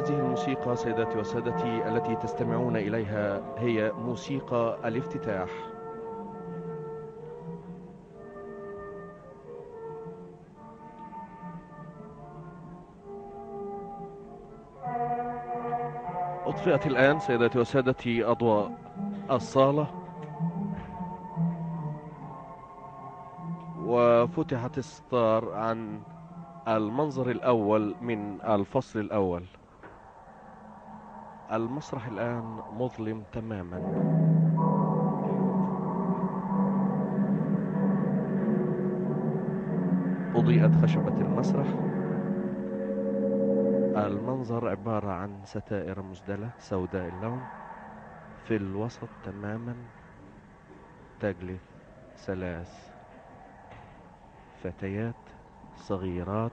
هذه الموسيقى سيداتي وسادتي التي تستمعون إليها هي موسيقى الافتتاح. أطفئت الآن سيداتي وسادتي أضواء الصالة. وفتحت الستار عن المنظر الأول من الفصل الأول. المسرح الآن مظلم تماما. أضيئت خشبة المسرح. المنظر عبارة عن ستائر مزدلة سوداء اللون في الوسط تماما. تجلس ثلاث فتيات صغيرات.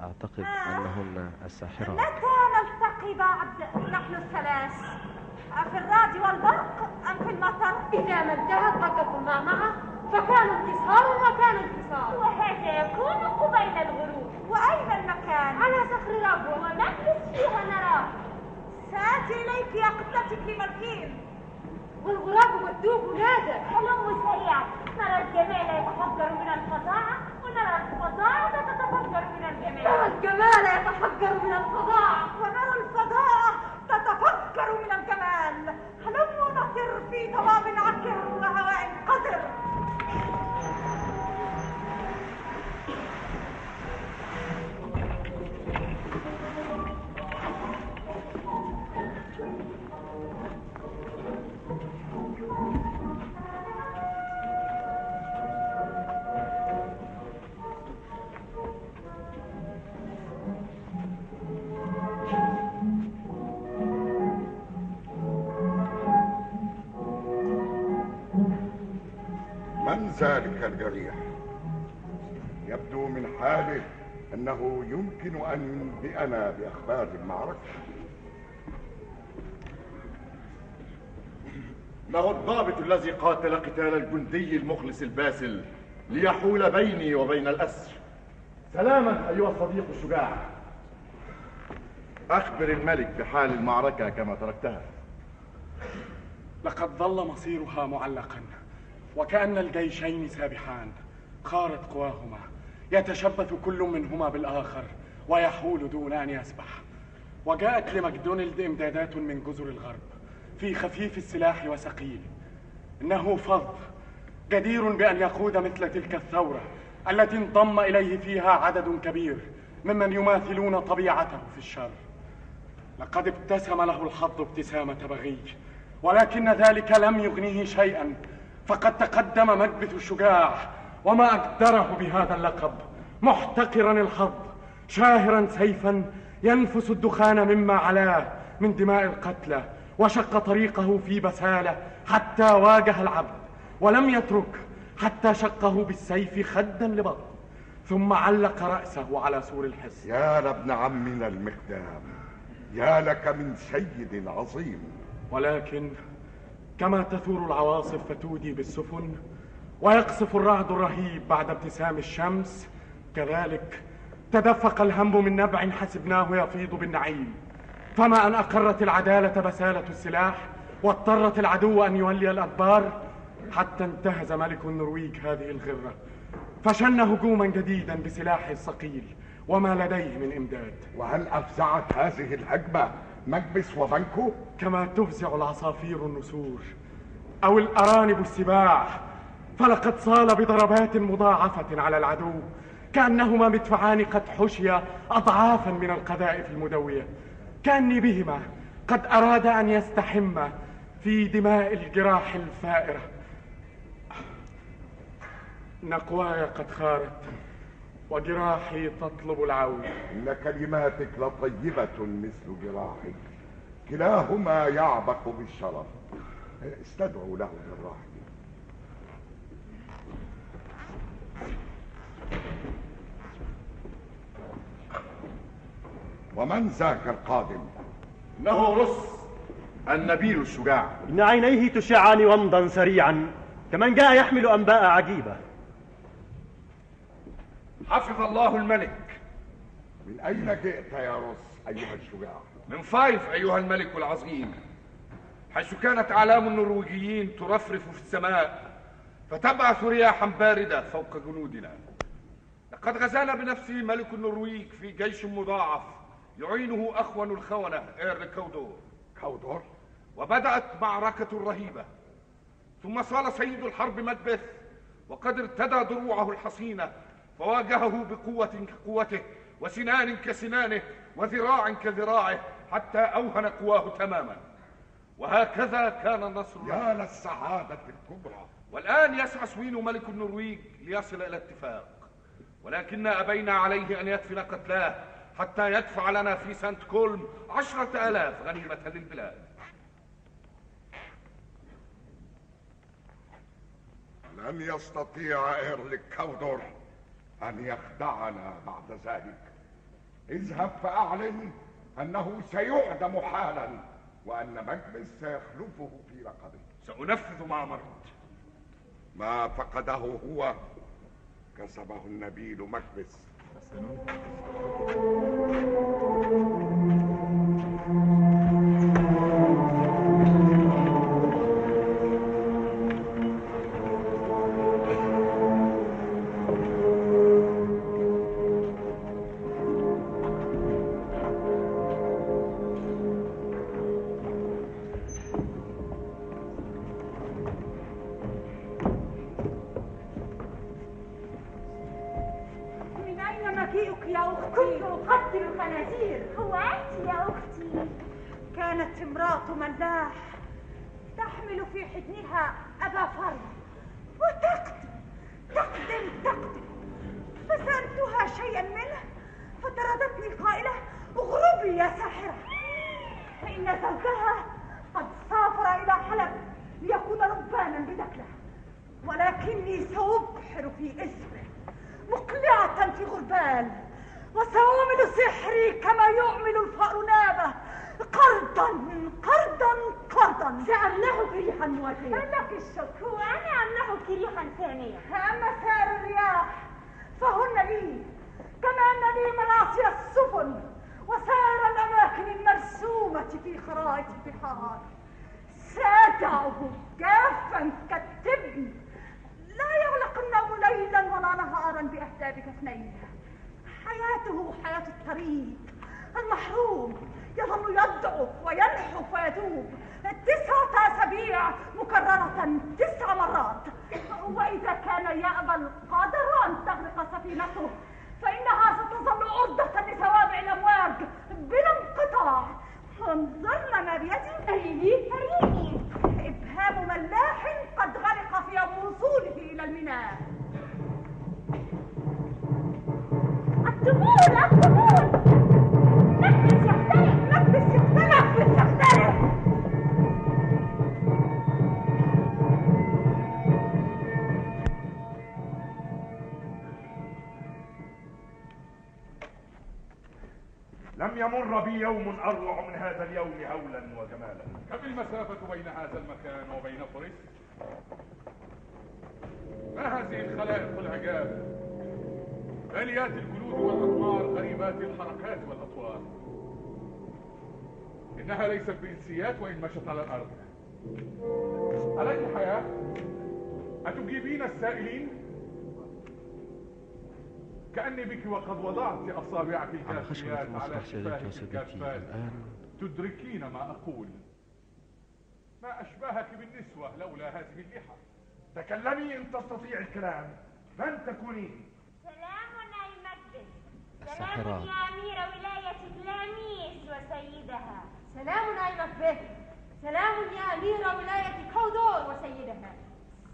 أعتقد أنهن الساحرات نلتقي بعد نحن الثلاث. في الرعد والبرق أم في المطر؟ إذا ما انتهت ضجة المعمعة فكان انتصار وكان انتصار وهذا يكون قبيل الغروب وأين المكان؟ على صخر ربوة ونجلس فيها نراه سآتي إليك يا قبلتك لملكين والغراب والدوب نادى حلم سريع. نرى الجمال يتفجر من الفظاعة ونرى الفظاعة تتفجر من الجمال. نرى الجمال يتفجر من الفظاعة. الجريح. يبدو من حاله أنه يمكن أن ينبئنا بأخبار المعركة. له الضابط الذي قاتل قتال الجندي المخلص الباسل ليحول بيني وبين الأسر؟ سلاما أيها الصديق الشجاع. أخبر الملك بحال المعركة كما تركتها. لقد ظل مصيرها معلقا. وكأن الجيشين سابحان خارت قواهما. يتشبث كل منهما بالآخر ويحول دون أن يسبح. وجاءت لماكدونالد إمدادات من جزر الغرب في خفيف السلاح وثقيل. إنه فظ جدير بأن يقود مثل تلك الثورة التي انضم إليه فيها عدد كبير ممن يماثلون طبيعته في الشر. لقد ابتسم له الحظ ابتسامة بغي ولكن ذلك لم يغنيه شيئا. فقد تقدم مكبث الشجاع وما أقدره بهذا اللقب. محتقرا الحظ شاهرا سيفا ينفس الدخان مما علاه من دماء القتلى وشق طريقه في بسالة حتى واجه العبد ولم يترك حتى شقه بالسيف خدا لبطن ثم علق رأسه على سور الحصن يا لابن عمنا المقدام يا لك من سيد عظيم. ولكن كما تثور العواصف فتودي بالسفن ويقصف الرعد الرهيب بعد ابتسام الشمس. كذلك تدفق الهم من نبع حسبناه يفيض بالنعيم. فما أن أقرت العدالة بسالة السلاح واضطرت العدو أن يولي الأدبار. حتى انتهز ملك النرويج هذه الغرة. فشن هجوما جديدا بسلاحه الثقيل وما لديه من إمداد. وهل أفزعت هذه الهجمة؟ مكبس وبنكو؟ كما تفزع العصافير النسور أو الأرانب السباع. فلقد صال بضربات مضاعفة على العدو كأنهما مدفعان قد حشيا أضعافا من القذائف المدوية. كأني بهما قد أراد أن يستحم في دماء الجراح الفائرة. نقواي قد خارت. وجراحي تطلب العون. إن كلماتك لطيبة مثل جراحك كلاهما يعبق بالشرف. استدعوا له جراح ومن ذاك القادم؟ إنه رص النبيل الشجاع. إن عينيه تشعان ومضا سريعا كمن جاء يحمل أنباء عجيبة. حفظ الله الملك. من أين جئت يا رص أيها الشجاع؟ من فايف أيها الملك العظيم. حيث كانت أعلام النرويجيين ترفرف في السماء فتبعث رياحا باردة فوق جنودنا. لقد غزانا بنفسه ملك النرويج في جيش مضاعف يعينه أخون الخونة إيرل كودور. كودور؟ وبدأت معركة رهيبة. ثم صال سيد الحرب مكبث وقد ارتدى دروعه الحصينة فواجهه بقوة كقوته وسنان كسنانه وذراع كذراعه حتى أوهن قواه تماما. وهكذا كان النصر يا للسعادة الكبرى. والآن يسعى سوين ملك النرويج ليصل إلى اتفاق. ولكن أبينا عليه أن يدفن قتلاه حتى يدفع لنا في سانت كولم عشرة آلاف غنيمة للبلاد. لن يستطيع إيرل كودور أن يخدعنا بعد ذلك. اذهب فأعلن أنه سيعدم حالا وأن مجلس سيخلفه في لقبه سأنفذ ما أمرت. ما فقده هو كسبه النبيل مكبس العجاب؟ باليات الجلود والأقمار غريبات الحركات والأطوار إنها ليست بإنسيات وإن مشت على الأرض ألك حياة؟ أتجيبين السائلين؟ كأني بك وقد وضعت أصابعك الكافيات على شفاهك الآن تدركين ما أقول ما أشبهك بالنسوة لولا هذه اللحى تكلمي إن تستطيع الكلام من تكونين سلام الساحرة. سلام يا أمير ولاية بلاميس وسيدها. سلام أي سلام يا أمير ولاية كودور وسيدها.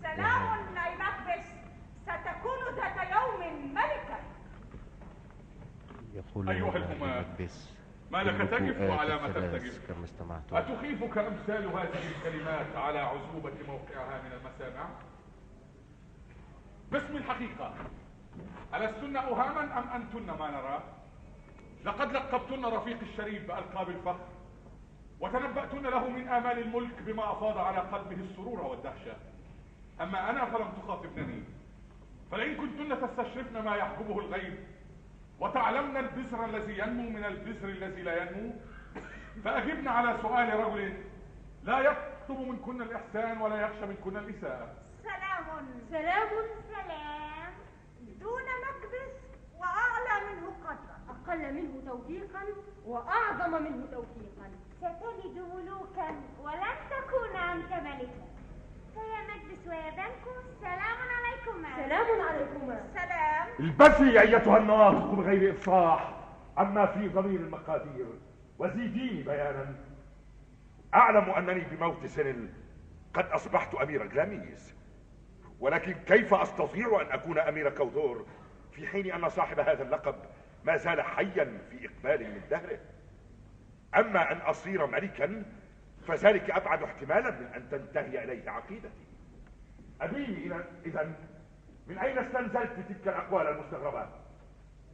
سلام أي ستكون ذات يوم ملكا يقول أيها الهمام، مكبس ما لك تقف بالنبوءات وعلى ما ترتجف؟ أتخيفك أمثال هذه الكلمات على عزوبة موقعها من المسامع؟ باسم الحقيقة. ألستن أهاما أم أنتن ما نرى؟ لقد لقبتن رفيق الشريف بألقاب الفخر وتنبأتن له من آمال الملك بما أفاض على قلبه السرور والدهشة. أما أنا فلم تخاطبنني. فلئن كنتن تستشرفن ما يحجبه الغيب وتعلمن البذر الذي ينمو من البذر الذي لا ينمو فأجبن على سؤال رجل لا يطلب منكن الإحسان ولا يخشى منكن الإساءة. سلام. سلام. سلام. دون مكبس وأعلى منه قدرا. أقل منه توفيقا وأعظم منه توفيقا. ستلد ملوكا ولن تكون أنت ملكا. فيا مجلس ويا بنكو سلام عليكما. سلام عليكما. سلام. البثي أيتها الناطق بغير إفصاح عما في ضمير المقادير. وزيديني بيانا. أعلم أنني بموت سنل قد أصبحت أمير جلاميس ولكن كيف أستطيع أن أكون أمير كوثور في حين أن صاحب هذا اللقب ما زال حيا في إقبال من دهره؟ أما أن أصير ملكا فذلك أبعد احتمالا من أن تنتهي إليه عقيدتي. أبي إذا من أين استنزلت تلك الأقوال المستغربة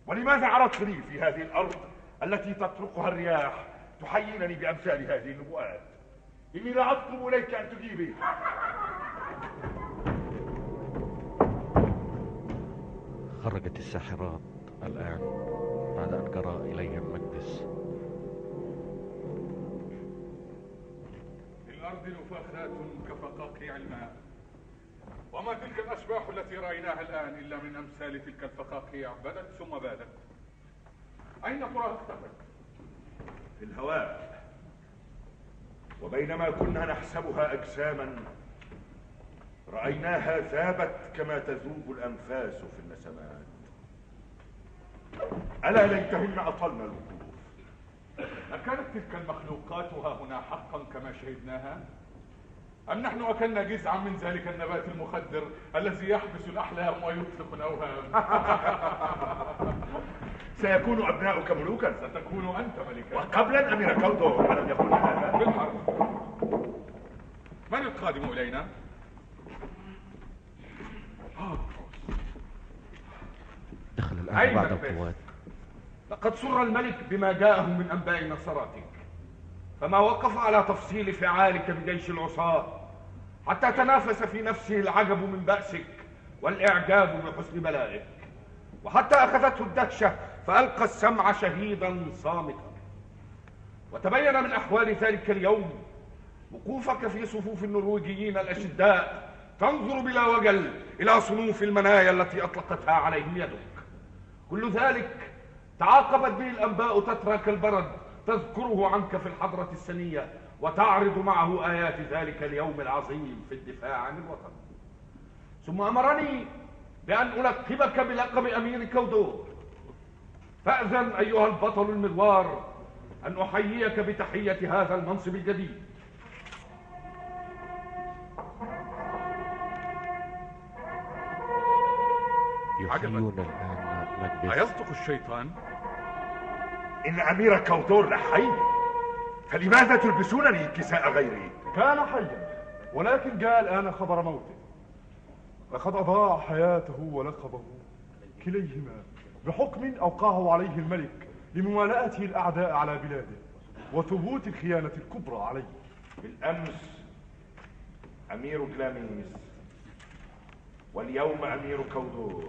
ولماذا عرضت لي في هذه الأرض التي تطرقها الرياح تحيينني بأمثال هذه النبوءات؟ إني لا أطلب إليك أن تجيبي. خرجت الساحرات الآن بعد أن جرى إليهم مجلس. في الأرض نفاخات كفقاقيع الماء وما تلك الأشباح التي رأيناها الآن إلا من أمثال تلك الفقاقيع بدت ثم بادت. أين ترى اختفت؟ في الهواء. وبينما كنا نحسبها أجساما رأيناها ذابت كما تذوب الأنفاس في النسمات. ألا ليتهن أطلن الوقوف. أكانت تلك المخلوقات ها هنا حقا كما شهدناها؟ أم نحن أكلنا جزعا من ذلك النبات المخدر الذي يحبس الأحلام ويطلق الأوهام؟ سيكون أبناؤك ملوكا. ستكون أنت ملكا. وقبلا أمير كودور ألم يكن هذا؟ بالحرب. من القادم إلينا؟ دخل الآن بعد؟ القوات. لقد سر الملك بما جاءه من أنباء نصراتك فما وقف على تفصيل فعالك بجيش العصاة حتى تنافس في نفسه العجب من بأسك والإعجاب بحسن بلائك. وحتى أخذته الدهشة فألقى السمع شهيدا صامتا. وتبين من أحوال ذلك اليوم وقوفك في صفوف النرويجيين الأشداء تنظر بلا وجل إلى صنوف المنايا التي أطلقتها عليهم يدك. كل ذلك تعاقبت به الأنباء تترى كالبرد تذكره عنك في الحضرة السنية وتعرض معه آيات ذلك اليوم العظيم في الدفاع عن الوطن. ثم أمرني بأن ألقبك بلقب أمير كودور. فأذن أيها البطل المغوار أن أحييك بتحية هذا المنصب الجديد. يحيون الآن مجلس. أيصدق الشيطان؟ إن أمير كودور لحي فلماذا تلبسونني كساء غيري؟ كان حيا ولكن جاء الآن خبر موته. لقد أضاع حياته ولقبه كليهما بحكم أوقعه عليه الملك لموالاته الأعداء على بلاده وثبوت الخيانة الكبرى عليه. بالأمس أمير كلاميس واليوم أمير كودور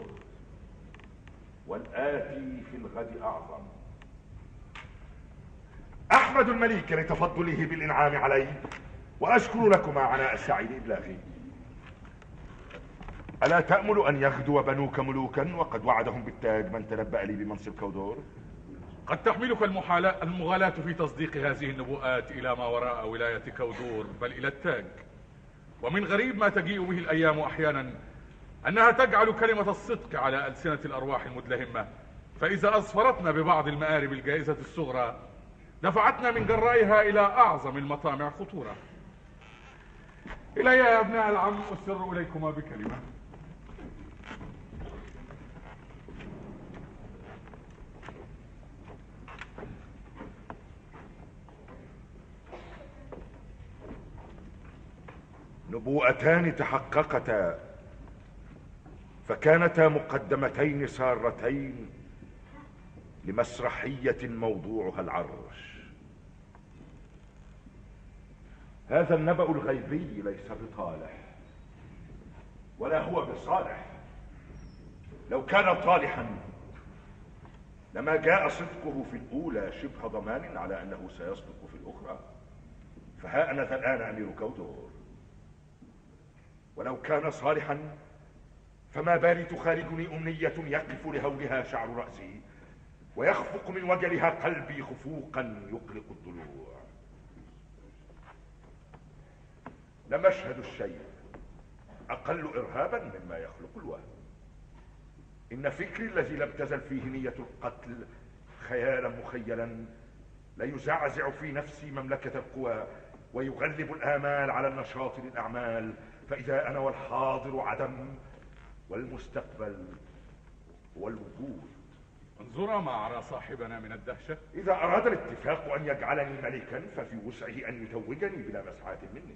والآتي في الغد أعظم. أحمد الملك لتفضله بالإنعام علي وأشكر لكما عناء السعي لإبلاغي. ألا تأمل أن يغدو بنوك ملوكا وقد وعدهم بالتاج من تنبأ لي بمنصب كودور؟ قد تحملك المغالاة في تصديق هذه النبوءات إلى ما وراء ولاية كودور بل إلى التاج. ومن غريب ما تجيء به الأيام أحيانا أنها تجعل كلمة الصدق على ألسنة الأرواح المدلهمة. فإذا أظفرتنا ببعض المآرب الجائزة الصغرى دفعتنا من جرائها إلى أعظم المطامع خطورة. إلي يا أبناء العم أسر إليكما بكلمة. نبوءتان تحققتا. فكانتا مقدمتين سارتين لمسرحية موضوعها العرش هذا النبأ الغيبي ليس بطالح ولا هو بصالح. لو كان طالحا لما جاء صدقه في الأولى شبه ضمان على أنه سيصدق في الأخرى. فها أنا الآن أمير كودور ولو كان صالحا فما بالي تخالجني أمنية يقف لهولها شعر رأسي ويخفق من وجلها قلبي خفوقا يقلق الضلوع. لمشهد الشيء أقل إرهابا مما يخلق الوهم إن فكري الذي لم تزل فيه نية القتل خيالا مخيلا ليزعزع في نفسي مملكة القوى ويغلب الآمال على النشاط للأعمال. فإذا أنا والحاضر عدم والمستقبل هو الوجود انظر ما أرى صاحبنا من الدهشة. إذا أراد الاتفاق أن يجعلني ملكا ففي وسعه أن يتوجني بلا مسعاة مني.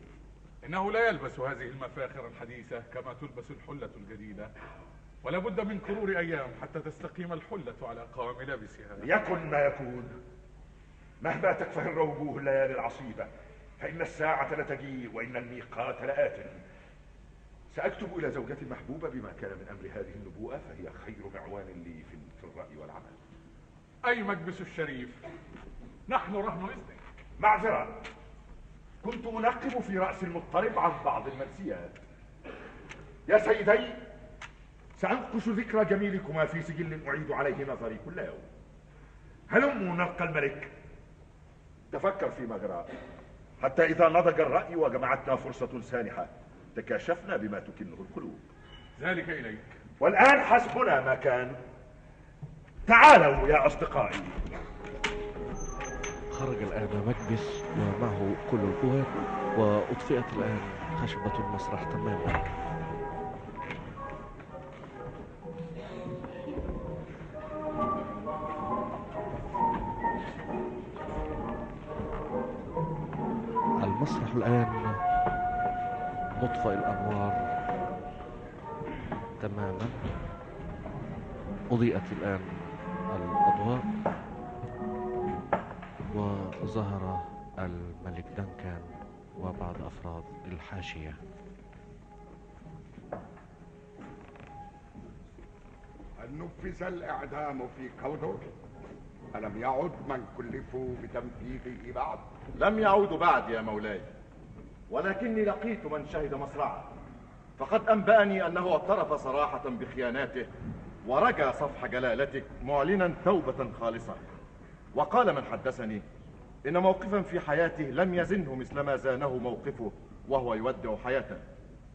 إنه لا يلبس هذه المفاخر الحديثة كما تلبس الحلة الجديدة. ولا بد من مرور أيام حتى تستقيم الحلة على قوام لابسها. يكن ما يكون. مهما تكفه الروجوه الليالي العصيبة فإن الساعة لتجيء وإن الميقات لآت سأكتب إلى زوجتي المحبوبة بما كان من أمر هذه النبوءة فهي خير معوان لي في, الرأي والعمل. أي مكبس الشريف؟ نحن رهن إذنك. معذرة. كنت أنقب في رأس المضطرب عن بعض المنسيات يا سيدي سأنقش ذكرى جميلكما في سجل أعيد عليه نظري كل يوم. هلموا نلقى الملك؟ تفكر فيما جرى حتى إذا نضج الرأي وجمعتنا فرصة سانحة. تكاشفنا بما تكنه القلوب. ذلك إليك. والآن حسبنا ما كان تعالوا يا أصدقائي. خرج الآن مكبس ومعه كل القوات وأطفئت الآن خشبة المسرح تماما. المسرح الآن مطفئ الأنوار تماما أضيئت الآن الأضواء وظهر الملك دنكان وبعض أفراد الحاشية هل نفذ الإعدام في كودور؟ ألم يعد من كلفوا بتنفيذه بعد؟ لم يعودوا بعد يا مولاي ولكني لقيت من شهد مصرعه. فقد أنبأني أنه اعترف صراحة بخياناته ورجى صفح جلالتك معلنا توبة خالصة. وقال من حدثني إن موقفا في حياته لم يزنه مثلما زانه موقفه وهو يودع حياته.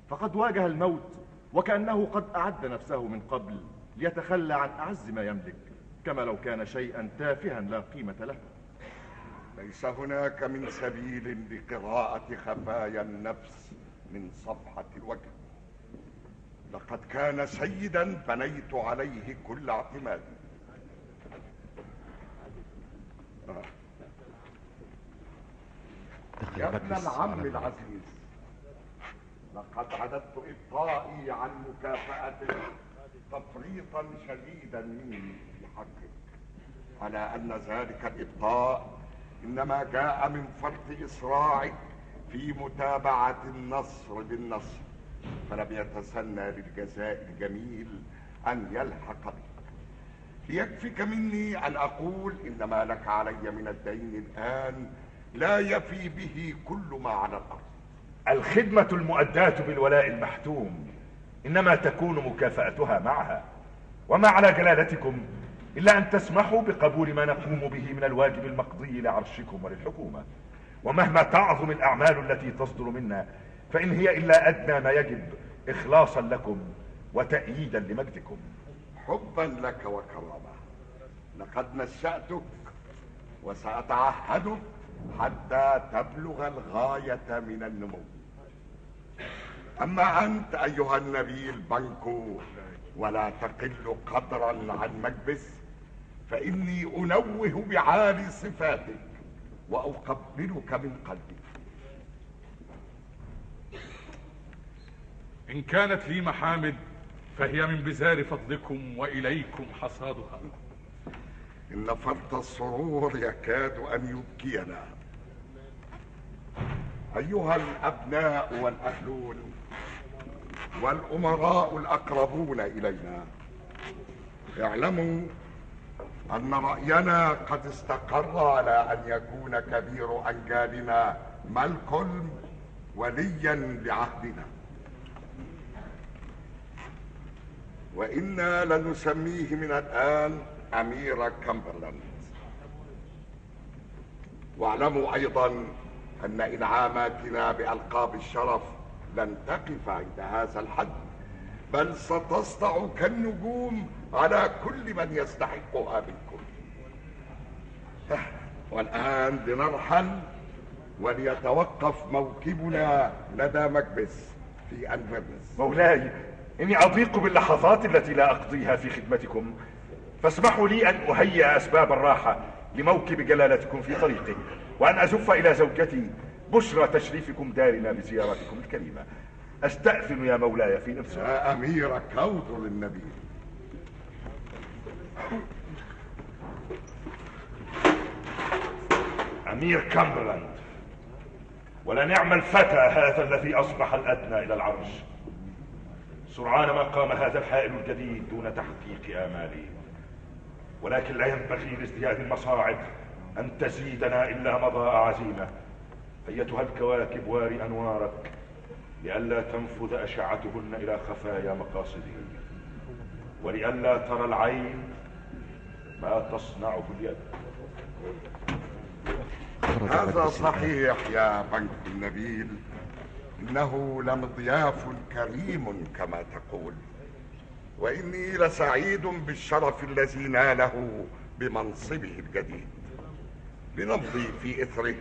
فقد واجه الموت وكأنه قد أعد نفسه من قبل ليتخلى عن أعز ما يملك كما لو كان شيئا تافها لا قيمة له. ليس هناك من سبيل لقراءة خفايا النفس من صفحة الوجه لقد كان سيدا بنيت عليه كل اعتمادي آه. يا ابن العم العزيز لقد عددت إبطائي عن مكافأته تفريطا شديدا مني في حقك. على أن ذلك الإبطاء إنما جاء من فرط إسراعك في متابعة النصر بالنصر فلم يتسنى للجزاء الجميل أن يلحق بك. ليكفك مني أن أقول إن ما لك علي من الدين الآن لا يفي به كل ما على الأرض. الخدمة المؤداة بالولاء المحتوم إنما تكون مكافأتها معها. وما على جلالتكم إلا أن تسمحوا بقبول ما نقوم به من الواجب المقضي لعرشكم وللحكومة. ومهما تعظم الأعمال التي تصدر منا فإن هي إلا أدنى ما يجب إخلاصا لكم وتأييدا لمجدكم. حبا لك وكرامة لقد نشأتك وسأتعهدك حتى تبلغ الغاية من النمو. أما أنت أيها النبيل بانكو ولا تقل قدرا عن مكبس فإني أنوه بعالي صفاتك وأقبلك من قلبي إن كانت لي محامد فهي من بزار فضلكم وإليكم حصادها. إن فرط السرور يكاد أن يبكينا. أيها الأبناء والأهلون والأمراء الأقربون إلينا اعلموا أن رأينا قد استقر على أن يكون كبير أنجالنا مالكولم وليا لعهدنا. وإنا لنسميه من الآن أمير كامبرلاند واعلموا أيضا أن إنعاماتنا بألقاب الشرف لن تقف عند هذا الحد بل ستسطع كالنجوم على كل من يستحقها منكم والآن لنرحل وليتوقف موكبنا لدى مكبس في أنفرنس. مولاي إني أضيق باللحظات التي لا أقضيها في خدمتكم. فاسمحوا لي أن أهيئ أسباب الراحة لموكب جلالتكم في طريقه وأن أزف إلى زوجتي بشرى تشريفكم دارنا بزيارتكم الكريمة. أستأذن يا مولاي في نفسي. يا أمير كوثر النبي أمير كامبرلاند ولنعم الفتى هذا الذي أصبح الأدنى إلى العرش. سرعان ما قام هذا الحائل الجديد دون تحقيق آمالي. ولكن لا ينبغي لازدياد المصاعب أن تزيدنا إلا مضاء عزيمة. أيتها الكواكب واري أنوارك لئلا تنفذ أشعتهن إلى خفايا مقاصده ولئلا ترى العين ما تصنعه اليد. هذا صحيح يا بنك النبيل. إنه لمضياف كريم كما تقول. وإني لسعيد بالشرف الذي ناله بمنصبه الجديد. لنمضي في إثره.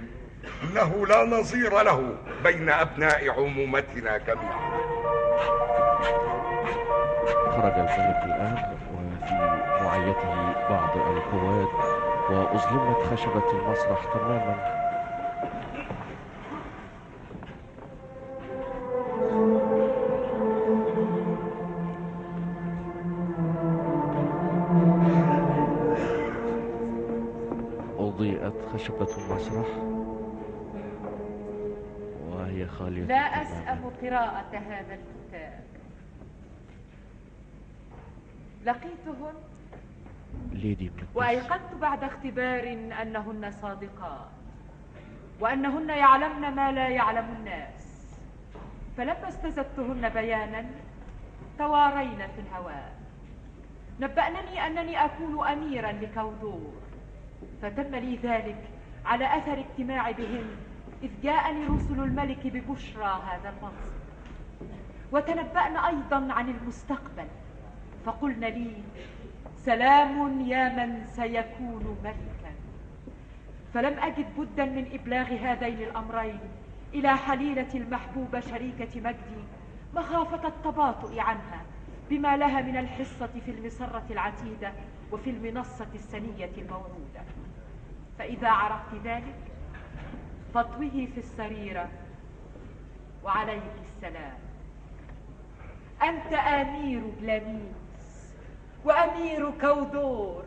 إنه لا نظير له بين أبناء عمومتنا جميعا. خرج الملك الآن وفي معيته بعض القوات وأظلمت خشبة المسرح تماما. أضيئت خشبة المسرح وهي خالية لا أسأم قراءة هذا الكتاب. لقيتهن ليدي وأيقنت بعد اختبار أنهن صادقات وأنهن يعلمن ما لا يعلم الناس. فلما استزدتهن بيانا توارين في الهواء نبأنني أنني أكون أميرا لكودور. فتم لي ذلك على أثر اجتماع بهن إذ جاءني رسل الملك ببشرى هذا المنصب. وتنبأن أيضا عن المستقبل فقلن لي سلام يا من سيكون ملكا. فلم أجد بدا من إبلاغ هذين الأمرين. إلى حليلة المحبوبة شريكة مجدي مخافة التباطؤ عنها بما لها من الحصة في المسرة العتيدة وفي المنصة السنية الموعودة. فإذا عرفت ذلك فاطوه في السريرة وعليك السلام. أنت أمير بلاميس وأمير كودور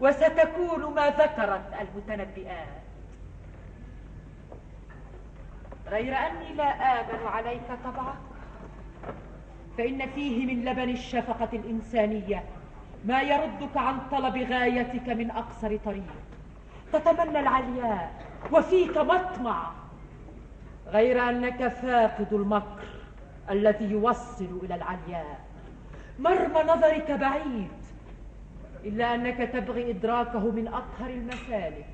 وستكون ما ذكرت المتنبئات. غير أني لا آمن عليك طبعك فإن فيه من لبن الشفقة الإنسانية ما يردك عن طلب غايتك من أقصر طريق. تتمنى العلياء وفيك مطمع. غير أنك فاقد المكر الذي يوصل إلى العلياء. مرمى نظرك بعيد إلا أنك تبغي إدراكه من أطهر المسالك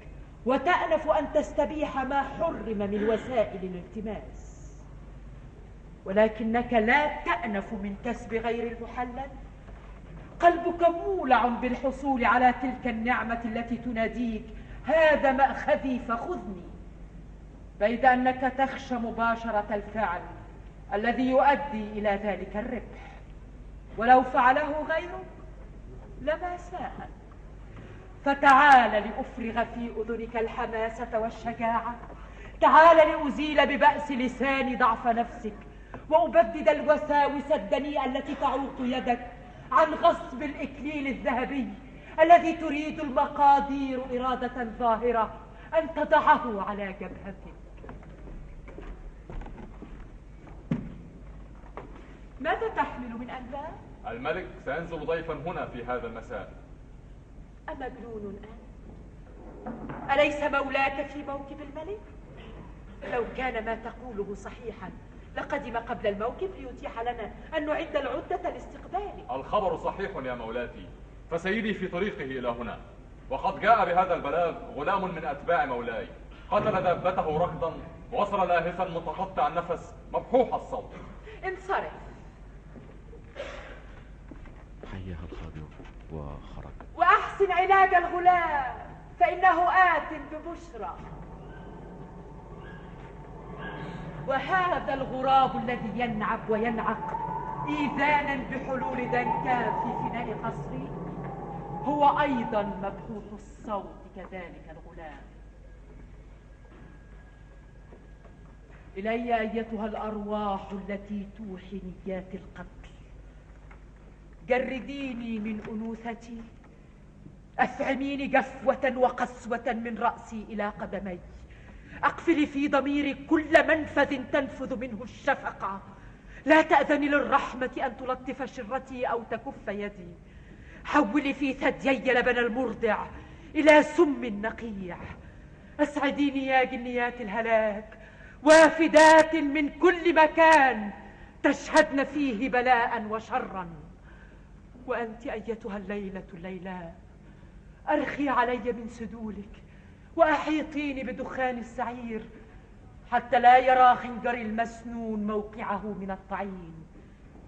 وتأنف أن تستبيح ما حرم من وسائل الالتماس. ولكنك لا تأنف من كسب غير المحلل. قلبك مولع بالحصول على تلك النعمة التي تناديك هذا مأخذي فخذني. بيد أنك تخشى مباشرة الفعل الذي يؤدي إلى ذلك الربح. ولو فعله غيرك لما ساء. فتعال لأفرغ في أذنك الحماسة والشجاعة. تعال لأزيل ببأس لساني ضعف نفسك وأبدد الوساوس الدنيئة التي تعوق يدك عن غصب الإكليل الذهبي الذي تريد المقادير إرادة ظاهرة أن تضعه على جبهتك. ماذا تحمل من أنباء؟ الملك سينزل ضيفا هنا في هذا المساء أمجنون أنت؟ أليس مولاك في موكب الملك؟ لو كان ما تقوله صحيحا لقدم قبل الموكب ليتيح لنا أن نعد العدة لاستقباله الخبر صحيح يا مولاتي فسيدي في طريقه إلى هنا وقد جاء بهذا البلاغ غلام من أتباع مولاي قتل دابته ركضا وصل لاهثا متقطع النفس مبحوح الصوت انصرف حيها الخادم وخرج. وأحسن علاج الغلام فإنه آت ببشرى. وهذا الغراب الذي ينعب وينعق إيذانا بحلول دنكان في فناء قصري هو أيضا مبحوث الصوت كذلك الغلام. إلي أيتها الأرواح التي توحي نيات القتل جرديني من أنوثتي. أفعميني جفوة وقسوة من رأسي إلى قدمي. أقفلي في ضميري كل منفذ تنفذ منه الشفقة لا تأذني للرحمة أن تلطف شرتي أو تكف يدي. حولي في ثديي لبن المرضع إلى سم نقيع. أسعديني يا جنيات الهلاك وافدات من كل مكان تشهدن فيه بلاء وشرا. وأنت أيتها الليلة الليلاء أرخي علي من سدولك وأحيطيني بدخان السعير حتى لا يرى خنجري المسنون موقعه من الطعين.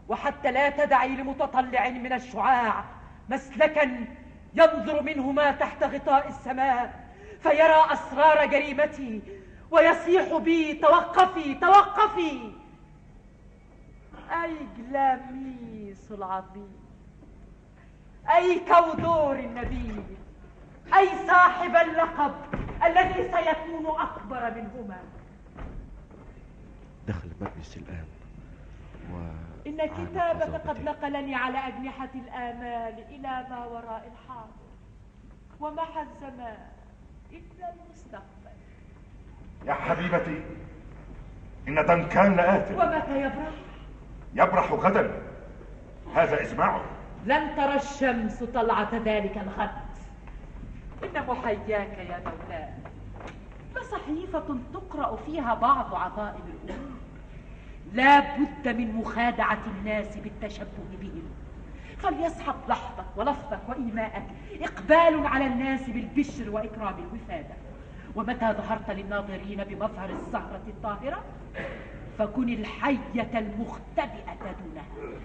وحتى لا تدعي لمتطلع من الشعاع مسلكا ينظر منه ما تحت غطاء السماء فيرى أسرار جريمتي ويصيح بي توقفي توقفي. أي جلاميس العظيم. أي كودور النبيل أي صاحب اللقب الذي سيكون أكبر منهما. دخل المجلس الآن و إن كتابك قد نقلني على أجنحة الآمال إلى ما وراء الحاضر. ومع الزمان إلا المستقبل. يا حبيبتي إن دنكان لآت ومتى يبرح؟ يبرح غدا. هذا إسماعه. لن ترى الشمس طلعة ذلك الغد إن محياك يا مولاي لصحيفة تقرأ فيها بعض عظائم الأمور. لا بد من مخادعة الناس بالتشبه بهم. فليسحق لحظك ولفظك وإيماءك إقبال على الناس بالبشر وإكرام الوفادة. ومتى ظهرت للناظرين بمظهر الزهرة الطاهرة؟ فكن الحية المختبئة دونها.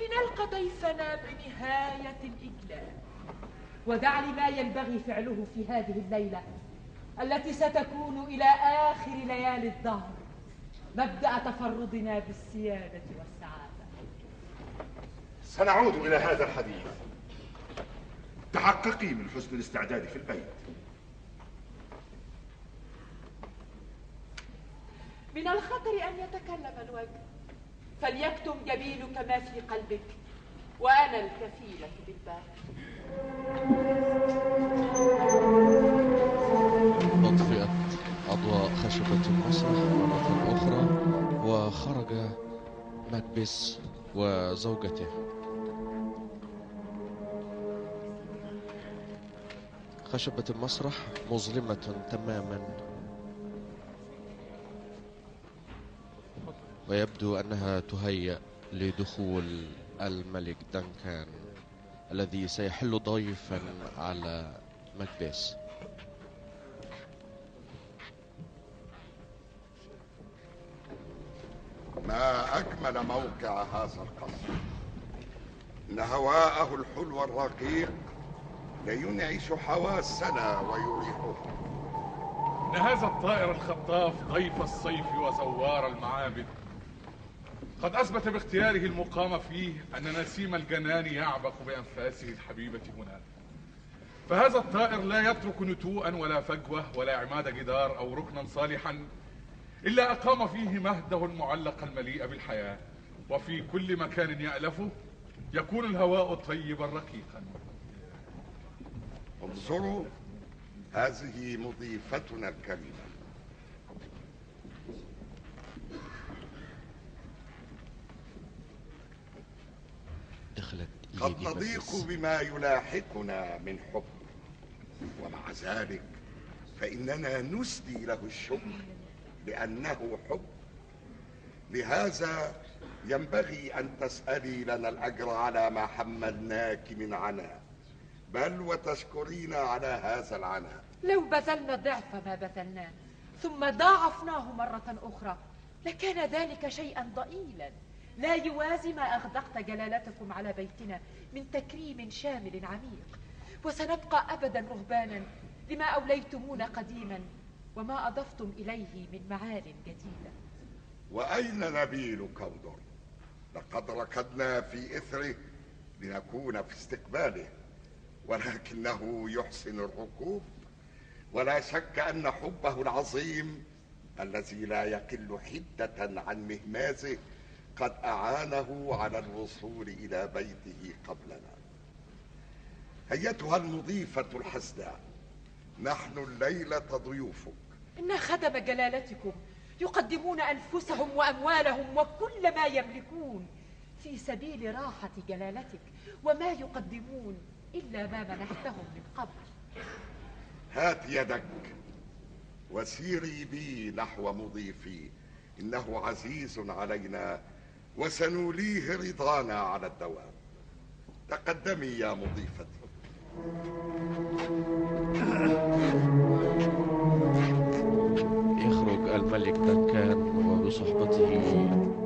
لنلقى ضيفنا بنهاية الإجلال. ودع لي ما ينبغي فعله في هذه الليلة التي ستكون إلى آخر ليالي الدهر مبدأ تفردنا بالسيادة والسعادة. سنعود إلى هذا الحديث. تحققي من حسن الاستعداد في البيت. من الخطر أن يتكلم الوجه. فليكتم جميلك ما في قلبك وأنا الكفيلة بالباقي. أطفئت أضواء خشبة المسرح مرة أخرى وخرج مكبس وزوجته. خشبة المسرح مظلمة تماما. ويبدو أنها تهيأ لدخول الملك دنكان الذي سيحل ضيفا على مكبس ما أجمل موقع هذا القصر. إن هواءه الحلو الرقيق لينعش حواسنا ويريحها إن هذا الطائر الخطاف ضيف الصيف وزوار المعابد. قد أثبت باختياره المقام فيه أن نسيم الجنان يعبق بأنفاسه الحبيبة هنا فهذا الطائر لا يترك نتوءا ولا فجوة ولا عماد جدار أو ركنا صالحا إلا أقام فيه مهده المعلق المليء بالحياة. وفي كل مكان يألفه يكون الهواء طيبا رقيقا. انظروا هذه مضيفتنا الكريمة. قد نضيق بما يلاحقنا من حب. ومع ذلك فإننا نسدي له الشكر لأنه حب. لهذا ينبغي أن تسألي لنا الأجر على ما حملناك من عناء. بل وتشكرين على هذا العناء. لو بذلنا ضعف ما بذلناه ثم ضاعفناه مرة أخرى لكان ذلك شيئا ضئيلا. لا يوازي ما أغدقت جلالتكم على بيتنا من تكريم شامل عميق. وسنبقى أبدا رهبانا لما أوليتمونا قديما وما أضفتم إليه من معال جديدة. وأين نبيل كودر؟ لقد ركضنا في إثره لنكون في استقباله ولكنه يحسن الركوب. ولا شك أن حبه العظيم الذي لا يقل حدة عن مهمازه قد أعانه على الوصول إلى بيته قبلنا. أيتها المضيفة الحسناء نحن الليلة ضيوفك. إن خدم جلالتكم يقدمون أنفسهم وأموالهم وكل ما يملكون في سبيل راحة جلالتك وما يقدمون إلا ما منحتهم من قبل. هات يدك وسيري بي نحو مضيفي إنه عزيز علينا وسنوليه رضانا على الدوام. تقدمي يا مضيفتي يخرج الملك دنكان وبصحبته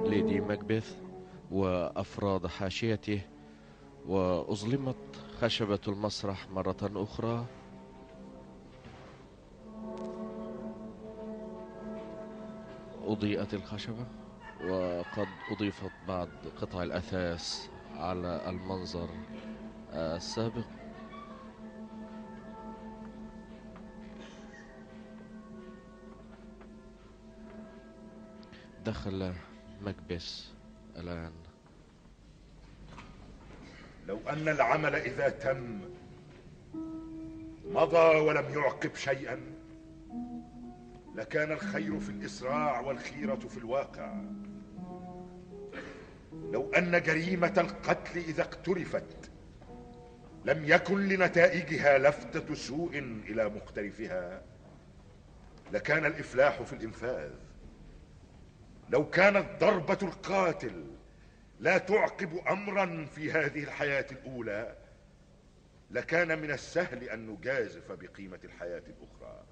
ليدي ماكبث وأفراد حاشيته وأظلمت خشبة المسرح مرة أخرى. أضيئت الخشبة. وقد أضيفت بعض قطع الأثاث على المنظر. السابق. دخل مكبس الآن. لو أن العمل إذا تم مضى ولم يعقب شيئا لكان الخير في الإسراع والخيرة في الواقع. لو أن جريمة القتل إذا اقترفت لم يكن لنتائجها لفتة سوء إلى مقترفها. لكان الإفلاح في الإنفاذ. لو كانت ضربة القاتل لا تعقب أمرا في هذه الحياة الأولى لكان من السهل أن نجازف بقيمة الحياة الأخرى.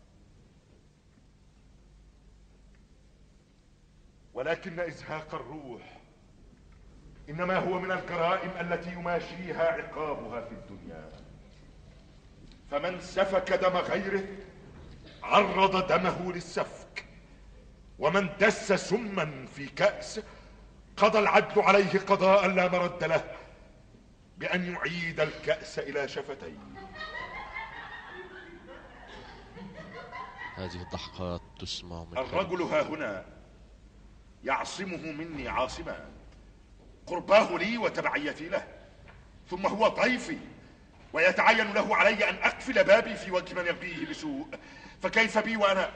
ولكن إزهاق الروح إنما هو من الجرائم التي يماشيها عقابها في الدنيا. فمن سفك دم غيره عرض دمه للسفك ومن دس سما في كأس قضى العدل عليه قضاء لا مرد له بأن يعيد الكأس إلى شفتيه هذه الضحكات تسمع من الرجل ها هنا يعصمه مني عاصما. قرباه لي وتبعيتي له. ثم هو ضيفي ويتعين له علي أن أقفل بابي في وجه من يبغيه بسوء. فكيف بي وأنا؟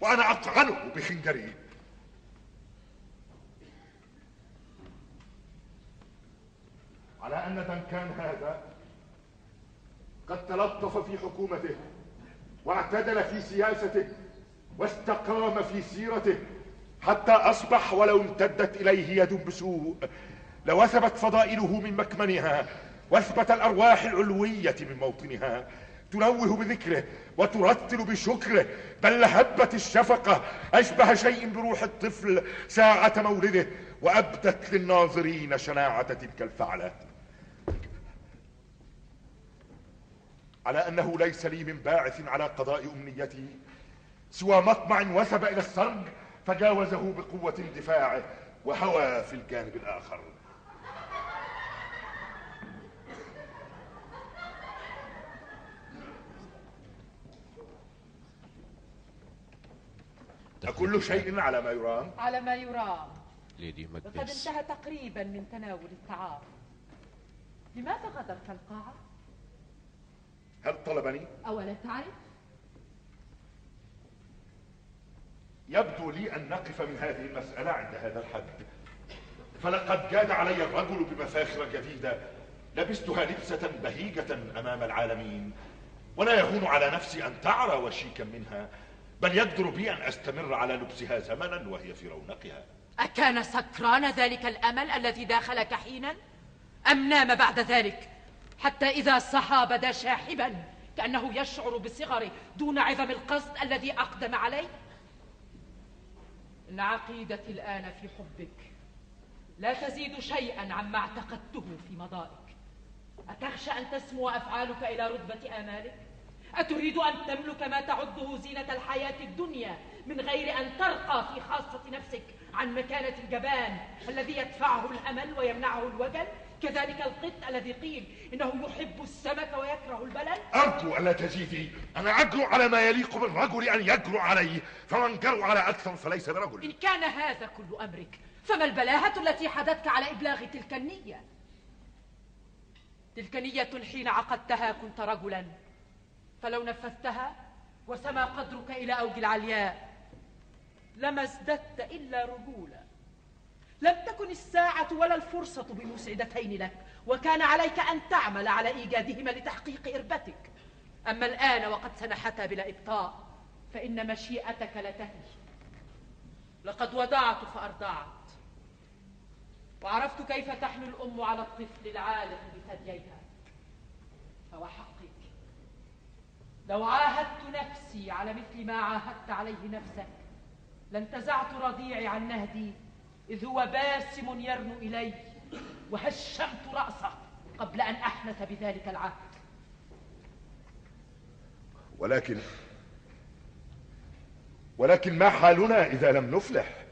وأنا أطعنه بخنجري. على أن دنكان هذا قد تلطف في حكومته واعتدل في سياسته واستقام في سيرته. حتى أصبح ولو امتدت إليه يد بسوء لوثبت فضائله من مكمنها وأثبت الأرواح العلوية من موطنها. تنوه بذكره وترتل بشكره بل هبت الشفقة. أشبه شيء بروح الطفل ساعة مولده وأبدت للناظرين شناعة تلك الفعلة. على أنه ليس لي من باعث على قضاء أمنيتي سوى مطمع وثب إلى السرج فجاوزه بقوة اندفاعه وهوى في الجانب الآخر أكل شيء على ما يرام على ما يرام ليدي وقد مكبس انتهى تقريبا من تناول الطعام لماذا غادرت القاعة؟ هل طلبني؟ أولا تعرف؟ يبدو لي أن نقف من هذه المسألة عند هذا الحد. فلقد جاد علي الرجل بمفاخر جديدة. لبستها لبسة بهيجة أمام العالمين. ولا يهون على نفسي أن تعرى وشيكا منها بل يقدر بي أن أستمر على لبسها زمنا وهي في رونقها. أكان سكران ذلك الأمل الذي داخلك حينا؟ أم نام بعد ذلك؟ حتى إذا صحى بدا شاحبا كأنه يشعر بصغره دون عظم القصد الذي أقدم عليه؟ إن عقيدتي الآن في حبك. لا تزيد شيئا عما اعتقدته في مضائك. أتخشى أن تسمو أفعالك إلى رتبة آمالك؟ أتريد أن تملك ما تعده زينة الحياة الدنيا من غير أن ترقى في خاصة نفسك عن مكانة الجبان الذي يدفعه الأمل ويمنعه الوجل؟ كذلك القط الذي قيل إنه يحب السمك ويكره البلل أرجو ألا تزيدي. أنا أجرؤ على ما يليق بالرجل أن يجرؤ عليه فمن جرؤ على أكثر فليس برجل. إن كان هذا كل أمرك فما البلاهة التي حدتك على إبلاغ تلك النية؟ تلك نية حين عقدتها كنت رجلا فلو نفذتها وسما قدرك إلى أوج العلياء لما ازددت إلا رجولا. لم تكن الساعة ولا الفرصة بمسعدتين لك وكان عليك أن تعمل على إيجادهما لتحقيق إربتك. أما الآن وقد سنحتا بلا إبطاء فإن مشيئتك لتهي لقد ودعت فأرضعت. وعرفت كيف تحنو الأم على الطفل العالق بثدييها. فوحقك لو عاهدت نفسي على مثل ما عاهدت عليه نفسك لانتزعت رضيعي عن نهدي إذ هو باسم يرنو إلي وهشمت رأسه قبل أن أحنث بذلك العهد. ولكن ولكن ما حالنا إذا لم نفلح؟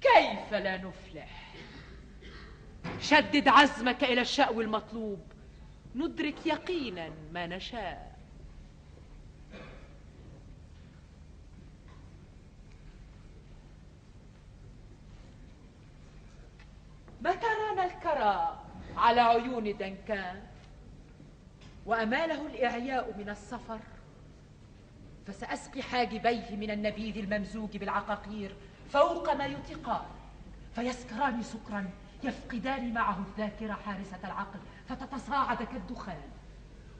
كيف لا نفلح؟ شدد عزمك إلى الشأو المطلوب. ندرك يقينا ما نشاء. متى رانا الكرى على عيون دنكان وأماله الإعياء من السفر فسأسقي حاجبيه من النبيذ الممزوج بالعقاقير فوق ما يطيقان فيسكران سكرا يفقدان معه الذاكرة حارسة العقل فتتصاعد كالدخان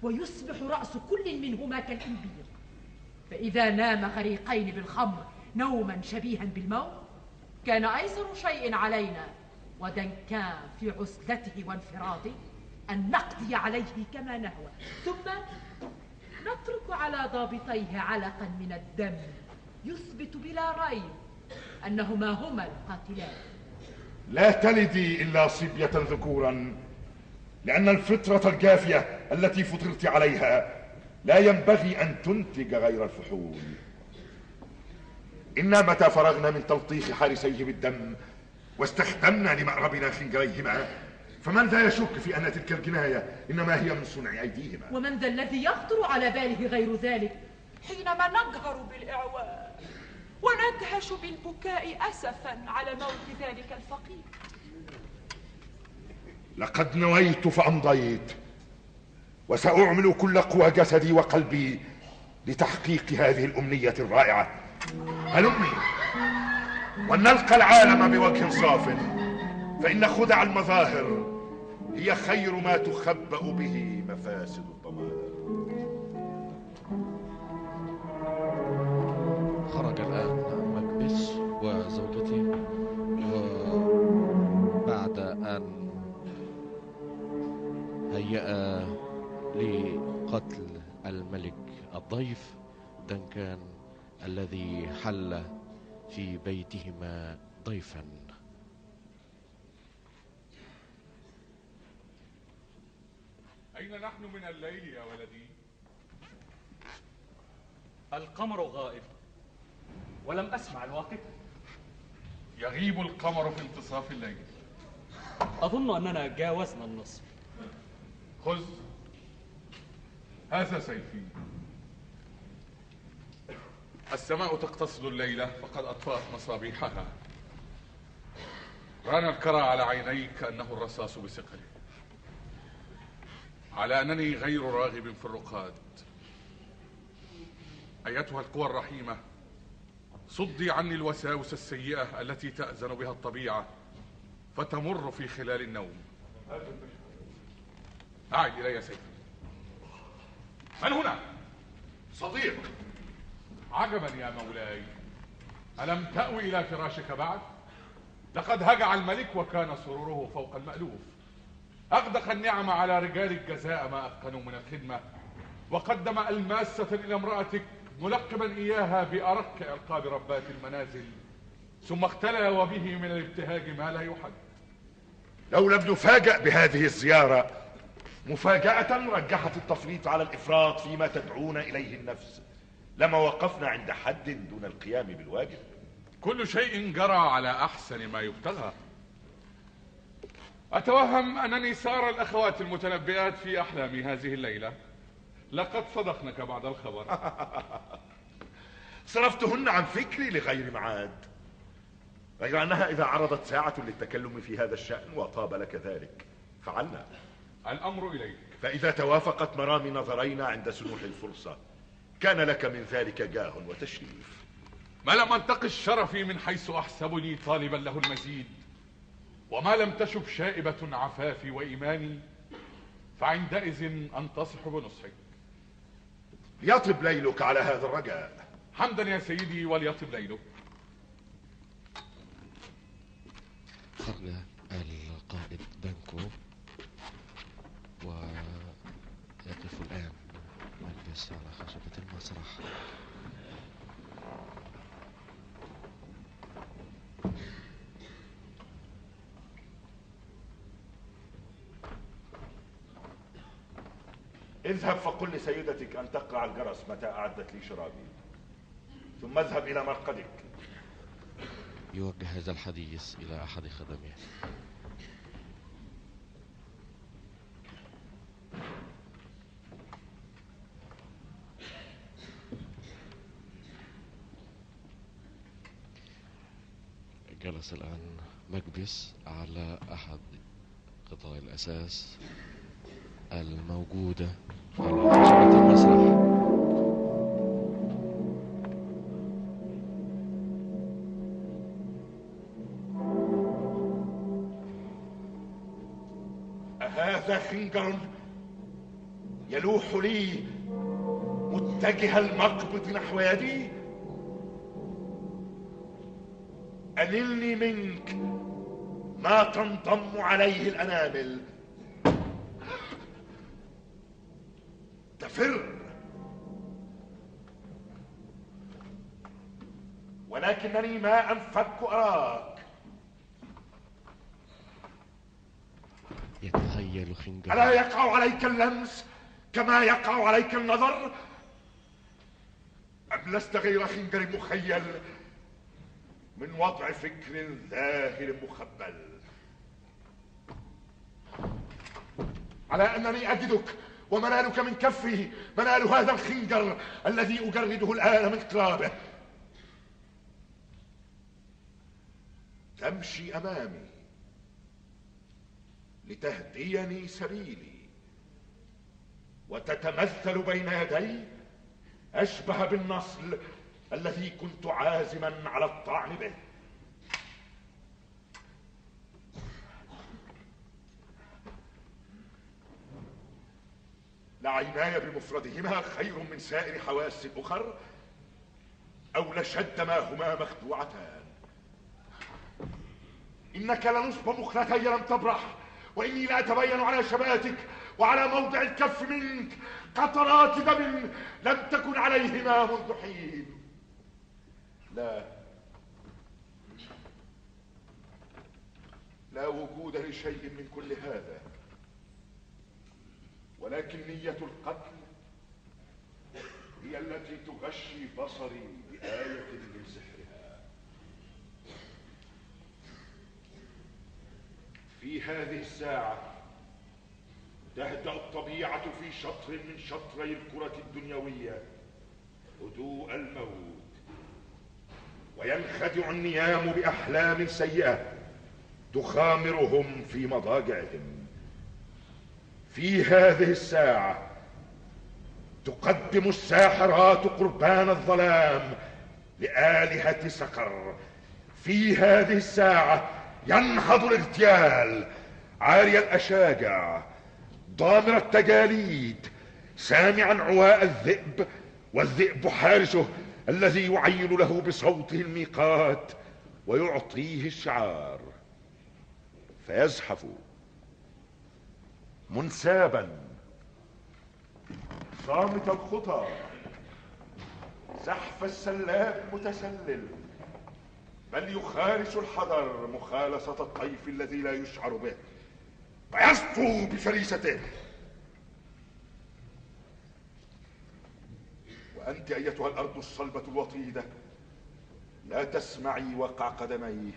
ويصبح رأس كل منهما كالإنبير. فإذا نام غريقين بالخمر نوما شبيها بالموت كان أيسر شيء علينا ودنكان في عزلته وانفراده أن نقضي عليه كما نهوى. ثم نترك على ضابطيه علقا من الدم. يثبت بلا ريب أنهما هما القاتلان. لا تلدي إلا صبية ذكورا لأن الفطرة الجافية التي فطرت عليها لا ينبغي أن تنتج غير الفحول. إنا متى فرغنا من تلطيخ حارسيه بالدم واستخدمنا لمأربنا خنجريهما فمن ذا يشك في أن تلك الجناية إنما هي من صنع أيديهما؟ ومن ذا الذي يخطر على باله غير ذلك حينما نجهر بالإعواء وندهش بالبكاء أسفا على موت ذلك الفقير. لقد نويت فأمضيت وسأعمل كل قوى جسدي وقلبي لتحقيق هذه الأمنية الرائعة. هلمي ولنلقى العالم بوجه صاف. فإن خدع المظاهر هي خير ما تخبأ به مفاسد الضمائر خرج الآن مكبس وزوجته وبعد أن هيأ لقتل الملك الضيف دنكان الذي حل في بيتهما ضيفا. أين نحن من الليل يا ولدي؟ القمر غائب ولم أسمع الواقف يغيب القمر في انتصاف الليل. أظن أننا جاوزنا النصف. خذ هذا سيفي. السماء تقتصد الليلة فقد أطفأت مصابيحها. ران الكرى على عينيك أنه الرصاص بثقله على أنني غير راغب في الرقاد. أيتها القوى الرحيمة صدي عني الوساوس السيئة التي تأذن بها الطبيعة فتمر في خلال النوم. أعد إلي سيفي. من هنا؟ صديق. عجبا يا مولاي. ألم تأوي إلى فراشك بعد؟ لقد هجع الملك وكان سروره فوق المألوف. أغدق النعم على رجال الجزاء ما أتقنوا من الخدمة وقدم ألماسة إلى امرأتك ملقبا إياها بأرق ألقاب ربات المنازل ثم اختلى وبه من الابتهاج ما لا يحد. لو لم نفاجأ بهذه الزيارة مفاجأة رجحت التفريط على الإفراط فيما تدعون إليه النفس. لما وقفنا عند حد دون القيام بالواجب. كل شيء جرى على أحسن ما يبتغى. أتوهم أنني سار الأخوات المتنبئات في أحلامي هذه الليلة. لقد صدقنك بعد الخبر. صرفتهن عن فكري لغير معاد. غير أنها إذا عرضت ساعة للتكلم في هذا الشأن وطاب لك ذلك. فعلنا. الأمر إليك. فإذا توافقت مرامي نظرينا عند سنوح الفرصة. كان لك من ذلك جاه وتشريف. ما لم أنتقش شرفي من حيث أحسبني طالبا له المزيد. وما لم تشب شائبة عفافي وإيماني فعندئذ أنتصح بنصحك. يطب ليلك على هذا الرجاء. حمدا يا سيدي وليطب ليلك. خرج القائد بانكو ويقف الآن ملبس على خشبة المسرح اذهب فقل لسيدتك أن تقرع الجرس متى أعدت لي شرابي. ثم اذهب إلى مرقدك. يوجه هذا الحديث إلى أحد خدمه جلس الآن مكبس على أحد قطع الأساس. الموجودة. على خشبة المسرح. أهذا خنجر يلوح لي متجه المقبض نحو يدي. أنلني منك ما تنضم عليه الأنامل. ولكنني ما أنفك أراك. يتخيل خنجر. ألا يقع عليك اللمس كما يقع عليك النظر؟ أم لست غير خنجر مخيل من وضع فكر ذاهل مخبل؟ على أنني أجدك ومنالك من كفي منال هذا الخنجر الذي أجرده الآن من قلابه تمشي أمامي لتهديني سبيلي. وتتمثل بين يدي أشبه بالنصل الذي كنت عازما على الطعن به. لعيناي بمفردهما خير من سائر حواس الأخر أو لشد ما هما مخدوعتان. إنك لنصب مخلتي لم تبرح وإني لأتبين على شباتك وعلى موضع الكف منك. قطرات دم لم تكن عليهما منذ حين. لا. لا وجود لشيء من كل هذا. ولكن نية القتل هي التي تغشي بصري بآية من سحرها في هذه الساعة تهدأ الطبيعة في شطر من شطري الكرة الدنيوية هدوء الموت. وينخدع النيام بأحلام سيئة تخامرهم في مضاجعهم. في هذه الساعة تقدم الساحرات قربان الظلام لآلهة سقر. في هذه الساعة ينهض الاغتيال عاري الأشاجع ضامر التجاليد سامعا عواء الذئب والذئب حارسه الذي يعين له بصوته الميقات ويعطيه الشعار. فيزحف منسابا. صامت الخطى زحف السلاب متسلل. بل يخالص الحذر مخالصة الطيف الذي لا يشعر به. فيسطو بفريسته. وأنت أيتها الأرض الصلبة الوطيدة. لا تسمعي وقع قدميه.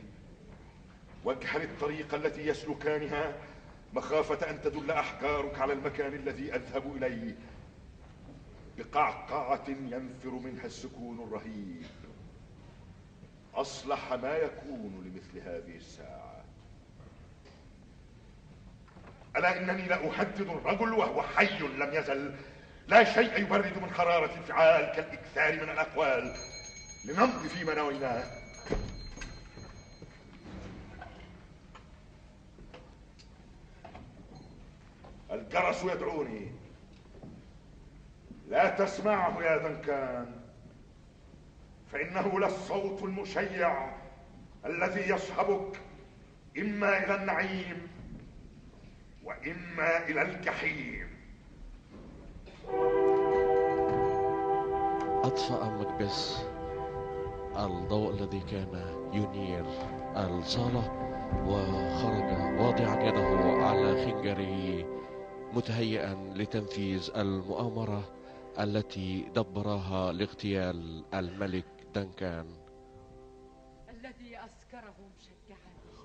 واجهل الطريق التي يسلكانها مخافة أن تدل أحجارك على المكان الذي أذهب إليه. بقعقعة ينفر منها السكون الرهيب. أصلح ما يكون لمثل هذه الساعة ألا إنني لأهدد الرجل وهو حي لم يزل. لا شيء يبرد من حرارة الفعال كالإكثار من الأقوال. لنمضي فيما نويناه الجرس يدعوني. لا تسمعه يا دنكان فإنه للصوت المشيع الذي يصحبك إما إلى النعيم وإما إلى الجحيم. أطفأ مكبس الضوء الذي كان ينير الصالة وخرج واضعا يده على خنجره متهيئا لتنفيذ المؤامرة التي دبرها لاغتيال الملك دنكان الذي أسكرهم شجعني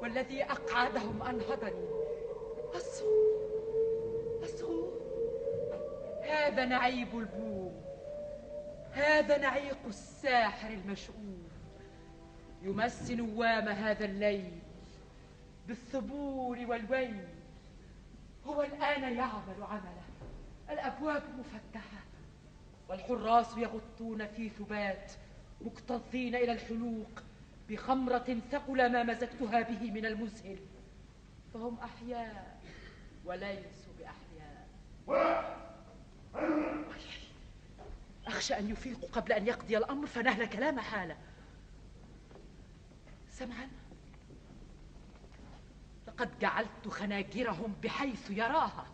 والذي أقعدهم أنهضني. أصغوا أصغوا هذا نعيب البوم. هذا نعيق الساحر المشؤوم. يمس نوام هذا الليل بالثبور والويل. هو الآن يعمل عمله. الأبواب مفتحة والحراس يغطون في ثبات. مكتظين إلى الحلوق بخمرة ثقل ما مزجتها به من المزهل فهم أحياء وليسوا بأحياء. أخشى أن يفيقوا قبل أن يقضي الأمر فنهلك لا محالة سمعا؟ لقد جعلت خناجرهم بحيث يراها.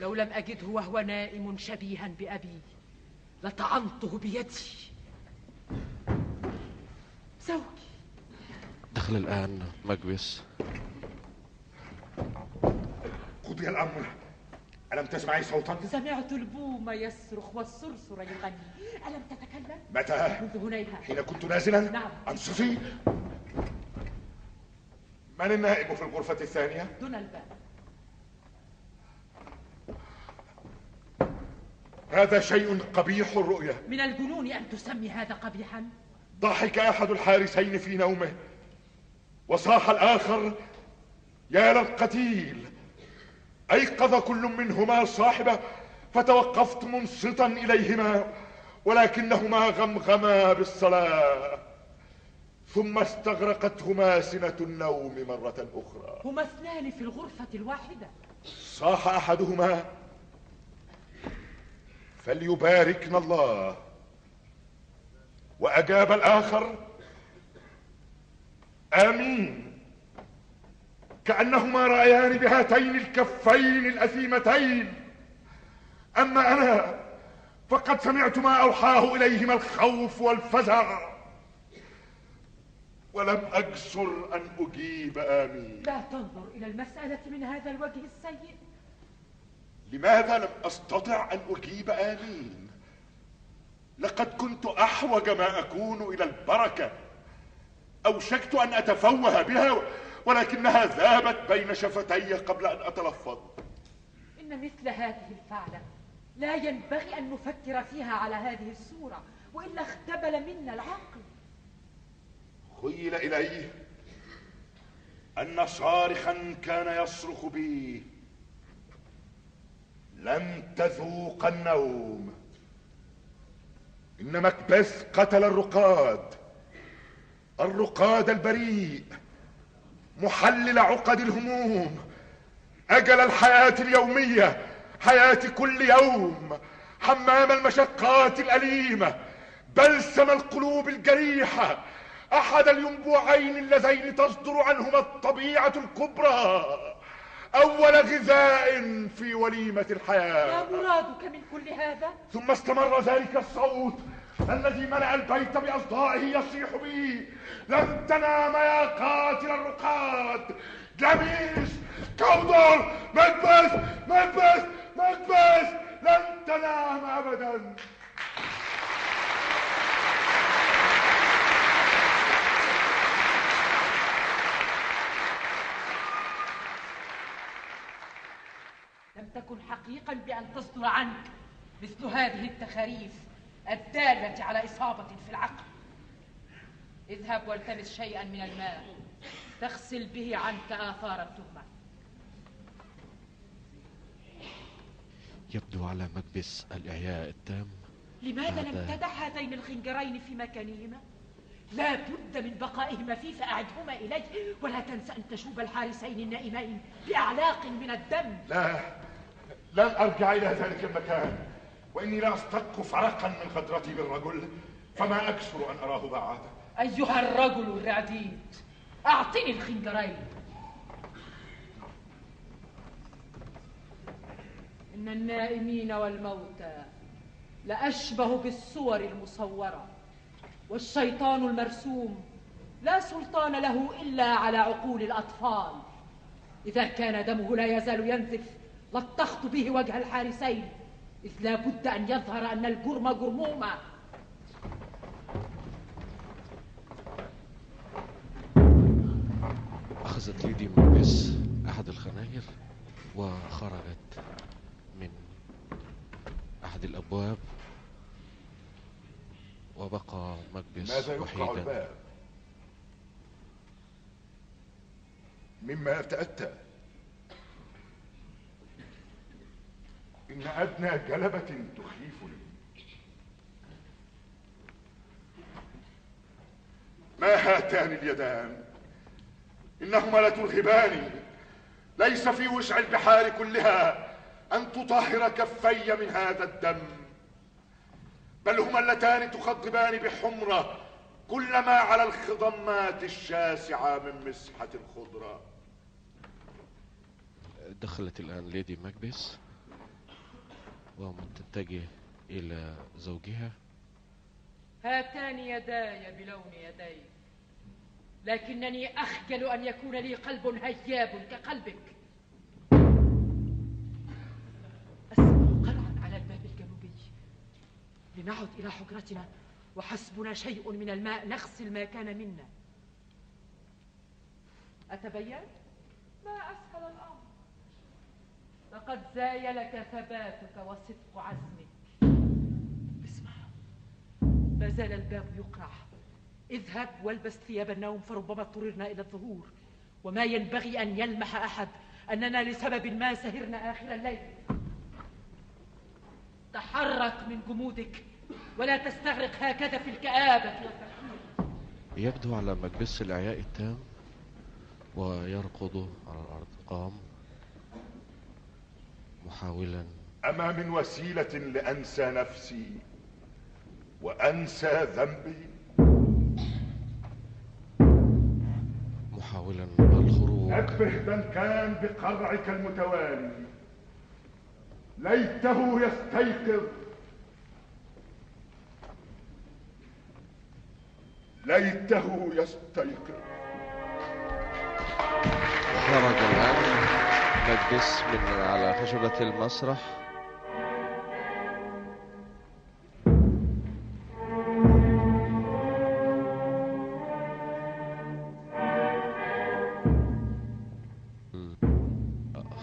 لو لم أجده وهو نائم شبيها بأبي لطعنته بيدي. زوجي دخل الآن مكبس قضي الأمر ألم تسمعي صوتا؟ سمعت البوم يصرخ والصرصر يغني ألم تتكلم؟ متى؟ منذ هنيها حين كنت نازلا؟ نعم أنصتي من النائب في الغرفة الثانية؟ دون الباب هذا شيء قبيح الرؤية. من الجنون أن تسمي هذا قبيحا؟ ضحك أحد الحارسين في نومه. وصاح الآخر يا للقتيل أيقظ كل منهما صاحبه فتوقفت منصتا إليهما ولكنهما غمغما بالصلاة ثم استغرقتهما سنة النوم مرة أخرى. هما اثنان في الغرفة الواحدة. صاح أحدهما فليباركنا الله. وأجاب الآخر آمين. كأنهما رأيان بهاتين الكفين الأثيمتين. أما أنا فقد سمعت ما أوحاه إليهما الخوف والفزع. ولم أجسر أن أجيب آمين. لا تنظر إلى المسألة من هذا الوجه السيء. لماذا لم أستطع أن أجيب آمين؟ لقد كنت أحوج ما أكون إلى البركة. أوشكت أن أتفوه بها ولكنها ذابت بين شفتي قبل أن أتلفظ. إن مثل هذه الفعلة لا ينبغي أن نفكر فيها على هذه الصورة وإلا اختبل منا العقل. خيل إليه أن صارخا كان يصرخ بي. لن تذوق النوم. إن مكبث قتل الرقاد. الرقاد البريء. محلل عقد الهموم. أجل الحياة اليومية. حياة كل يوم. حمام المشقات الأليمة. بلسم القلوب الجريحة. أحد الينبوعين اللذين تصدر عنهما الطبيعة الكبرى. أول غذاء في وليمة الحياة. ما مرادك من كل هذا؟ ثم استمر ذلك الصوت الذي ملأ البيت بأصدائه يصيح به لن تنام يا قاتل الرقاد. جميس كودر مكبس مكبس مكبس لن تنام أبدا. تكن حقيقا بأن تصدر عنك مثل هذه التخاريف الدالة على إصابة في العقل. اذهب والتمس شيئا من الماء. تغسل به عنك آثار التهمة. يبدو على مكبس الإعياء التام. لماذا لم تدع هذين الخنجرين في مكانهما؟ لا بد من بقائهما فيه فأعدهما إلي ولا تنسى أن تشوب الحارسين النائمين بأعلاق من الدم. لا. لن أرجع إلى ذلك المكان وإني لا أستق فرقا من غدرتي بالرجل فما أكثر أن أراه بعد. أيها الرجل الرعديد أعطني الخنجرين. إن النائمين والموتى لأشبه بالصور المصورة والشيطان المرسوم لا سلطان له إلا على عقول الأطفال. إذا كان دمه لا يزال ينزف لطخت به وجه الحارسين. إذ لا بد أن يظهر أن الجرم جرمهما أخذت ليدي مكبس أحد الخناجر وخرجت من أحد الأبواب وبقى مكبس ماذا وحيدا. الباب؟ مما يتأتى إن أدنى جلبة تخيفني ما هاتان اليدان؟ إنهما لترهباني ليس في وسع البحار كلها أن تطهر كفي من هذا الدم. بل هما اللتان تخضبان بحمرة كل ما على الخضمات الشاسعة من مسحة الخضرة. دخلت الآن ليدي مكبس وتتجه إلى زوجها. هاتان يداي بلون يديك لكنني أخجل أن يكون لي قلب هياب كقلبك. أسمع قرعا على الباب الجنوبي. لنعد إلى حجرتنا وحسبنا شيء من الماء نغسل ما كان منا. أتبين؟ ما أسهل الأمر. لقد زايلك ثباتك وصدق عزمك. اسمع ما زال الباب يقرع. اذهب والبس ثياب النوم فربما اضطررنا إلى الظهور. وما ينبغي أن يلمح أحد أننا لسبب ما سهرنا آخر الليل. تحرك من جمودك ولا تستغرق هكذا في الكآبة. يبدو على مكبس الإعياء التام ويركض على الأرض قام محاولا. أما من وسيلة لأنسى نفسي وأنسى ذنبي؟ محاولا الخروج. نبه دنكان بقرعك المتوالي. ليته يستيقظ. ليته يستيقظ. خرج الآن. مكبس من على خشبة المسرح.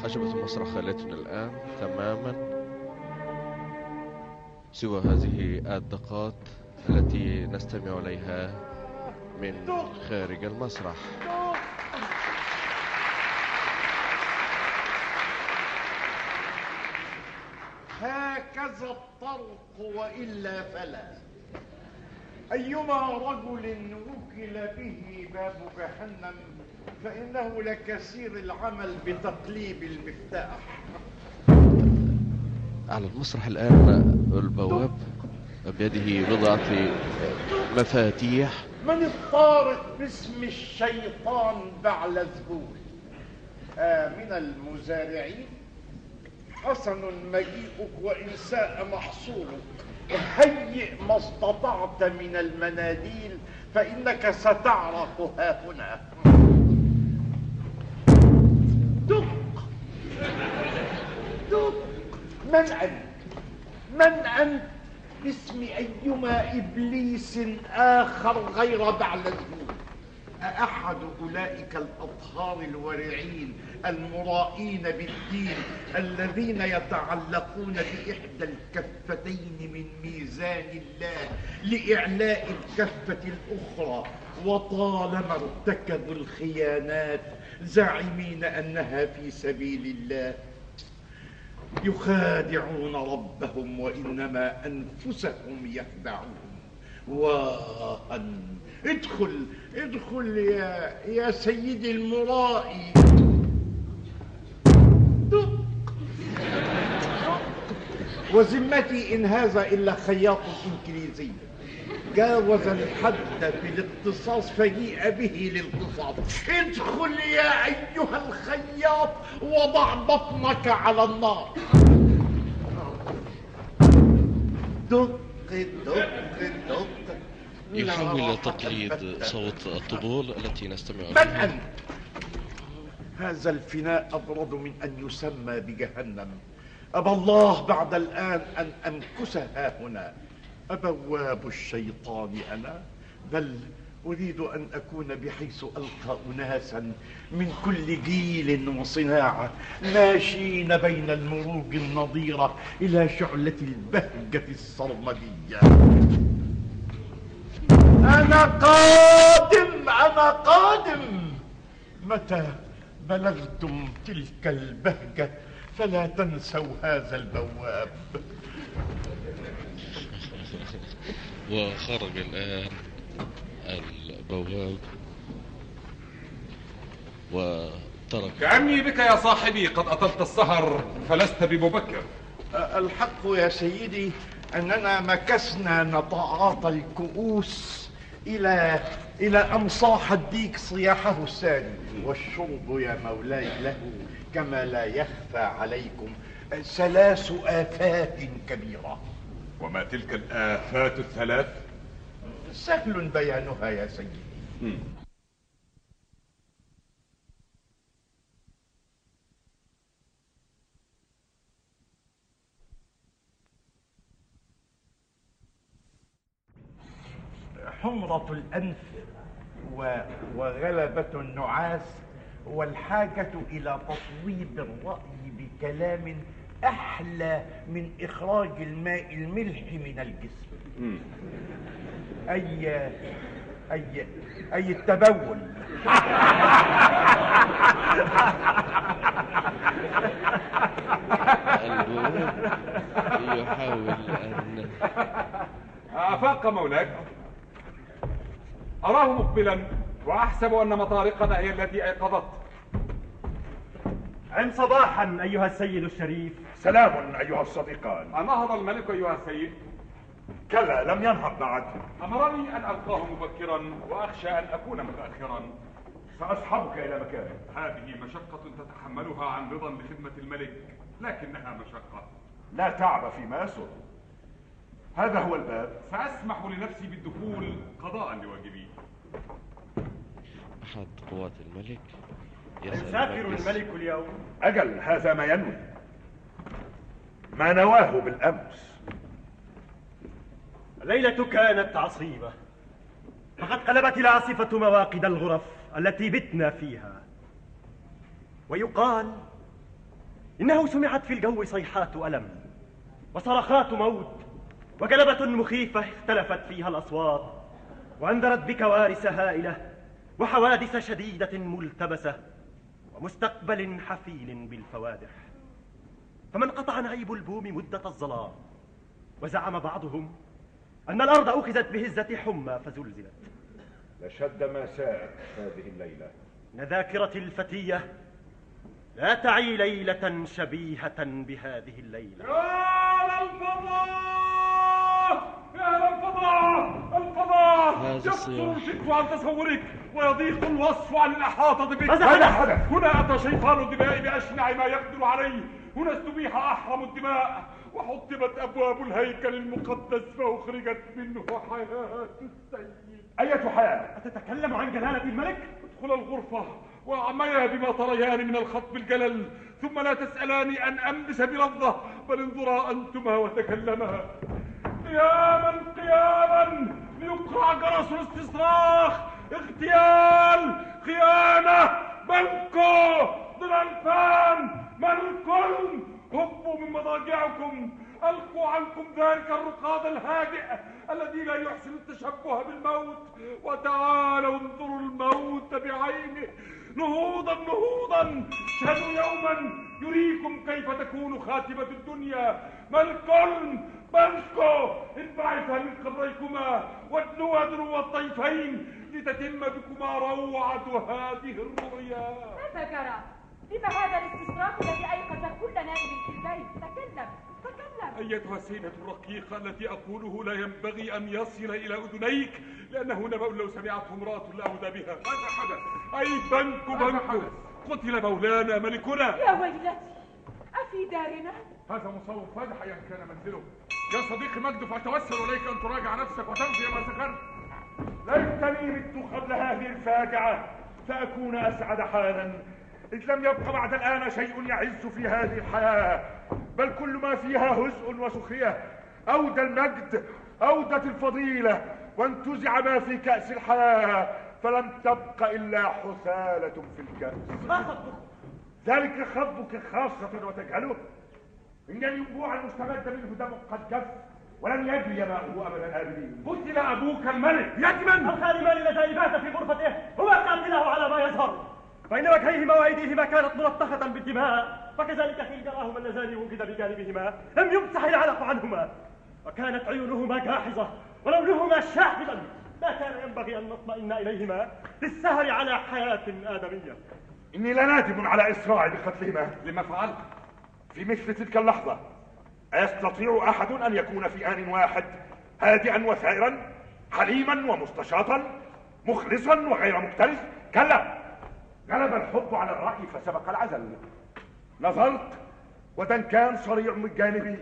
خشبة المسرح خالتنا الآن تماما سوى هذه الدقات التي نستمع إليها من خارج المسرح. هكذا الطرق وإلا فلا. أيما رجل وكل به باب جهنم فإنه لكثير العمل بتقليب المفتاح. على المسرح الآن البواب بيده بضعة مفاتيح. من الطارق باسم الشيطان بعلزبول آه من المزارعين. حسن مجيئك وإن ساء محصولك. هيئ ما استطعت من المناديل فإنك ستعرق ها هنا. دق. دق. من أنت؟ من أنت؟ باسم أيما إبليس آخر غير بعلزبول أحد أولئك الأطهار الورعين؟ المرائين بالدين الذين يتعلقون بإحدى الكفتين من ميزان الله لإعلاء الكفة الأخرى وطالما ارتكبوا الخيانات زاعمين أنها في سبيل الله. يخادعون ربهم وإنما أنفسهم يخدعون. وأن ادخل ادخل يا يا سيدي المرائي. وذمتي إن هذا إلا خياط إنجليزي جاوز الحد في الاقتصاص فجيء به للقصاص. ادخل يا أيها الخياط وضع بطنك على النار. دق دق دق. يحاول تقليد صوت الطبول التي نستمع من أنت؟ هذا الفناء أبرد من أن يسمى بجهنم. أبى الله بعد الآن أن أمكسها هنا. أبواب الشيطان أنا. بل أريد أن أكون بحيث ألقى أناسا من كل جيل وصناعة ماشين بين المروج النضيرة إلى شعلة البهجة الصرمدية. أنا قادم أنا قادم. متى بلغتم تلك البهجة فلا تنسوا هذا البواب. وخرج الآن البواب. وترك كأني بك يا صاحبي قد أطلت السهر فلست بمبكر. الحق يا سيدي أننا مكسنا نطاعات الكؤوس. إلى إلى أن صاح الديك صياحه الثاني والشرب يا مولاي له كما لا يخفى عليكم. ثلاث آفات كبيرة. وما تلك الآفات الثلاث؟ سهل بيانها يا سيدي. حمرة الأنف وغلبة النعاس والحاجة إلى تطويب الرأي بكلام أحلى من إخراج الماء الملح من الجسم. أي أي أي التبول. يحاول أن أفاق مولاك. أراه مقبلا وأحسب أن مطارقنا هي التي أيقظت. عن صباحا أيها السيد الشريف. سلام أيها الصديقان. أنهض الملك أيها السيد؟ كلا لم ينهض بعد. أمرني أن ألقاه مبكرا وأخشى أن أكون متأخرا. سأصحبك إلى مكانه. هذه مشقة تتحملها عن رضا لخدمة الملك لكنها مشقة. لا تعب فيما يسر. هذا هو الباب. سأسمح لنفسي بالدخول قضاء لواجبي أحد قوات الملك يسافر الملك اليوم. أجل هذا ما ينوي. ما نواه بالأمس. الليلة كانت عصيبة. فقد قلبت العاصفة مواقد الغرف التي بتنا فيها. ويقال إنه سمعت في الجو صيحات ألم وصرخات موت وجلبة مخيفة اختلفت فيها الأصوات. وأنذرت بكوارث هائلة وحوادث شديدة ملتبسة ومستقبل حفيل بالفوادح. فمن قطع نعيب البوم مدة الظلام وزعم بعضهم أن الأرض أخذت بهزة حمى فزلزلت. لشد ما ساءت هذه الليلة. إن ذاكرة الفتية لا تعي ليلة شبيهة بهذه الليلة. يا للفضاء يا للفضاء الفضاء! هذا يكثر الصياح. الشك عن تصورك ويضيق الوصف عن الإحاطة بك. ماذا حدث؟ هنا أتى شيطان الدماء بأشنع ما يقدر عليه. هنا استبيح أحرم الدماء. وحطمت أبواب الهيكل المقدس فأخرجت منه حياة السيد. أية حياة؟ أتتكلم عن جلالة الملك؟ ادخل الغرفة وأعميا بما تريان من الخط الجلل. ثم لا تسألاني أن أنبس بلفظة بل انظرا أنتما وتكلما. قياما قياما ليقرع جرس الاستصراخ. اغتيال خيانة بنكو ضلالفان ملك هبوا من مضاجعكم. ألقوا عنكم ذلك الرقاد الهادئ الذي لا يحسن التشبه بالموت. وتعالوا انظروا الموت بعينه. نهوضا نهوضا. اشهدوا يوما. يريكم كيف تكون خاتمة الدنيا. ملكم بنكو انبعث من قبريكما دنو الطيفين لتتم بكما روعة هذه الرؤيا ماذا جرى؟ لما هذا الاستشراق الذي أيقظ كل نائم في البيت؟ تكلم تكلم أيتها السيدة الرقيقة التي أقوله لا ينبغي أن يصل إلى أذنيك لأنه نبأ لو سمعته امرأة لأودى بها ماذا حدث؟ أي بنك بنك قتل مولانا ملكنا يا ويلتي أفي دارنا؟ هذا مصور فادح أيا كان منزله يا صديقي مجد فأتوسل إليك أن تراجع نفسك وتنفي ما ذكرت ليتني مت قبل هذه الفاجعة فأكون أسعد حالا. إذ لم يبق بعد الآن شيء يعز في هذه الحياة بل كل ما فيها هزء وسخرية. أودى المجد أودت الفضيلة وانتزع ما في كأس الحياة فلم تبق إلا حثالة في الكأس. ما خطبك؟ ذلك خطبك خاصة وتجهله. إن الينبوع المستمد منه دم قد جف ولن يجري ماؤه أبدا آبدين قتل أبوك الملك. يجمل الخادمان اللذان بات في غرفته هو قاتله على ما يظهر. فإن وجهيهما وأيديهما كانت ملطخة بالدماء فكذلك حين جراهما اللذان وجد بجانبهما لم يمسح العلق عنهما. وكانت عيونهما جاحظة ولونهما شاحبا ما كان ينبغي أن نطمئن إليهما للسهر على حياة آدمية. إني لنادم على إسراعي بقتلهما. لما فعلت؟ في مثل تلك اللحظة. أيستطيع أحد أن يكون في آن واحد هادئا وثائرا حليما ومستشاطا مخلصا وغير مكترث؟ كلا. غلب الحب على الرأي فسبق العزل. نظرت ودنكان صريع من جانبي.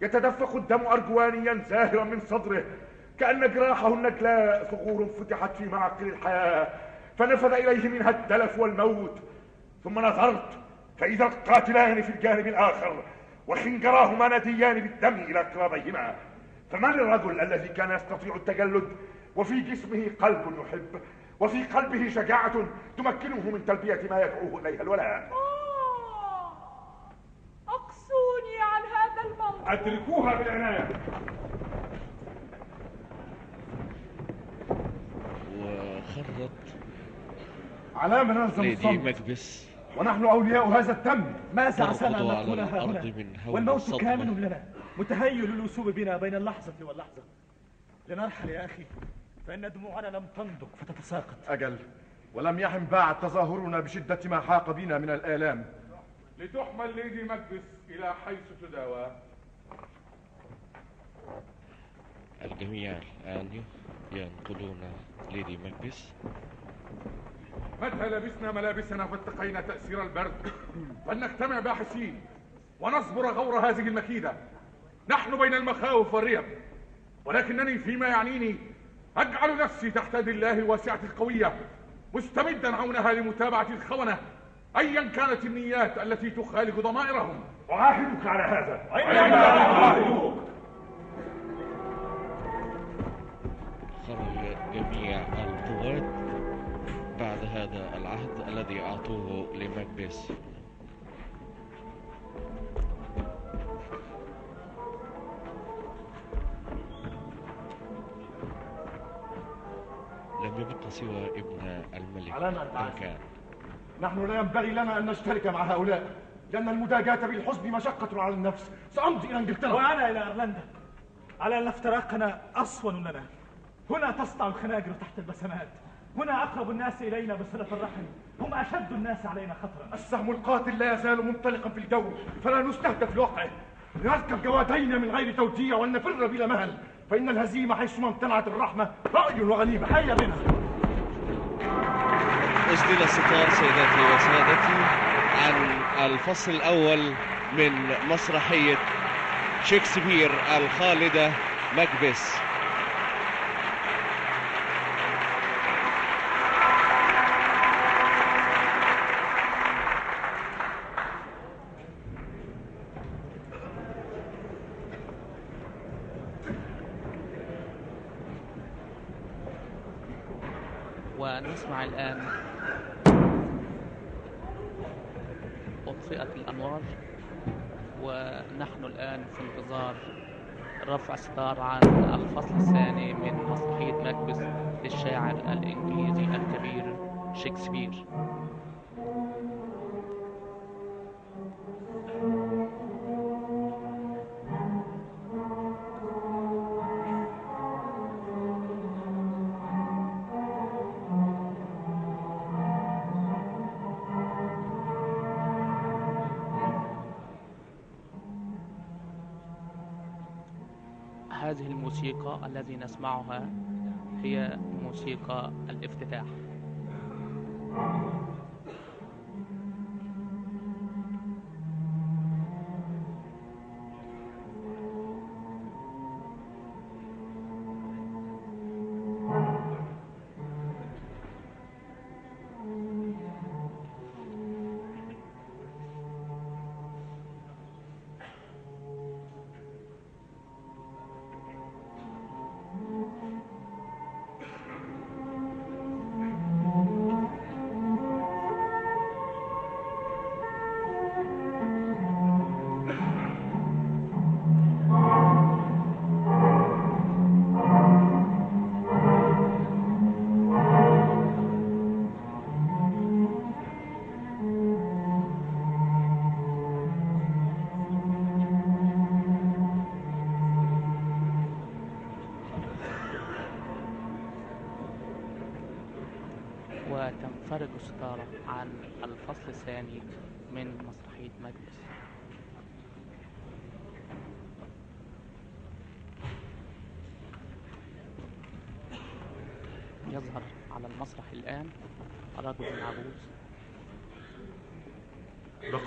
يتدفق الدم أرجوانيا زاهرا من صدره. كأن جراحه النجلاء ثغور فتحت في معقل الحياة. فنفذ إليه منها التلف والموت. ثم نظرت فإذا القاتلان في الجانب الآخر وخنجراهما نديان بالدم إلى قرابيهما فمن الرجل الذي كان يستطيع التجلد؟ وفي جسمه قلب يحب وفي قلبه شجاعة تمكنه من تلبية ما يدعوه إليها الولاء. آه أقصوني عن هذا الموت أدركوها بالعناية. وخرت على ما نلزم ليدي الصمت مكبس ونحن أولياء هذا التم ماذا عسانا تركض أن نكون هول والموت الصدمة. كامن لنا. متهيل الوثوب بنا بين اللحظة واللحظة. لنرحل يا أخي فإن دموعنا لم تنضج فتتساقط. أجل ولم يحن بعد تظاهرنا بشدة ما حاق بنا من الآلام. لتحمل ليدي مكبس إلى حيث تداوى. الجميع الآن ينقلون ليدي مكبس متى لبسنا ملابسنا فاتقينا تأثير البرد؟ فلنجتمع باحثين ونصبر غور هذه المكيدة. نحن بين المخاوف والريب ولكنني فيما يعنيني أجعل نفسي تحت يد الله الواسعة القوية مستمدا عونها لمتابعة الخونة أيا كانت النيات التي تخالج ضمائرهم. أعاهدك على هذا. خرج جميع القوات هذا العهد الذي أعطوه لمكبس. لم يبق سوى ابن الملك أنت دنكان نحن لا ينبغي لنا أن نشترك مع هؤلاء لأن المداجاة بالحزن مشقة على النفس. سأمضي إلى إنجلترا. وأنا إلى أيرلندا. على أن افتراقنا أصون لنا. هنا تصنع الخناجر تحت البسمات. هنا أقرب الناس إلينا بصلة الرحم. هم أشد الناس علينا خطرا. السهم القاتل لا يزال منطلقا في الجو. فلا نستهدف لوقعه. نركب جوادينا من غير توجيه ولنفر بلا مهل. فإن الهزيمة حيثما امتنعت الرحمة رأي وغنيمة. هيا بنا. أسدل الستار سيداتي وسادتي عن الفصل الأول من مسرحية شكسبير الخالدة مكبس الآن. أطفئت الأنوار ونحن الآن في انتظار رفع ستار عن الفصل الثاني من مسرحية مكبث للشاعر الإنجليزي الكبير شكسبير. الذي نسمعها هي موسيقى الافتتاح.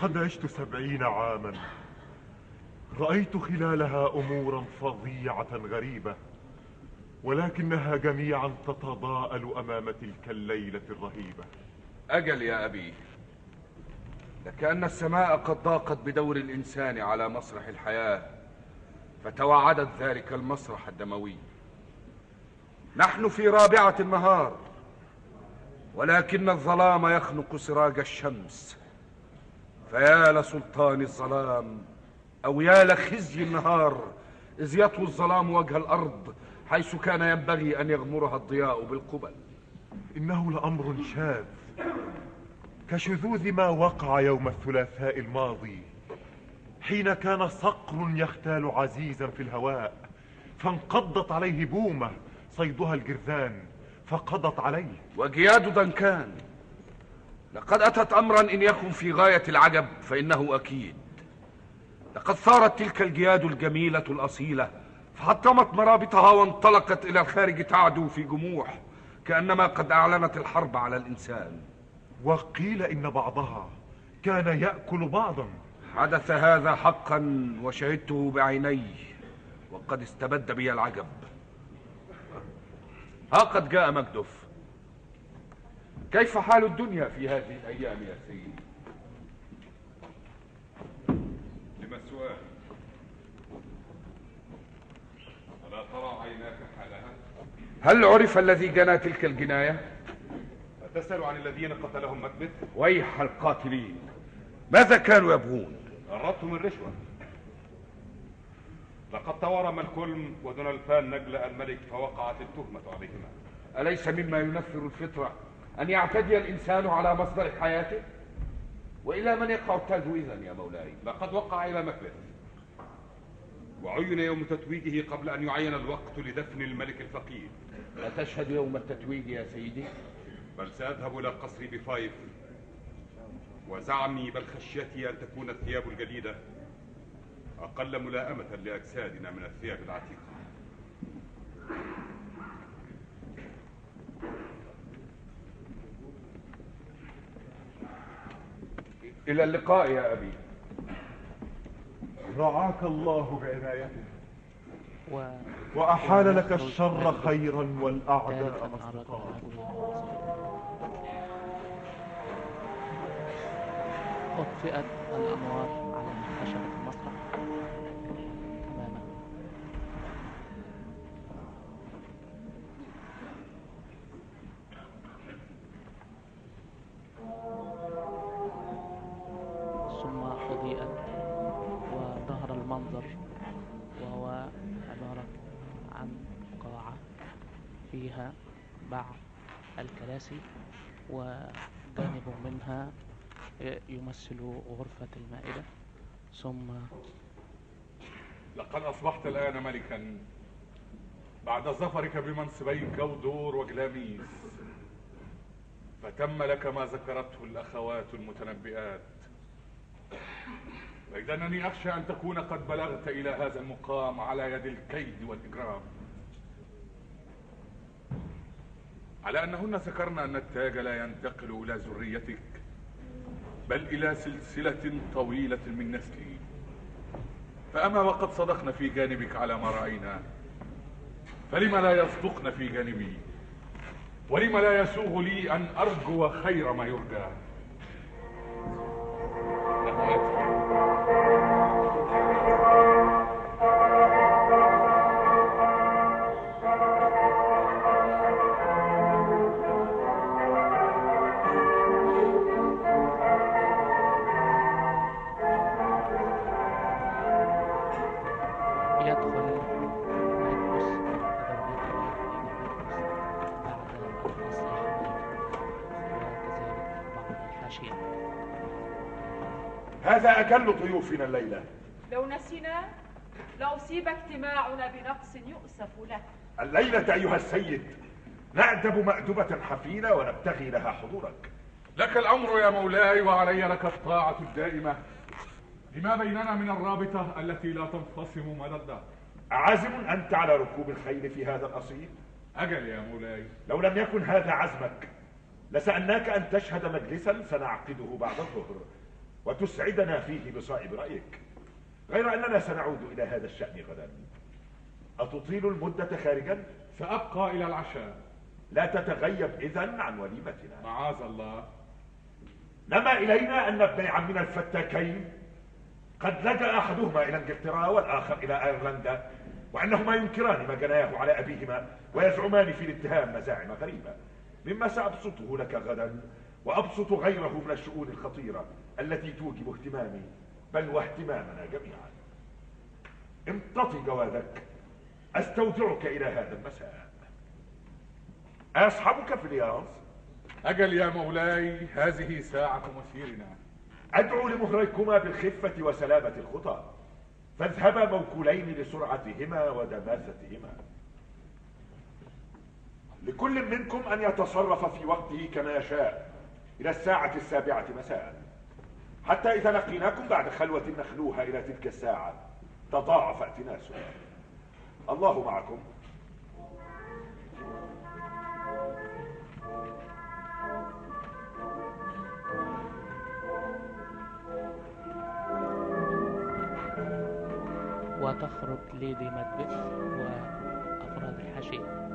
لقد عشت سبعين عاما. رأيت خلالها أمورا فظيعة غريبة ولكنها جميعا تتضاءل أمام تلك الليلة الرهيبة. أجل يا أبي لكأن السماء قد ضاقت بدور الإنسان على مسرح الحياة فتوعدت ذلك المسرح الدموي. نحن في رابعة النهار ولكن الظلام يخنق سراج الشمس. فيا لسلطان الظلام أو يا لخزي النهار إذ يطوي الظلام وجه الأرض حيث كان ينبغي أن يغمرها الضياء بالقبل. إنه لأمر شاذ. كشذوذ ما وقع يوم الثلاثاء الماضي حين كان صقر يختال عزيزا في الهواء فانقضت عليه بومة صيدها الجرذان فقضت عليه. وجياد دنكان. لقد أتت أمرا إن يكن في غاية العجب فإنه أكيد. لقد ثارت تلك الجياد الجميلة الأصيلة فحطمت مرابطها وانطلقت إلى الخارج تعدو في جموح كأنما قد أعلنت الحرب على الإنسان. وقيل إن بعضها كان يأكل بعضا. حدث هذا حقا وشهدته بعيني وقد استبد بي العجب. ها قد جاء مجدف. كيف حال الدنيا في هذه الأيام يا سيدي؟ لما السؤال ألا ترى عيناك حالها؟ هل عرف الذي جنى تلك الجناية؟ أتسأل عن الذين قتلهم مكبث ويح القاتلين. ماذا كانوا يبغون؟ أردتهم الرشوة. لقد تورم الكلم ودون الفان نجل الملك فوقعت التهمة عليهما. أليس مما ينفر الفطرة؟ أن يعتدي الإنسان على مصدر حياته؟ وإلى من يقع التاج إذا يا مولاي؟ لقد وقع إلى مكبث وعين يوم تتويجه قبل أن يعين الوقت لدفن الملك الفقير. أتشهد يوم التتويج يا سيدي؟ بل سأذهب إلى قصري بفايف. وزعمي بل خشيتي أن تكون الثياب الجديدة أقل ملائمة لأجسادنا من الثياب العتيقة. إلى اللقاء يا أبي. رعاك الله بعنايته. و... وأحال لك الشر خيرا والأعداء أصدقاء. أطفئت الأنوار الكراسي وجانب منها يمثل غرفة المائدة. ثم لقد أصبحت الآن ملكا بعد ظفرك بمنصبي كودور وجلاميس. فتم لك ما ذكرته الأخوات المتنبئات. بيد أنني أخشى أن تكون قد بلغت إلى هذا المقام على يد الكيد والإجرام. على أنهن ذكرن أن التاج لا ينتقل إلى ذريتك بل إلى سلسلة طويلة من نسلي. فأما وقد صدقن في جانبك على ما رأينا فلم لا يصدقن في جانبي؟ ولم لا يسوغ لي أن أرجو خير ما يرجى؟ ضيوفنا الليلة. لو نسينا لأصيب اجتماعنا بنقص يؤسف له الليلة أيها السيد نأدب مأدبة حفينة ونبتغي لها حضورك. لك الأمر يا مولاي وعلي لك الطاعة الدائمة. لما بيننا من الرابطة التي لا تنفصم مدى الدهر عازم أنت على ركوب الخيل في هذا الأصيل؟ أجل يا مولاي. لو لم يكن هذا عزمك لسألناك أن تشهد مجلسا سنعقده بعد الظهر. وتسعدنا فيه بصائب رأيك. غير أننا سنعود إلى هذا الشأن غدا. أتطيل المدة خارجا؟ سأبقى إلى العشاء. لا تتغيب إذن عن وليمتنا. معاذ الله. نما إلينا أن ابن عمنا الفتاكين؟ قد لجأ أحدهما إلى إنجلترا والآخر إلى أيرلندا وأنهما ينكران ما جناه على أبيهما ويزعمان في الاتهام مزاعم غريبة. مما سأبسطه لك غدا وأبسط غيره من الشؤون الخطيرة. التي توجب اهتمامي بل واهتمامنا جميعا. امتطي جوادك أستودعك إلى هذا المساء. أصحابك في الرياض. أجل يا مولاي هذه ساعة مسيرنا. أدعو لمهريكما بالخفة وسلامة الخطى. فاذهبا موكولين لسرعتهما ودماثتهما. لكل منكم أن يتصرف في وقته كما يشاء إلى الساعة السابعة مساء. حتى إذا لقيناكم بعد خلوة نخلوها إلى تلك الساعة تضاعف ائتناسنا الله معكم. وتخرج ليدي مكبث وأفراد الحاشية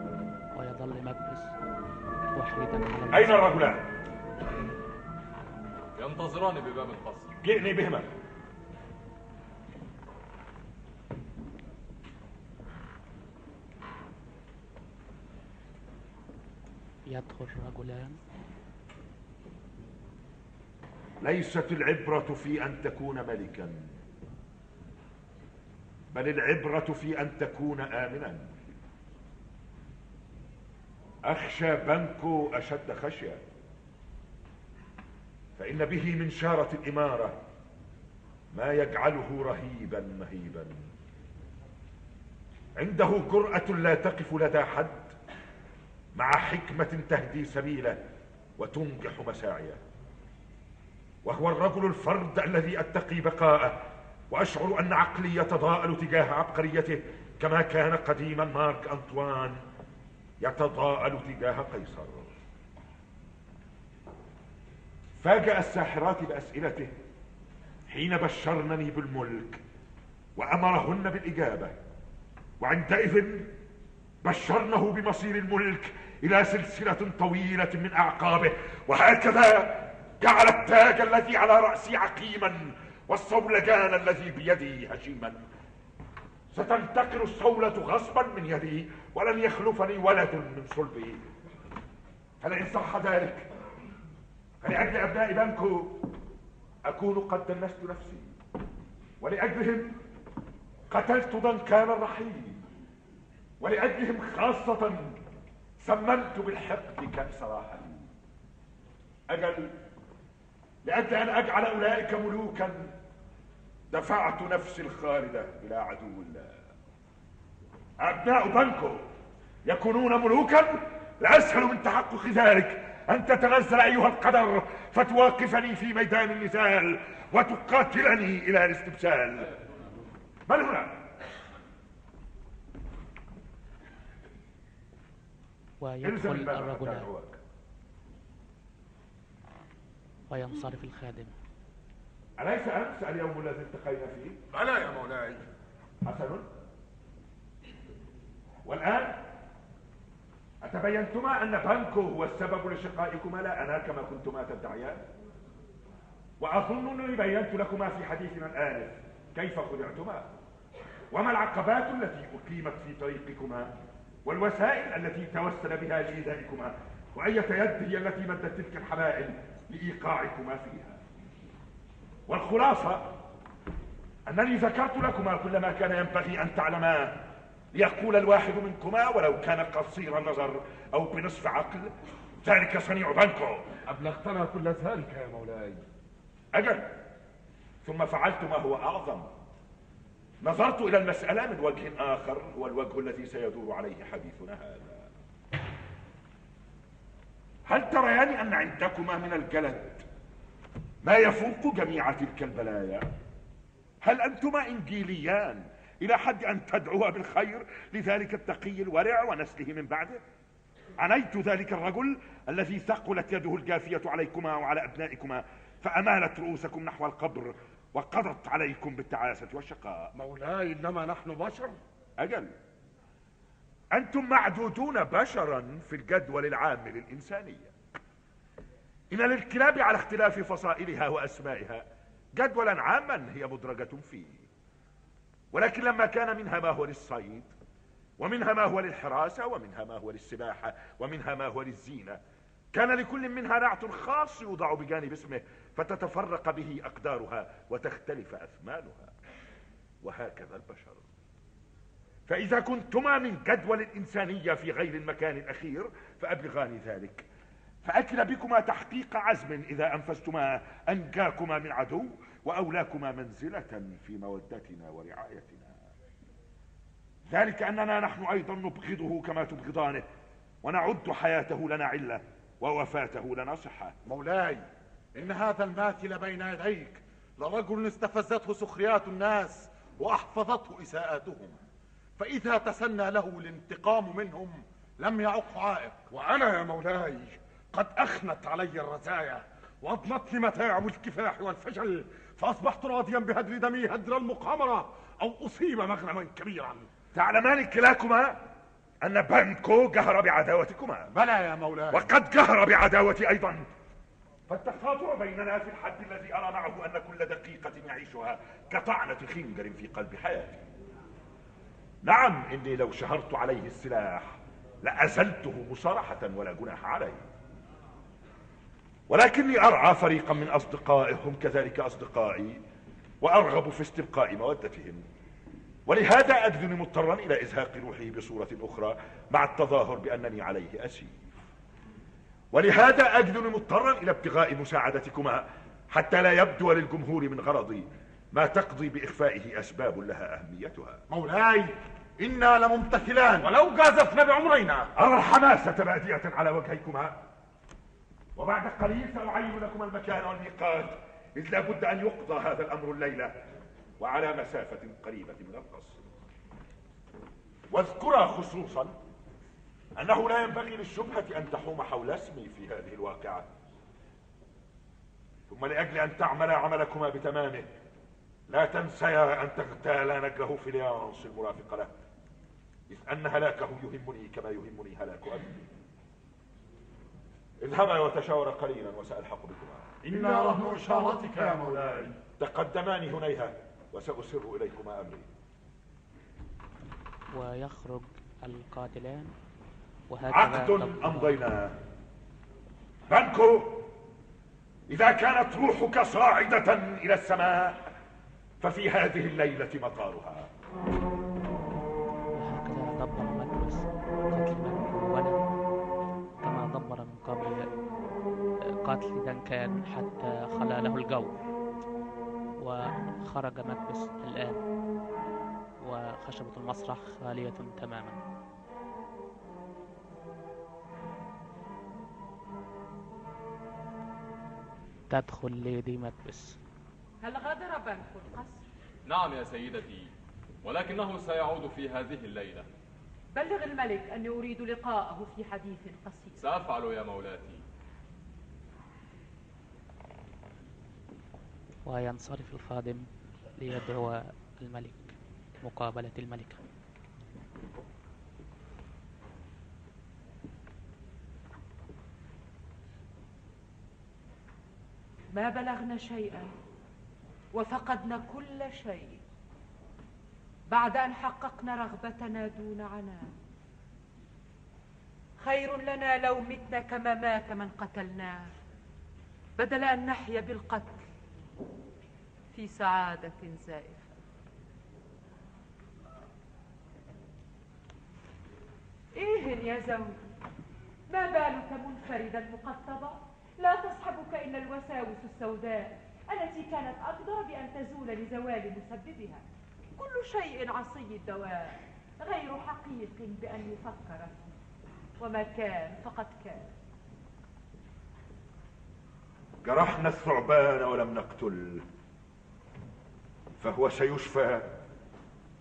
ويظل مكبث وحيدا. على أين الرجلان؟ ينتظران بباب القصر. جئني بهما. يدخل رجلان. ليست العبرة في أن تكون ملكا بل العبرة في أن تكون آمنا. أخشى بنكو أشد خشية. فإن به من شارة الإمارة ما يجعله رهيبا مهيبا. عنده جرأة لا تقف لدى حد مع حكمة تهدي سبيله وتنجح مساعيه. وهو الرجل الفرد الذي أتقي بقاءه وأشعر أن عقلي يتضاءل تجاه عبقريته كما كان قديما مارك أنطوان يتضاءل تجاه قيصر. فاجأ الساحرات بأسئلته حين بشرنني بالملك وأمرهن بالإجابة وعندئذ بشرنه بمصير الملك إلى سلسلة طويلة من أعقابه وهكذا جعل التاج الذي على رأسي عقيما والصولجان الذي بيدي هشيما. ستنتقل الصولة غصبا من يدي ولن يخلفني ولد من صلبي. فلئن صح ذلك فلأجل أبناء بنكو أكون قد دنست نفسي ولأجلهم قتلت ضنكان الرحيم ولأجلهم خاصة سممت بالحقد كأس راحتي أجل لأجل أن أجعل أولئك ملوكا دفعت نفسي الخالدة إلى عدو الله. أبناء بنكو يكونون ملوكا لأسهل من تحقق ذلك. أن تتنزل أيها القدر فتواقفني في ميدان النزال وتقاتلني إلى الاستبسال. من هنا؟ ويدخل الرجلان وينصرف الخادم. أليس أمس اليوم الذي التقينا فيه؟ بلى يا مولاي. حسن؟ والآن؟ أتبينتما أن بانكو هو السبب لشقائكما؟ لا أنا كما كنتما تدعيان. وأظنني بينت لكما في حديثنا الآنف. كيف خدعتما؟ وما العقبات التي أقيمت في طريقكما؟ والوسائل التي توسل بها لإيذائكما؟ وأية يد هي التي مدت تلك الحبائل لإيقاعكما فيها؟ والخلاصة أنني ذكرت لكما كل ما كان ينبغي أن تعلما ليقول الواحد منكما ولو كان قصير النظر أو بنصف عقل. ذلك صنيع بانكو أبلغتنا كل ذلك يا مولاي. أجل. ثم فعلت ما هو أعظم. نظرت إلى المسألة من وجه آخر هو الوجه الذي سيدور عليه حديثنا هذا. هل تريان أن عندكما من الجلد ما يفوق جميع تلك البلايا؟ هل أنتما إنجيليان؟ إلى حد أن تدعوا بالخير لذلك التقي الورع ونسله من بعده. عنيت ذلك الرجل الذي ثقلت يده الجافية عليكما وعلى أبنائكما فأمالت رؤوسكم نحو القبر وقضت عليكم بالتعاسة والشقاء. مولاي إنما نحن بشر. أجل. أنتم معدودون بشرا في الجدول العام للإنسانية. إن للكلاب على اختلاف فصائلها وأسمائها جدولا عاما هي مدرجة فيه. ولكن لما كان منها ما هو للصيد ومنها ما هو للحراسة ومنها ما هو للسباحة ومنها ما هو للزينة كان لكل منها نعت خاص يوضع بجانب اسمه فتتفرق به أقدارها وتختلف أثمانها وهكذا البشر. فإذا كنتما من جدول الإنسانية في غير المكان الأخير فأبلغاني ذلك. فأكل بكما تحقيق عزم إذا أنفذتما أنجاكما من عدو. وأولاكما منزلة في مودتنا ورعايتنا. ذلك أننا نحن أيضا نبغضه كما تبغضانه ونعد حياته لنا علة ووفاته لنا صحة. مولاي إن هذا الماثل بين يديك لرجل استفزته سخريات الناس وأحفظته إساءاتهم. فإذا تسنى له الانتقام منهم لم يعق عائق. وأنا يا مولاي قد أخنت علي الرزايا وأضنتني متاعب الكفاح والفشل فأصبحت راضيا بهدر دمي هدر المقامرة أو أصيب مغنما كبيرا. تعلمان كلاكما أن بانكو جهر بعداوتكما. بلى يا مولاي. وقد جهر بعداوتي أيضا. فالتقاطع بيننا في الحد الذي أرى معه أن كل دقيقة يعيشها كطعنة خنجر في قلب حياتي. نعم إني لو شهرت عليه السلاح لأزلته مصارحة ولا جناح عليه. ولكني أرعى فريقا من أصدقائهم كذلك أصدقائي وأرغب في استبقاء مودتهم. ولهذا أجدني مضطرا إلى إزهاق روحه بصورة أخرى مع التظاهر بأنني عليه أسير. ولهذا أجدني مضطرا إلى ابتغاء مساعدتكما حتى لا يبدو للجمهور من غرضي ما تقضي بإخفائه أسباب لها أهميتها. مولاي إنا لممتثلان. ولو جازفنا بعمرينا. أرى الحماسة بادية على وجهيكما. وبعد قليل سأعين لكم المكان والميقات إذ لا بد أن يقضى هذا الأمر الليلة وعلى مسافة قريبة من القصر. واذكرا خصوصا أنه لا ينبغي للشبهة أن تحوم حول اسمي في هذه الواقعة. ثم لأجل أن تعمل عملكما بتمامه لا تنسيا أن تغتالا نجله في ليانس المرافق له إذ أن هلاكه يهمني كما يهمني هلاك أبي اذهبا وتشاورا قليلا وسألحق بكما. إنا رهن إشارتك يا مولاي. تقدماني هنيها وسأسر إليكما أمري. ويخرج القاتلان وهكذا عقد أمضيناه بانكو إذا كانت روحك صاعدة إلى السماء ففي هذه الليلة مطارها. وهكذا دبر مكبس قتل قبل قتل دنكان حتى خلا له الجو وخرج مكبس الآن وخشبة المسرح خالية تماما. تدخل ليدي مكبس هل غادر بنك القصر نعم يا سيدتي ولكنه سيعود في هذه الليلة. بلغ الملك أني أريد لقاءه في حديث قصير. سأفعل يا مولاتي. وينصرف الخادم ليدعو الملك مقابلة الملكة ما بلغنا شيئا وفقدنا كل شيء. بعد أن حققنا رغبتنا دون عناء. خير لنا لو متنا كما مات من قتلناه بدل أن نحيا بالقتل في سعادة زائفة. إيه يا زوجي ما بالك منفردا مقطبا لا تصحبك إلا الوساوس السوداء التي كانت أقدر بأن تزول لزوال مسببها. كل شيء عصي الدواء غير حقيق بأن يفكر فيه. وما كان فقد كان. جرحنا الثعبان ولم نقتل. فهو سيشفى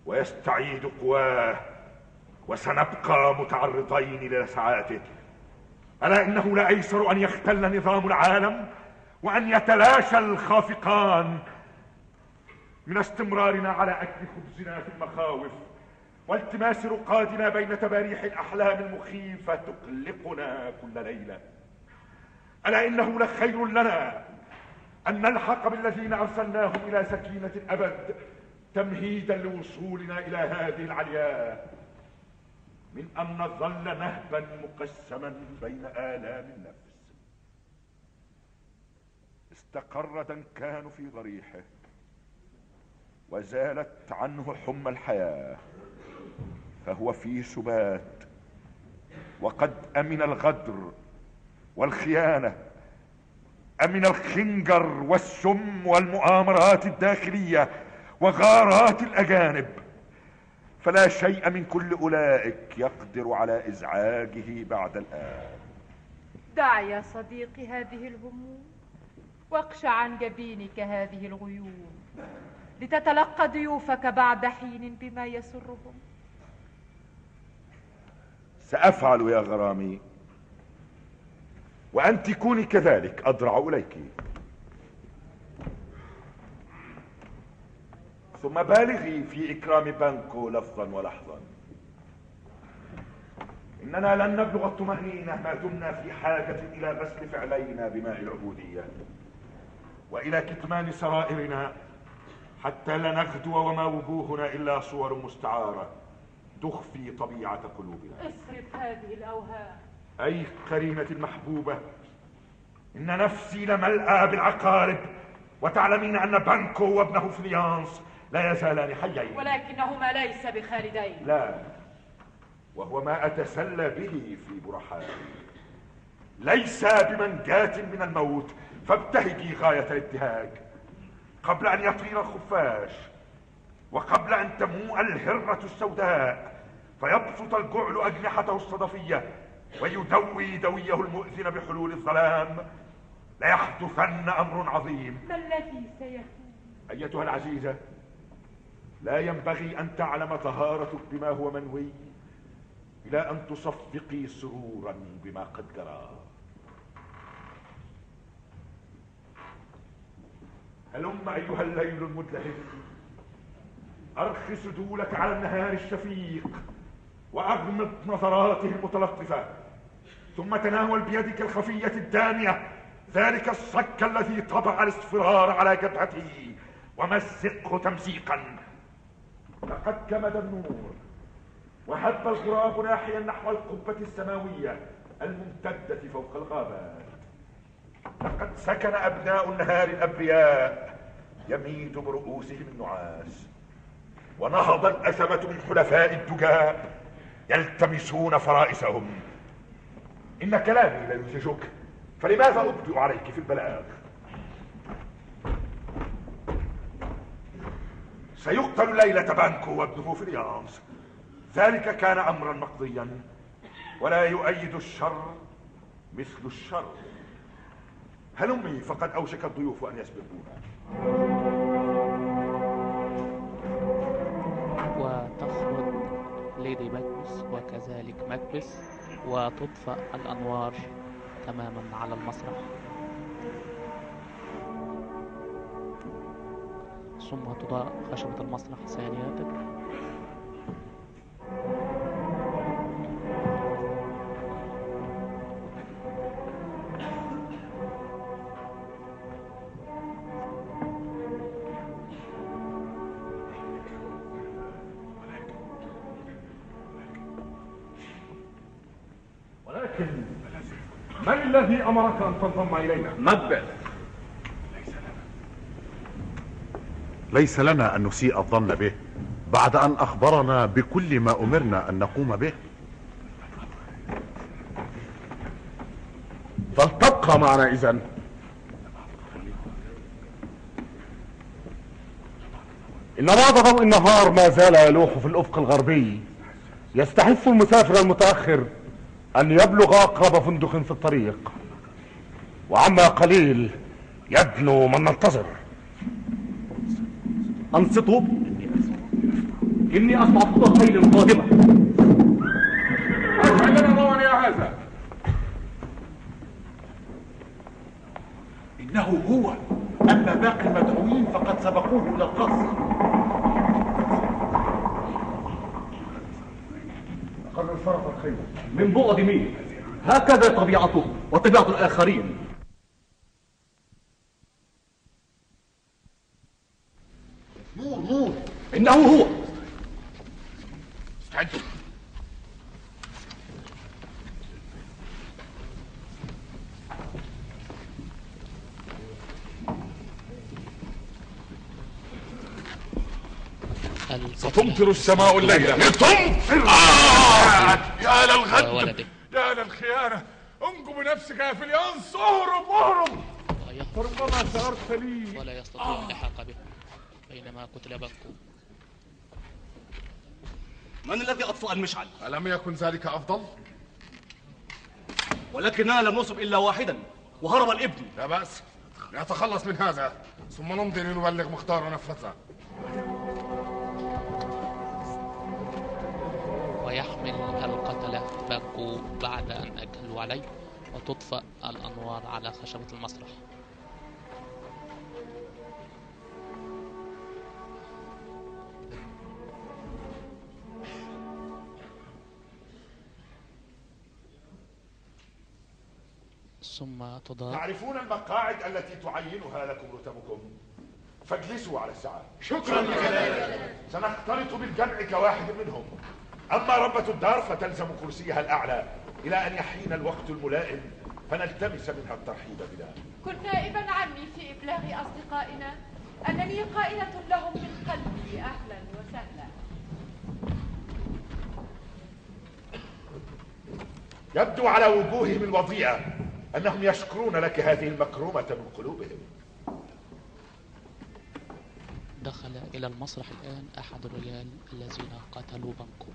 ويستعيد قواه وسنبقى متعرضين لسعاته ألا إنه لا أيسر أن يختل نظام العالم وأن يتلاشى الخافقان من استمرارنا على أكل خبزنا في المخاوف والتماس رقادنا بين تباريح الأحلام المخيفة تقلقنا كل ليلة. ألا إنه لخير لنا أن نلحق بالذين أرسلناهم إلى سكينة الأبد تمهيدا لوصولنا إلى هذه العلياء من أن نظل نهبا مقسما بين آلام النفس. استقر دنكان في ضريحه. وزالت عنه حمى الحياة فهو في سبات. وقد أمن الغدر والخيانة أمن الخنجر والسم والمؤامرات الداخلية وغارات الأجانب. فلا شيء من كل أولئك يقدر على إزعاجه بعد الآن. دع يا صديقي هذه الهموم واقشع عن جبينك هذه الغيوم. لتتلقى ضيوفك بعد حين بما يسرهم. سأفعل يا غرامي وأنت كوني كذلك أضرع إليك. ثم بالغي في إكرام بانكو لفظا ولحظا. إننا لن نبلغ الطمأنينة ما دمنا في حاجة إلى غسل فعلينا بماء العبودية وإلى كتمان سرائرنا حتى لا نغدو وما وجوهنا إلا صور مستعارة تخفي طبيعة قلوبنا. اصرف هذه الأوهام. أي قرينة المحبوبة إن نفسي لملأى بالعقارب وتعلمين أن بانكو وابنه فليانس لا يزالان حيين. ولكنهما ليس بخالدين. لا وهو ما أتسلى به في برحائي ليس بمنجاة من الموت فابتهجي غاية الابتهاج. قبل أن يطير الخفاش وقبل أن تموء الهرة السوداء فيبسط الجعل أجنحته الصدفية ويدوي دويه المؤذن بحلول الظلام. ليحدثن أمر عظيم. ما الذي سيكون؟ أيتها العزيزة لا ينبغي أن تعلم طهارتك بما هو منوي إلى أن تصفقي سرورا بما قد جرى. هلم أيها الليل المدلهب أرخ سدولك على النهار الشفيق وأغمض نظراته المتلطفة. ثم تناول بيدك الخفية الدامية. ذلك الصك الذي طبع الاصفرار على جبهته ومزقه تمزيقا. لقد كمد النور. وهب الغراب ناحيا نحو القبة السماوية الممتدة فوق الغابات. لقد سكن أبناء النهار الأبرياء يميد برؤوسهم النعاس. ونهض الأثمة من حلفاء الدجى يلتمسون فرائسهم. إن كلامي لا يزعجك فلماذا أبدئ عليك في البلاغ؟ سيقتل الليلة بانكو وابنه فليانس ذلك كان أمرا مقضيا ولا يؤيد الشر مثل الشر. هلمي فقد أوشك الضيوف أن يسبقونا؟ وتخرج ليدي ماكبس وكذلك ماكبس وتطفأ الأنوار تماما على المسرح. ثم تضاء خشبة المسرح ثانية ولكن تنضم إلينا؟ مكبث ليس لنا أن نسيء الظن به بعد أن أخبرنا بكل ما أمرنا أن نقوم به. فلتبقى معنا اذا إن بعد ضوء النهار ما زال يلوح في الأفق الغربي يستحث المسافر المتأخر أن يبلغ أقرب فندق في الطريق. وعما قليل يدنو من ننتظر. أنصتوا؟ إني أسمع صوت خيل أجعل لنا يا هذا إنه هو. أما باقي المدعوين فقد سبقوه إلى القصر. قد انصرف الخيل. من بعد مين؟ هكذا طبيعته وطبيعة الآخرين نور نور إنه هو استعدوا ستمطر السماء الليلة. تمطر آه! يا وولده يا للخيانة انجو بنفسك يا فليانس اهرب اهرب ربما شعرت لي. ولا يستطيع اللحاق به. بينما قتل بكو من الذي أطفأ المشعل؟ ألم يكن ذلك أفضل؟ ولكننا لم نصب إلا واحدا وهرب الإبن. لا بأس. نتخلص من هذا. ثم نمضي لنبلغ مختار ونفذه بكو بعد أن أجهلوا عليه وتطفأ الأنوار على خشبة المسرح. ثم تضاء تعرفون المقاعد التي تعينها لكم رتبكم؟ فاجلسوا على الساعات شكرا لك. سنختلط بالجمع كواحد منهم. أما ربة الدار فتلزم كرسيها الأعلى إلى أن يحين الوقت الملائم فنلتمس منها الترحيب بنا. كن نائبا عني في إبلاغ أصدقائنا أنني قائلة لهم من قلبي أهلا وسهلا. يبدو على وجوههم الوضيئة أنهم يشكرون لك هذه المكرومة من قلوبهم. دخل إلى المسرح الآن أحد الرجال الذين قتلوا بانكو.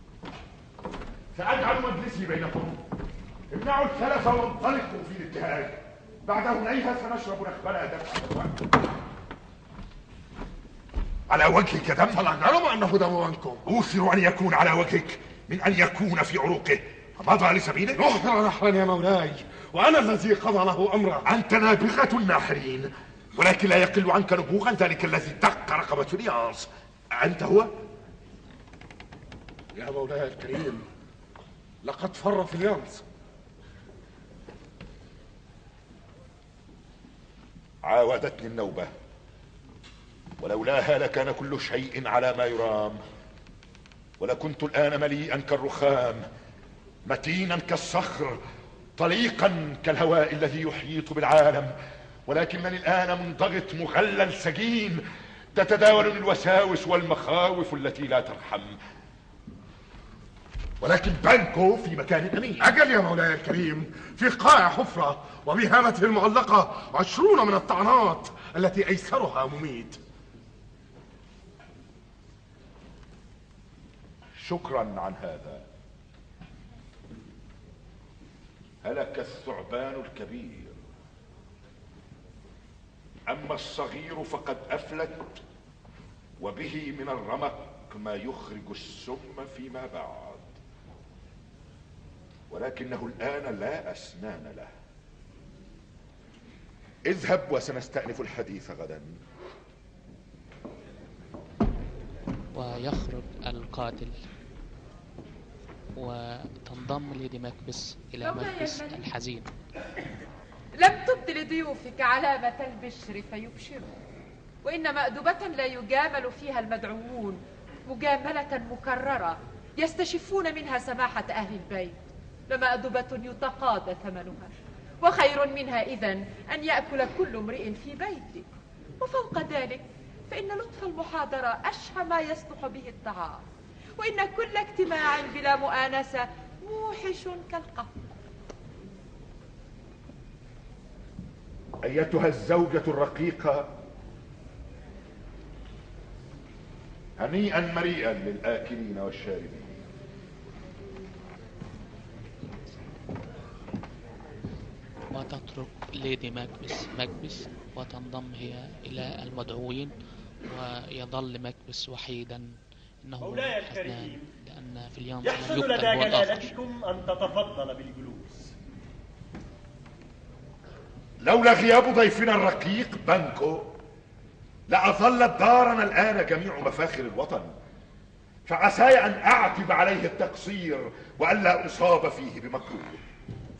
سأجعل مجلسي بينكم. امنعوا الثلث وانطلقوا في الابتهاج بعد هنيها سنشرب نخبلا دفعة على وجهك دم فلا نعلم أنه دم وانكم أوثر أن يكون على وجهك من أن يكون في عروقه. فمضى لسبيله نحر نحرا يا مولاي وأنا الذي قضى له أمرا. أنت نابغة الناحرين. ولكن لا يقل عنك نبوغا ذلك الذي دق رقبة فليانس أنت هو؟ يا مولاي الكريم لقد فر فليانس عاودتني النوبة. ولولاها لكان كل شيء على ما يرام. ولكنت الآن مليئا كالرخام متينا كالصخر طليقا كالهواء الذي يحيط بالعالم. ولكنني الآن منضغط مغلل سجين تتداولني الوساوس والمخاوف التي لا ترحم. ولكن بانكو في مكان أمين أجل يا مولاي الكريم في قاع حفرة وبهامته المعلقة عشرون من الطعنات التي أيسرها مميت. شكرا عن هذا. هلك الثعبان الكبير. أما الصغير فقد أفلت وبه من الرمق ما يخرج السم فيما بعد. ولكنه الآن لا أسنان له. اذهب وسنستأنف الحديث غدا. ويخرج القاتل وتنضم ليدي ماكبس إلى الملك. الحزين. لم تبد لضيوفك علامة البشر فيبشروا. وإن مأدبة لا يجامل فيها المدعوون مجاملة مكررة يستشفون منها سماحة أهل البيت. لمأدبة يتقاضى ثمنها وخير منها إذن أن يأكل كل امرئ في بيته. وفوق ذلك فإن لطف المحاضرة أشهى ما يصلح به الطعام. وإن كل اجتماع بلا مؤانسة موحش كالقهر أيتها الزوجة الرقيقة؟ هنيئا مريئا للآكلين والشاربين. وتترك ليدي ماكبث؟ ماكبث وتنضم هي إلى المدعوين ويظل ماكبث وحيدا. إنه مولاي الكريم لأن فليانس يحسن لم لدى جلالتكم أن تتفضل بالجلوس. لولا غياب ضيفنا الرقيق بانكو لأظلت دارنا الآن جميع مفاخر الوطن. فعساي أن أعتب عليه التقصير وألا أصاب فيه بمكروه.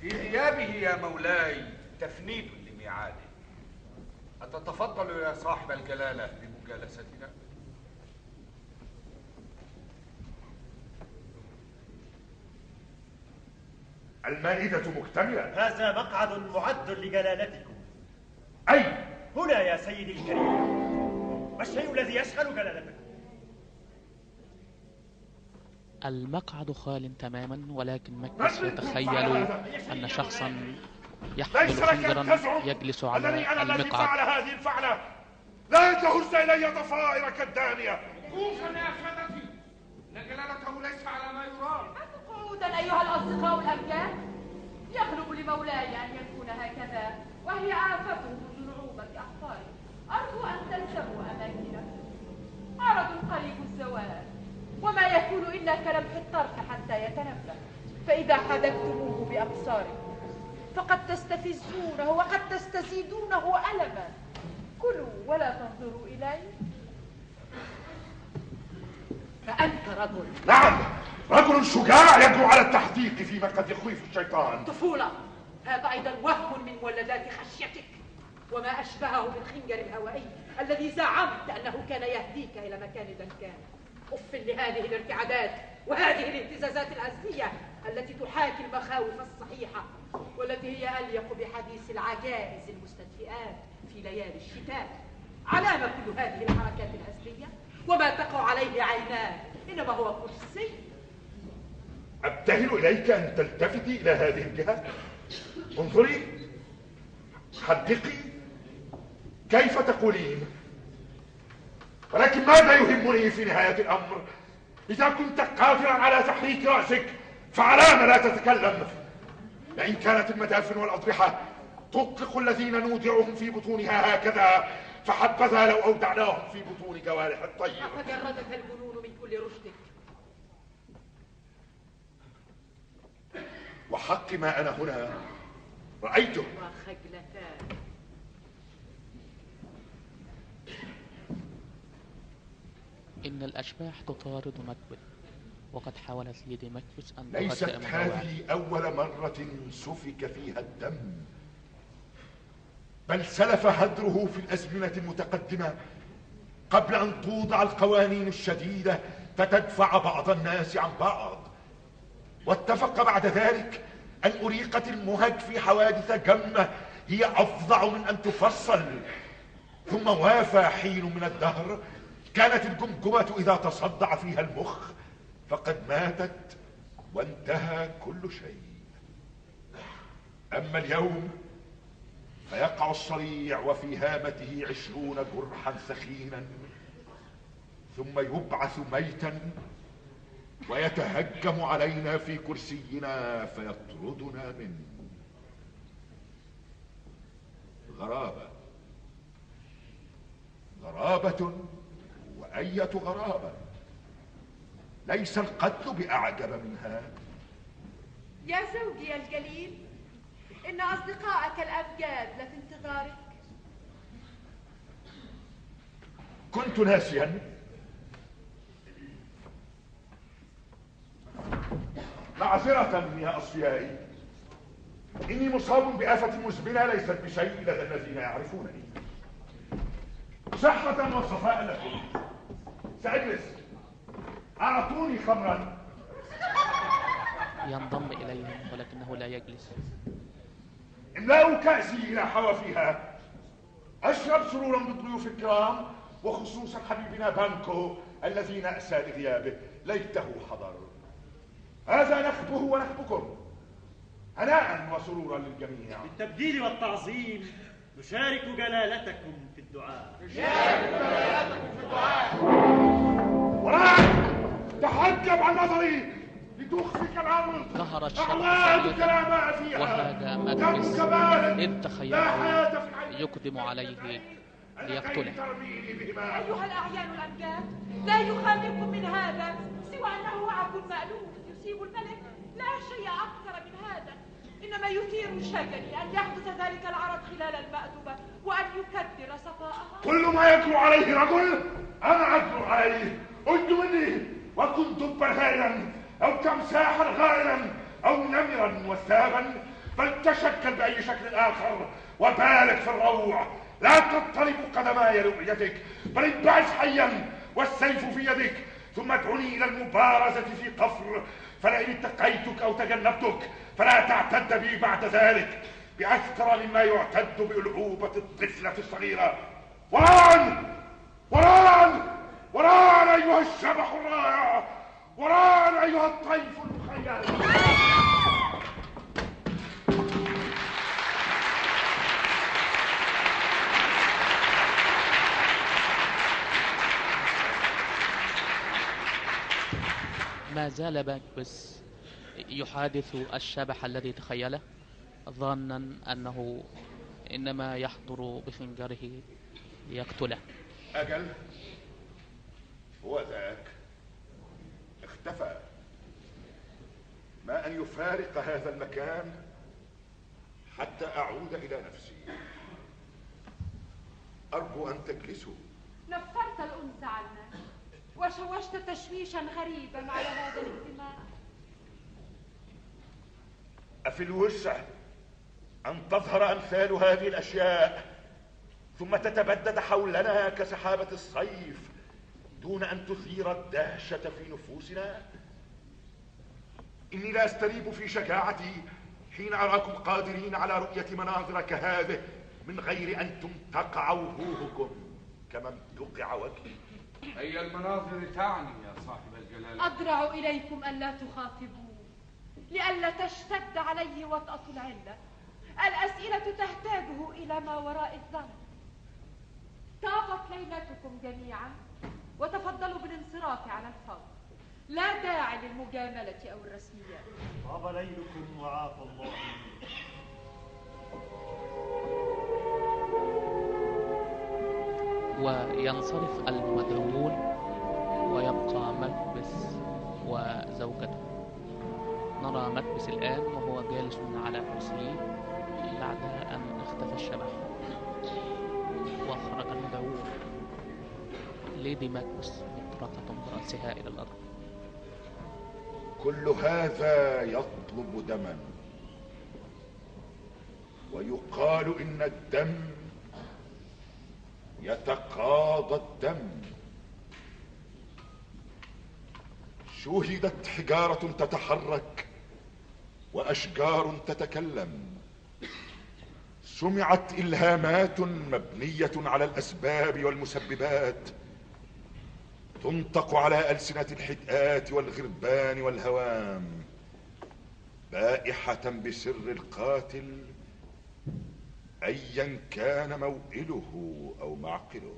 في غيابه يا مولاي تفنيد لميعاده. أتتفضل يا صاحب الجلالة بمجالستنا؟ المائدة مكتملة. هذا مقعد معد لجلالتكم. أي؟ هنا يا سيدي الكريم. ما الشيء الذي يشغل جلالتكم؟ المقعد خال تماما ولكن ماكبس يتخيل أن شخصا يحمل خنجرا يجلس على أنني أنا الذي المقعد. فعل هذه الفعلة. لا تهز إلي ضفائرك الدانية. كوفا يا سادتي إن جلالته ليس على ما يرام. قعودا أيها الأصدقاء الأمجاد يغلب لمولاي أن يكون هكذا وهي آفته من نعومة أخطاره أرجو أن تلزموا أماكنكم عرض قريب الزوال وما يكون إلا كلمح الطرف حتى يتنبه. فإذا حدثتموه بأبصاركم فقد تستفزونه وقد تستزيدونه ألما. كلوا ولا تنظروا إليه فأنت رجل. نعم. رجل شجاع يجرؤ على التحديق فيما قد يخيف الشيطان. طفولة هذا أيضا وهم من مولدات خشيتك. وما أشبهه بالخنجر الهوائي الذي زعمت أنه كان يهديك إلى مكان دنكان. أف لهذه الارتعادات وهذه الاهتزازات الهزية التي تحاكي المخاوف الصحيحة والتي هي أليق بحديث العجائز المستدفئات في ليالي الشتاء. علامة كل هذه الحركات الهزلية؟ وما تقع عليه عيناه إنما هو كرسي أبتهل إليك أن تلتفتي إلى هذه الجهة. انظري حدقي كيف تقولين؟ ولكن ماذا يهمني في نهاية الأمر؟ إذا كنت قادرا على تحريك رأسك فعلام لا تتكلم. لئن كانت المدافن والأضرحة تطلق الذين نودعهم في بطونها هكذا فحبذا لو أودعناهم في بطون جوارح الطير. أفجردك الجنون من كل رشدك وحق ما أنا هنا. رأيته. وخجلتان إن الأشباح تطارد مكبث وقد حاولت ليدي مكبث أن ليست هذه أول مرة سفك فيها الدم. بل سلف هدره في الأزمنة المتقدمة. قبل أن توضع القوانين الشديدة فتدفع بعض الناس عن بعض. واتفق بعد ذلك أن أريقة المهج في حوادث جمة هي أفظع من أن تفصل. ثم وافى حين من الدهر كانت الجمجمة إذا تصدع فيها المخ فقد ماتت وانتهى كل شيء. أما اليوم فيقع الصريع وفي هامته عشرون جرحا ثخينا ثم يبعث ميتا ويتهجم علينا في كرسينا فيطردنا منه. غرابة. غرابة وأية غرابة. ليس القتل بأعجب من هذا يا زوجي الجليل إن أصدقائك الأبجاد لفي انتظارك. كنت ناسيا. معذرة يا أصفيائي. إني مصاب بآفة مزمنة ليست بشيء لدى الذين يعرفونني. صحة وصفاء لكم. سأجلس. أعطوني خمرا. ينضم إليهم ولكنه لا يجلس. املأوا كأسي إلى حوافيها. أشرب سرورا بالضيوف الكرام وخصوصا حبيبنا بانكو الذي نأسى لغيابه. ليته حضر. هذا نخبه ونخبكم هناء وسرورا للجميع. بالتبجيل والتعظيم نشارك جلالتكم في الدعاء. وراك تحجب عن نظري لتخفيك الامر ظهر الشرق اعوادك سيدا لا ماء فيها وهذا كبال إذ لا تخيله في يقدم عليه ليقتله. أيها الأعيان الأمجاد لا يخالف من هذا سوى أنه وعد مألوف. يصيب الملك لا شيء أكثر من هذا. إنما يثير شجني أن يحدث ذلك العرض خلال المأدبة وأن يكدر صفاءها. كل ما يجرؤ عليه رجل أنا اجرؤ عليه. اد مني وكن دبا هائلا أو تمساحا غائلا أو نمرا وثابا فلتشكل بأي شكل آخر وبالغ في الروع. لا تضطرب قدماي لرؤيتك بل انبعث حيا والسيف في يدك ثم ادعني إلى المبارزة في قفر. فلئن اتقيتك أو تجنبتك فلا تعتد بي بعد ذلك. باكثر مما يعتد بألعوبة الطفلة الصغيرة. وران وران وران أيها الشبح الرائع. وران أيها الطيف المخيل ما زال مكبس يحادث الشبح الذي تخيله ظانا أنه إنما يحضر بخنجره ليقتله. أجل هو ذاك. اختفى. ما أن يفارق هذا المكان حتى أعود إلى نفسي. أرجو أن تجلسوا. نفرت الأنس عنا. وشوشت تشويشا غريبا على هذا الاجتماع أفي الوسع أن تظهر أمثال هذه الأشياء ثم تتبدد حولنا كسحابة الصيف دون أن تثير الدهشة في نفوسنا. إني لا أستريب في شجاعتي حين أراكم قادرين على رؤية مناظر كهذه من غير أن تمتقع وجوهكم كما امتقع وجهي. أي المناظر تعني يا صاحب الجلالة؟ أدرع إليكم ألا تخاطبوه لئلا تشتد عليه وطأة العلة. الأسئلة تحتاجه إلى ما وراء الظن طابت ليلتكم جميعا وتفضلوا بالانصراف على الفور لا داعي للمجاملة أو الرسميات. طاب ليلكم وعافى الله. وينصرف المدعوون ويبقى مكبس وزوجته. نرى مكبس الآن وهو جالس على كرسيه بعد أن اختفى الشبح. وخرج المدعوون ليدي مكبس مطرقة برأسها إلى الأرض. كل هذا يطلب دما. ويقال إن الدم يتقاضى الدم. شوهدت حجارة تتحرك وأشجار تتكلم. سمعت إلهامات مبنية على الأسباب والمسببات. تنطق على ألسنة الحدآت والغربان والهوام. بائحة بسر القاتل أيا كان موئله أو معقله.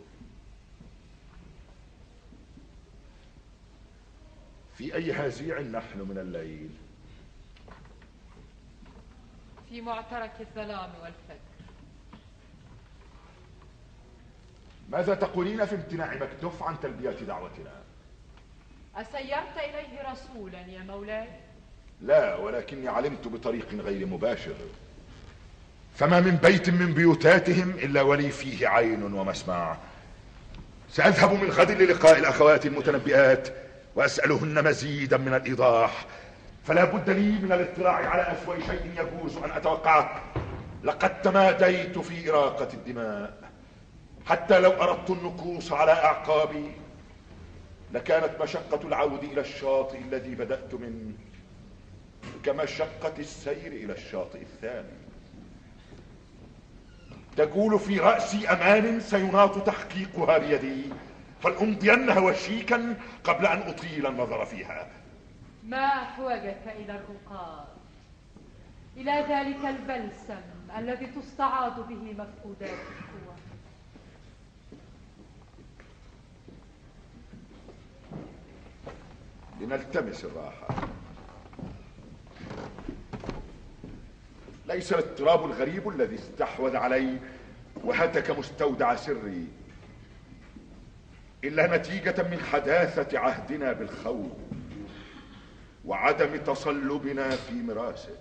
في أي هزيع نحن من الليل؟ في معترك الظلام والفجر ماذا تقولين في امتناع مكتوف عن تلبية دعوتنا؟ أسيرت إليه رسولا يا مولاي؟ لا ولكني علمت بطريق غير مباشر. فما من بيت من بيوتاتهم إلا ولي فيه عين ومسمع. سأذهب من غد للقاء الأخوات المتنبئات وأسألهن مزيدا من الإيضاح. فلا بد لي من الاطلاع على أسوأ شيء يجوز أن أتوقعه لقد تماديت في إراقة الدماء. حتى لو أردت النكوص على أعقابي لكانت مشقة العود إلى الشاطئ الذي بدأت منه كمشقة السير إلى الشاطئ الثاني. تقول في رأسي أمان سيناط تحقيقها بيدي فلأمضينها وشيكا قبل أن أطيل النظر فيها. ما أحوجك إلى الرقاد إلى ذلك البلسم الذي تستعاض به مفقودات القوى. لنلتمس الراحة. ليس الاضطراب الغريب الذي استحوذ علي وهتك مستودع سري إلا نتيجة من حداثة عهدنا بالخوف وعدم تصلبنا في مراسه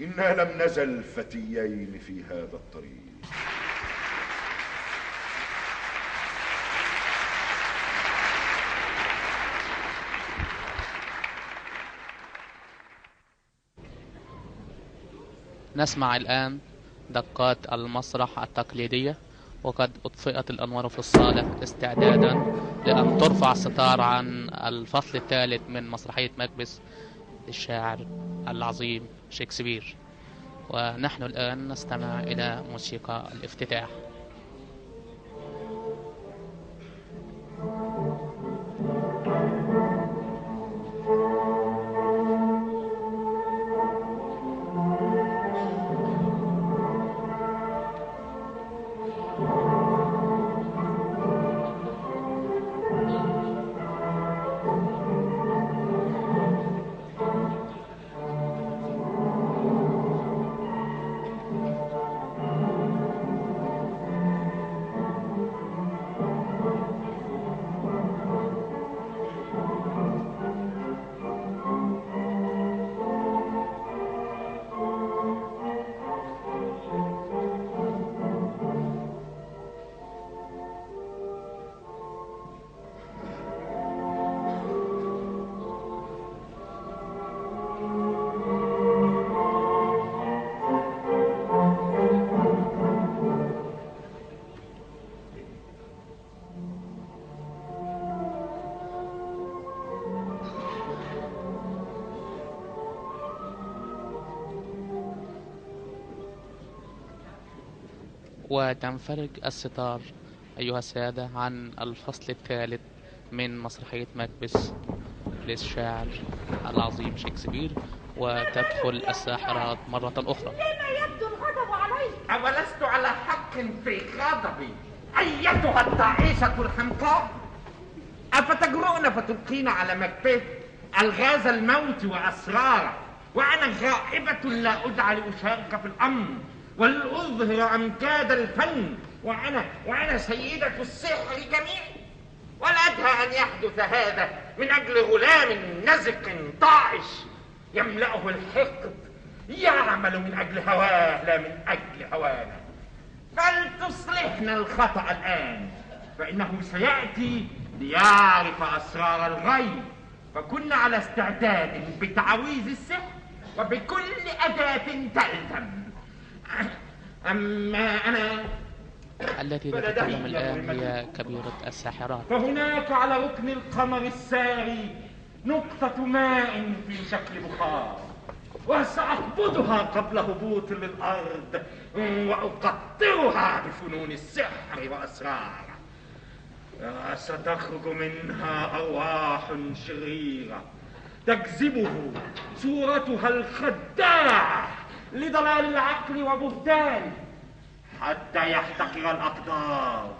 إنا لم نزل فتيين في هذا الطريق. نسمع الآن دقات المسرح التقليدية وقد أطفئت الأنوار في الصالة استعدادا لأن ترفع الستار عن الفصل الثالث من مسرحية مكبس للشاعر العظيم شكسبير ونحن الآن نستمع إلى موسيقى الافتتاح. وتنفرج الستار أيها السادة عن الفصل الثالث من مسرحية مكبس للشاعر العظيم شكسبير وتدخل الساحرات مرة أخرى. لما يبدو الغضب عليك أولست على حق في غضبي. أيتها الطائشة الحمقاء؟ أفتجرؤن فتلقين على مكبث ألغاز الموت وأسراره وأنا غائبة لا أدعى لأشارك في الأمر. ولأظهر أمجاد الفن وأنا وأنا سيدة السحر جميعا والأدهى أن يحدث هذا من أجل غلام نزق طائش يملأه الحقد يعمل من أجل هواه لا من أجل هوانا. فلتصلحنا الخطأ الآن فإنه سيأتي ليعرف أسرار الغيب فكنا على استعداد بتعويذ السحر وبكل أداة تلزم. أما أنا التي تتكلم الآن هي كبيرة الساحرات. فهناك على ركن القمر الساري نقطة ماء في شكل بخار وسأقبضها قبل هبوط للأرض وأقطرها بفنون السحر وأسراره ستخرج منها أرواح شريرة تجذبه صورتها الخداعة لضلال العقل وبهتان حتى يحتقر الأقدار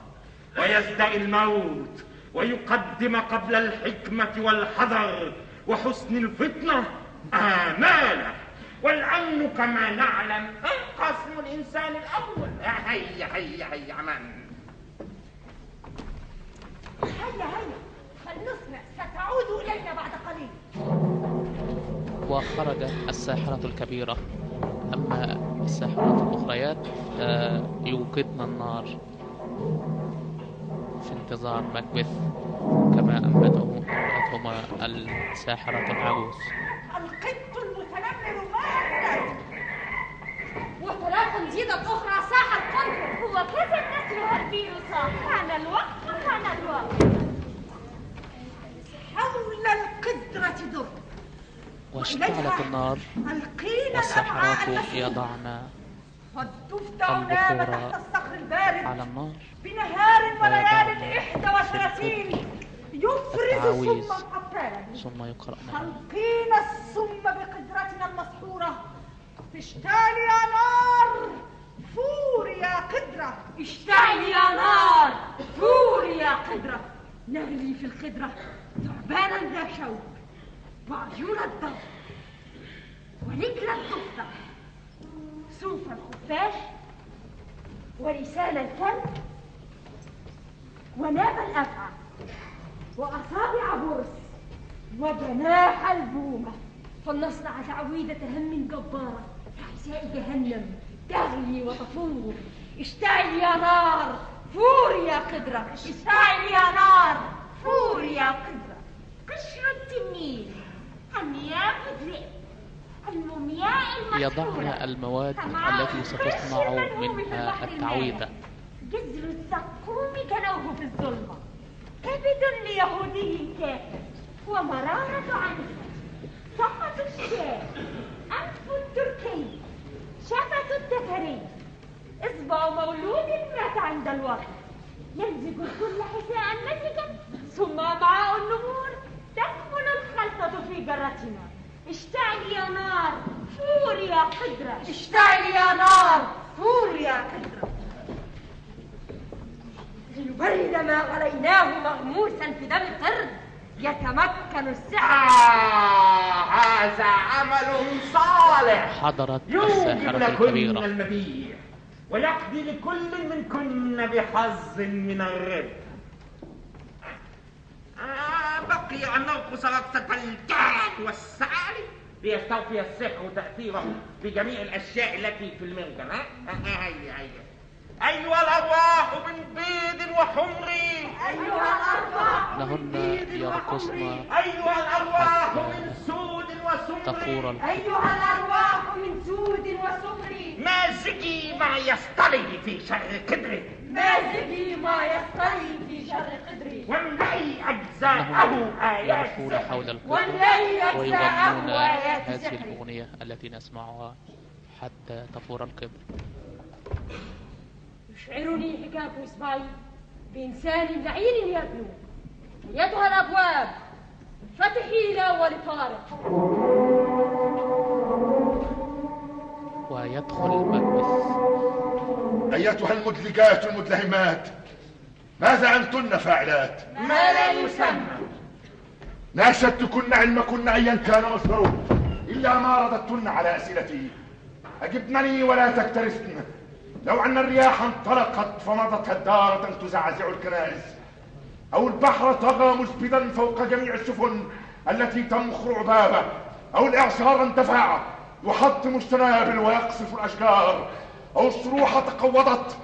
ويزدري الموت ويقدم قبل الحكمة والحذر وحسن الفتنة آماله والأمن كما نعلم قسم الإنسان الأول. هيا هيا هيا عمان. هيا هيا. فلنسمع. ستعود إلينا بعد قليل. وخرجت الساحرة الكبيرة. أما الساحرات الأخريات يوقدن النار في انتظار مكبث كما أنبته أنبتهما الساحرة العجوز. القط المتنمر مات وثلاث جيدة أخرى صاح القلب. هو كذا النسر هربين صاح كان الوقت كان الوقت. حول القدرة در واشتعلت النار والساحرات يضعن والضفدع نام تحت الصخر البارد. على النار. بنهار وليال إحدى وثلاثين. يفرز سما قتالا ثم يقرأن تلقين السم بقدرتنا المسحورة اشتعل يا نار. فور يا قدرة. اشتعل يا نار. فور يا قدرة. نغلي في الخضرة ثعبانا ذا شوك. وعيون الضغط ونجل الضفدع سوف الخفاش. ولسان الكلب وناب الأفعى. وأصابع برص وجناح البومة. فلنصنع تعويذة هم جبارة. كعساء جهنم. تغلي وتفور. اشتعل يا نار. فور يا قدرة. اشتعل يا نار. فور يا قدرة. قشر التنين. أنياب الذئب المومياء يضعن المواد التي ستصنع منها التعويذة جذر الزقوم كنوه في الظلمة. كبد ليهودي كافر ومرارة عنف سقط الشاة أنف التركي شفة التتري إصبع مولود مات عند الوقت. يمزج الكل حساء مزجا ثم أمعاء النمور تكمن الخلطة في جرتنا. اشتعل يا نار فور يا قدرة. اشتعل يا نار فور يا قدرة. ليبرد ما غليناه مغموسا في دم القرد. يتمكن السحر. آه هذا عمل صالح. حضرت يوجب الساحرة لكن الكبيرة. المبيع. ويقضي لكل منكن بحظ من الربح. بقي أن ننقص رقصة الجان والسعالي ليستوفي السحر تأثيره بجميع الأشياء التي في المرجم ها؟ هيا هيا أيها الأرواح من بيض وحمر. أيها الأرواح لهن يرقصن أيها الأرواح من سود وسمر. تفورا أيها الأرواح من سود وسمر. مازجي ما يصطلي في شر قدره مازجي ما يصطلي في شر قدري. واملئي أجزاءه آيات القبر والليل أجزاءه ويغنون آيات هذه سحر الأغنية التي نسمعها حتى تفور القبر. يشعرني حكاك إسماعيل بإنسان لعين يبنو. أيتها الأبواب فتحي لأول طارق ويدخل مكبث أيتها المدلجات المدلهمات ماذا أنتن فاعلات؟ ما لا يسمى. ناشدتكن علمكن أيا كان مصدره إلا ما رددتن على أسئلتي. أجبنني ولا تكترثن. لو أن الرياح انطلقت فمضت هدارة تزعزع الكنائس. أو البحر طغى مسبدا فوق جميع السفن التي تمخر عبابة. أو الإعصار اندفع. يحطم السنابل ويقصف الأشجار أو الصروح تقوضت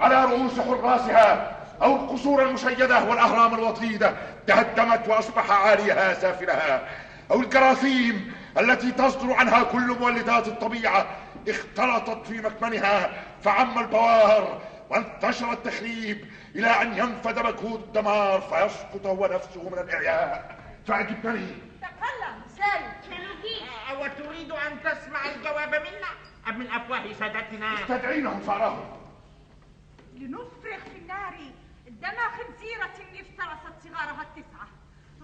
على رؤوس حراسها أو القصور المشيدة والأهرام الوطيدة تهدمت وأصبح عاليها سافلها أو الجراثيم التي تصدر عنها كل مولدات الطبيعة اختلطت في مكمنها فعم البوار وانتشر التخريب إلى أن ينفد مجهود الدمار فيسقط هو نفسه من الإعياء. فأجبنني تكلم سل. سنجيب أو تريد أن تسمع الجواب منا؟ أم من أفواه سادتنا؟ استدعينهم فأراهم لنفرغ في النار دم خنزيرة افترست صغارها التسعة.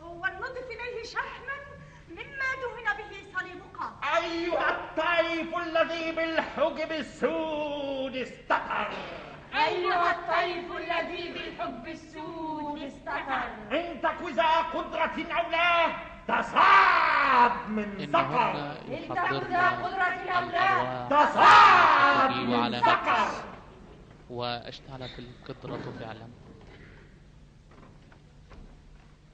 ولنضف إليه شحما مما دهن به صليب قام أيها الطيف الذي بالحجب السود استتر أيها الطيف الذي بالحب السود استتر إن تك ذا قدرة أو لا من تك ذا قدرة أو لا تصاب تجيب من نفس واشتعلت القدرة فعلا.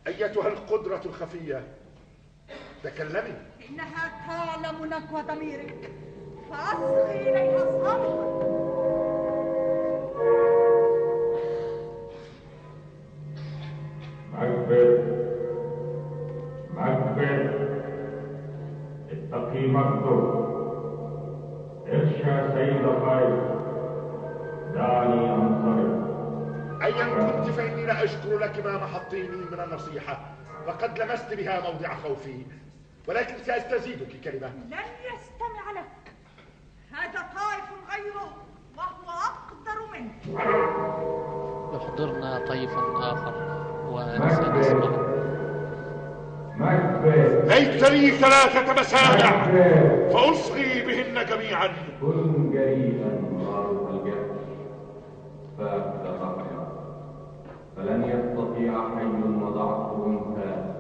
أيتها القدرة الخفية؟ تكلمي. إنها تعلم نكوى ضميرك. فأصغي إليها صامتا مكبر مكبر اتقي مكتب اخشى سيد خير دعني انصرف. أيا كنت فإني لا أشكر لك ما محطيني من النصيحة فقد لمست بها موضع خوفي. ولكن سأستزيدك كلمة. لن يستمع لك. هذا طائف غيره وهو أقدر منه يحضرنا طيف آخر وسنسمع ليت لي ثلاثة مسامع فأصغي بهن جميعا. كن جريئا معروف الجهل رأيا فلن يستطيع حي وضعت أنثى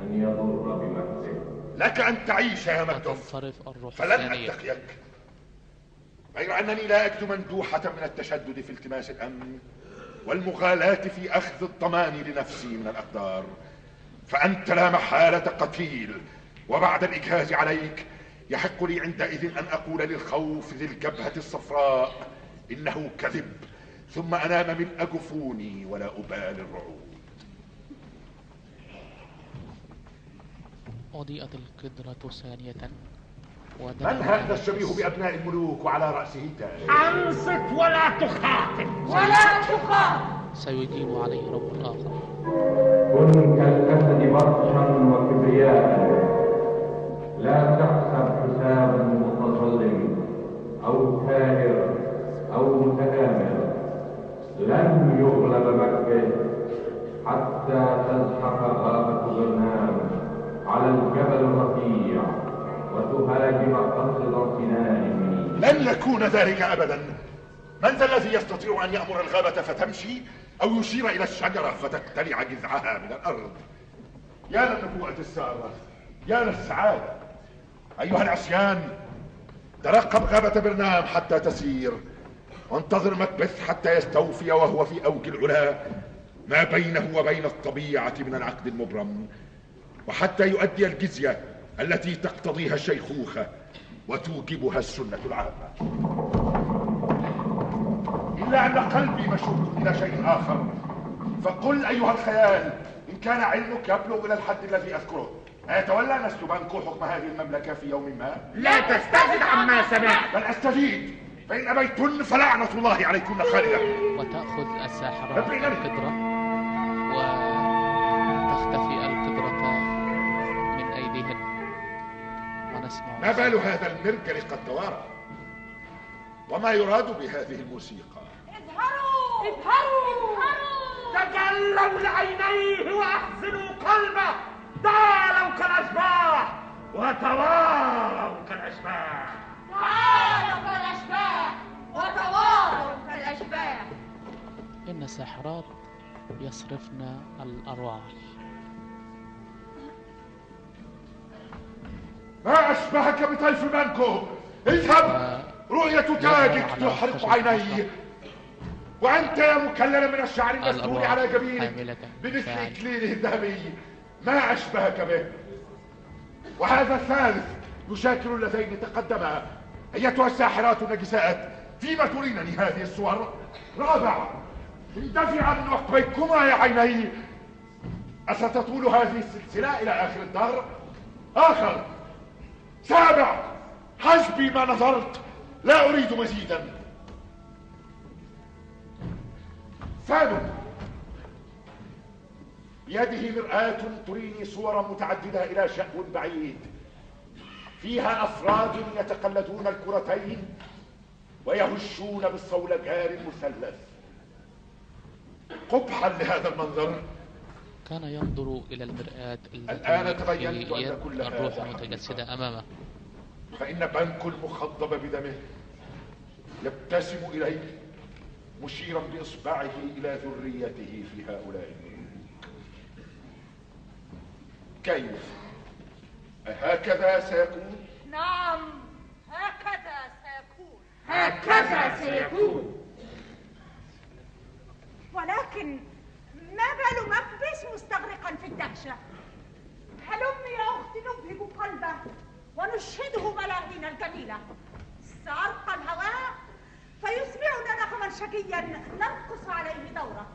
أن يضر بمكسه. لك أن تعيش يا الروح فلن أتقيك. غير أنني لا أجد مندوحة من التشدد في التماس الأمن والمغالاة في أخذ الضمان لنفسي من الأقدار. فأنت لا محالة قتيل وبعد الإجهاز عليك يحق لي عندئذ أن أقول للخوف ذي الجبهة الصفراء إنه كذب ثم أنام من أجفوني ولا أبالي الرعود. أضيئت القدرة ثانية. من هذا الشبيه بأبناء الملوك وعلى رأسه التاج أنصت ولا تخاطب. ولا تخاف سيجيب عليه رب الآخر كن كالأسد بطشا وكبرياء. لا تحسب حسابا متظلم أو كائر أو متآمر. لن يغلب مكة حتى تزحف غابة برنام على الجبل الرفيع لن يكون ذلك أبدا. من ذا الذي يستطيع أن يأمر الغابة فتمشي أو يشير إلى الشجرة فتقتلع جذعها من الأرض؟ يا للنبوءة السارة يا للسعادة. أيها العصيان ترقب غابة برنام حتى تسير. وانتظر مكبث حتى يستوفي وهو في أوج العلا. ما بينه وبين الطبيعة من العقد المبرم. وحتى يؤدي الجزية التي تقتضيها الشيخوخة وتوجبها السنة العامة. إلا أن قلبي مشوق إلى شيء آخر. فقل أيها الخيال إن كان علمك يبلغ إلى الحد الذي أذكره. أيتولى نسل بنكو حكم هذه المملكة في يوم ما؟ لا تستزد عما سمعت. بل أستزيد فإن أبيتن فلعنة الله عليكن خالدة وتأخذ أبرئني. القدرة. وتختفي ونسمع ما بال هذا المرجل قد توارى. وما يراد بهذه الموسيقى. اظهروا! اظهروا! تجلوا لعينيه وأحزنوا قلبه. تعالوا كالأشباح. وتواروا كالأشباح. تعالوا كالأشباح. وتواروا كالأشباح. إن الساحرات يصرفن الأرواح. ما أشبهك بطيف منكو اذهب رؤية تاجك تحرق عيني. وأنت يا مكللا من الشعر المسدود على جبينك بمثل إكليله الذهبي. ما أشبهك به. وهذا الثالث يشاكل اللذين تقدما. أيتها الساحرات النجسات فيما ترينني هذه الصور؟ رابع اندفع من عقبيكما يا عيني. أستطول هذه السلسلة إلى آخر الدهر؟ آخر. سابع حسبي ما نظرت. لا أريد مزيدا. ثامن بيده مرآة تريني صورا متعددة إلى شأو بعيد. فيها أفراد يتقلدون الكرتين ويهشون بالصولجان المثلث. قبحا لهذا المنظر. كان ينظر إلى المرآة الآن التي تبينت في أن كل الروح هذا المتجسدة أمامه. فإن بنك المخضب بدمه يبتسم إليه مشيرا بإصبعه إلى ذريته في هؤلاء كيف؟ أهكذا سيكون؟ نعم هكذا سيكون. هكذا سيكون. ولكن ما بال مكبس مستغرقا في الدهشة. هلم يا أختي نبهج قلبه ونشهده ملاهينا الجميلة؟ سأرقى الهواء فيسمعنا نغما شقيا ننقص عليه دوره.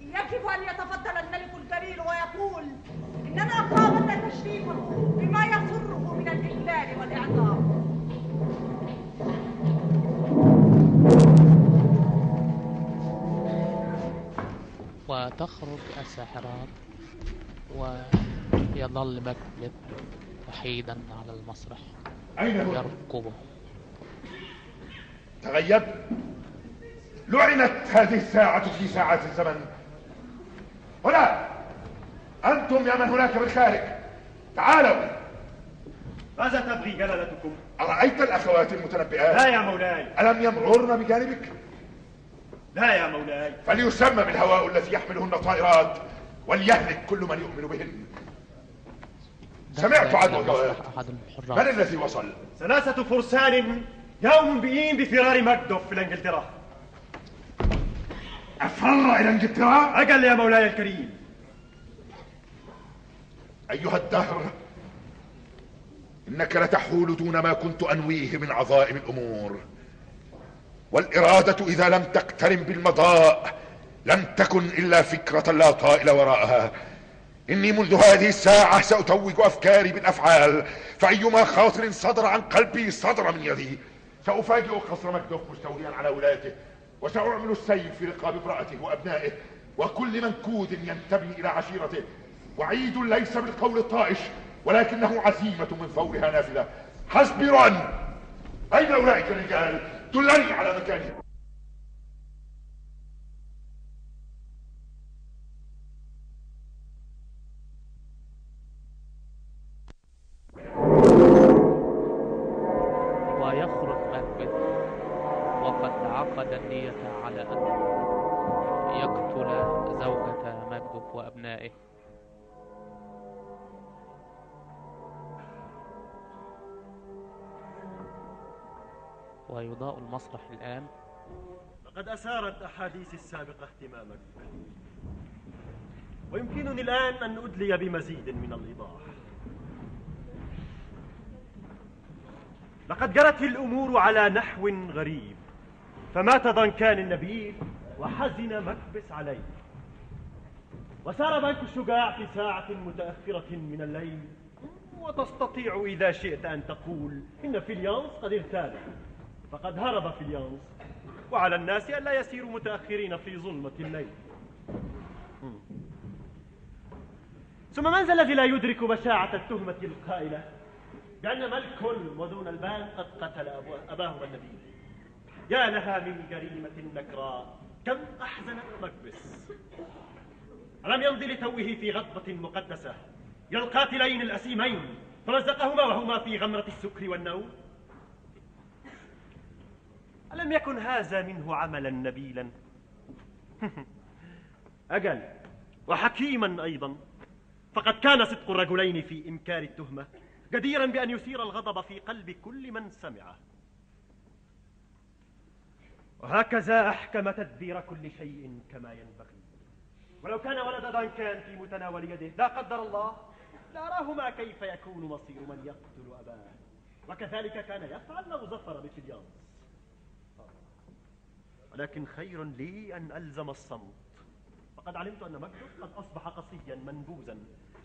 يجب أن يتفضل الملك الجليل ويقول إننا قامنا تشريفه بما يسره من الإجلال والإعظام وتخرج الساحرات ويظل مكبث وحيدا على المسرح أين هو؟ يرقبه تغيب لعنت هذه الساعة في ساعات الزمن هنا أنتم يا من هناك بالخارج تعالوا ماذا تبغي جلالتكم؟ أرأيت الأخوات المتنبئات؟ لا يا مولاي ألم يمررن بجانبك؟ لا يا مولاي. فليسمى بالهواء الذي يحملهن طائرات وليهلك كل من يؤمن بهن. سمعت أحد من الذي وصل؟ ثلاثة فرسان يوم بئين بفرار مكدوف إلى إنجلترا أفر إلى إنجلترا؟ أجل يا مولاي الكريم. أيها الدهر إنك لتحول دون ما كنت أنويه من عظائم الأمور. والإرادة إذا لم تقترن بالمضاء لم تكن إلا فكرة لا طائل وراءها. إني منذ هذه الساعة سأتوج أفكاري بالأفعال فأيما خاطر صدر عن قلبي صدر من يدي. سأفاجئ قصر مكدوف مستوليا على ولايته وسأعمل السيف في رقاب امرأته وأبنائه وكل منكود ينتمي إلى عشيرته. وعيد ليس بالقول الطائش ولكنه عزيمة من فورها نافذة حسبي رن أين أولئك الرجال؟ دلني على مكانهم ويضاء المسرح الآن. لقد أثارت أحاديث السابقة اهتمامك ويمكنني الآن أن أدلي بمزيد من الإيضاح. لقد جرت الأمور على نحو غريب فمات ضنكان النبيل وحزن مكبس عليه. وسار بنك الشجاع في ساعة متأخرة من الليل. وتستطيع إذا شئت أن تقول إن فليانس قد ارتاد فقد هرب فليانس وعلى الناس ألا يسيروا متأخرين في ظلمة الليل. ثم من ذا الذي لا يدرك بشاعة التهمة القائلة؟ بأن مالكولم ودونالبان قد قتلا أبوه- أباهما النبيل يا لها من جريمة نكراء كم أحزنت ماكبث ألم يمضي لتوه في غضبة مقدسة؟ إلى القاتلين الأسيمين فمزقهما وهما في غمرة السكر والنوم. ألم يكن هذا منه عملا نبيلا؟ أجل وحكيما أيضا فقد كان صدق الرجلين في إنكار التهمة جديرا بأن يثير الغضب في قلب كل من سمعه. وهكذا أحكم تدبير كل شيء كما ينبغي. ولو كان ولد دانكان في متناول يده لا قدر الله لأراهما كيف يكون مصير من يقتل أباه. وكذلك كان يفعل لو ظفر بفليانس ولكن خير لي أن ألزم الصمت. فقد علمت أن مكتوب قد أصبح قصيا منبوذا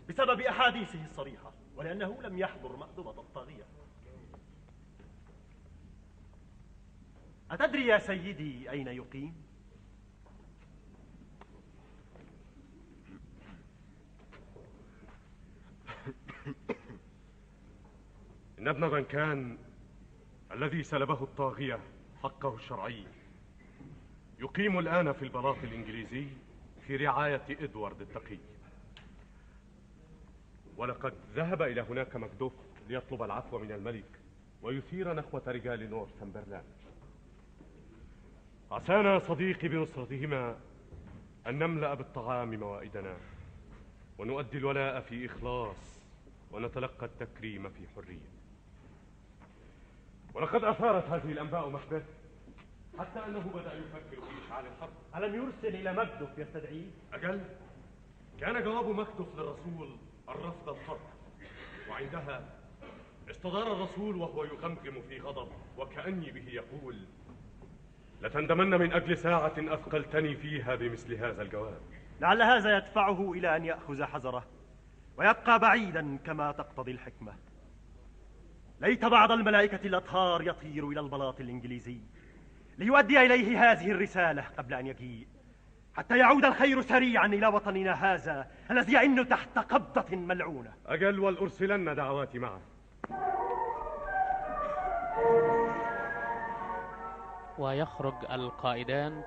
بسبب أحاديثه الصريحة ولأنه لم يحضر مأدبة الطاغية. أتدري يا سيدي أين يقيم؟ إن ابن دنكان الذي سلبه الطاغية حقه الشرعي. يقيم الآن في البلاط الإنجليزي في رعاية إدوارد التقي. ولقد ذهب إلى هناك مكدوف ليطلب العفو من الملك ويثير نخوة رجال نورثمبرلاند عسانا صديقي بنصرتهما أن نملأ بالطعام موائدنا ونؤدي الولاء في إخلاص ونتلقى التكريم في حرية. ولقد أثارت هذه الأنباء مكبث حتى أنه بدأ يفكر في إشعال الحرب. ألم يرسل إلى مكدف يستدعيه؟ أجل كان جواب مكدف للرسول الرفض الحرب. وعندها استدار الرسول وهو يغمغم في غضب وكأني به يقول لتندمن من أجل ساعة أثقلتني فيها بمثل هذا الجواب. لعل هذا يدفعه إلى أن يأخذ حذره ويبقى بعيدا كما تقتضي الحكمة. ليت بعض الملائكة الأطهار يطير إلى البلاط الإنجليزي. ليؤدي إليه هذه الرسالة قبل أن يجيء. حتى يعود الخير سريعا إلى وطننا هذا الذي يئن تحت قبضة ملعونة. أجل والأرسلن دعواتي معه ويخرج القائدان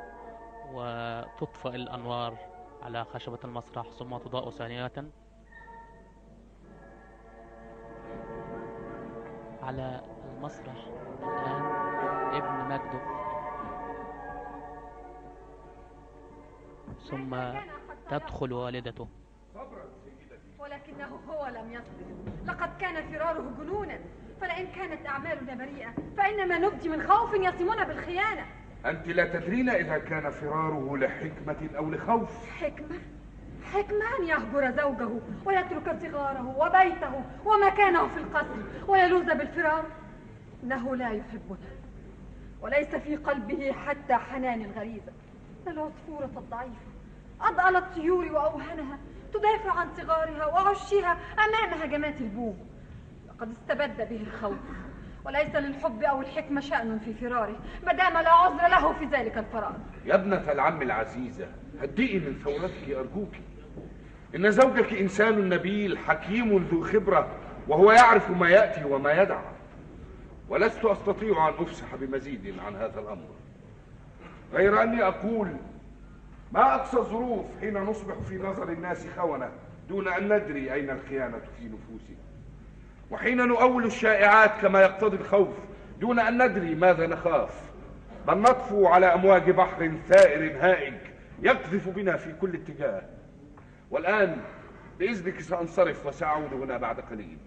وتطفئ الأنوار على خشبة المسرح ثم تضاء ثانية على المسرح الآن ابن مجده ثم تدخل والدته. ولكنه هو لم يصبر. لقد كان فراره جنونا فلئن كانت أعمالنا بريئة فإنما نبدي من خوف يصمنا بالخيانة. أنت لا تدرين إذا كان فراره لحكمة أو لخوف. حكمة؟ حكمة أن يهجر زوجه ويترك صغاره وبيته ومكانه في القصر ويلوذ بالفرار. إنه لا يحبنا وليس في قلبه حتى حنان الغريزة. العصفورة الضعيفة. أضأل الطيور وأوهنها تدافع عن صغارها وعشها أمام هجمات البوم. لقد استبد به الخوف وليس للحب أو الحكمة شأن في فراره ما دام لا عذر له في ذلك الفرار. يا ابنة العم العزيزة هدئي من ثورتك أرجوك. إن زوجك إنسان نبيل حكيم ذو خبرة وهو يعرف ما يأتي وما يدع ولست أستطيع أن أفسح بمزيد عن هذا الأمر. غير أني أقول ما أقصى الظروف حين نصبح في نظر الناس خونة دون أن ندري أين الخيانة في نفوسنا وحين نؤول الشائعات كما يقتضي الخوف دون أن ندري ماذا نخاف. بل نطفو على أمواج بحر ثائر هائج يقذف بنا في كل اتجاه. والآن بإذنك سأنصرف وسأعود هنا بعد قليل.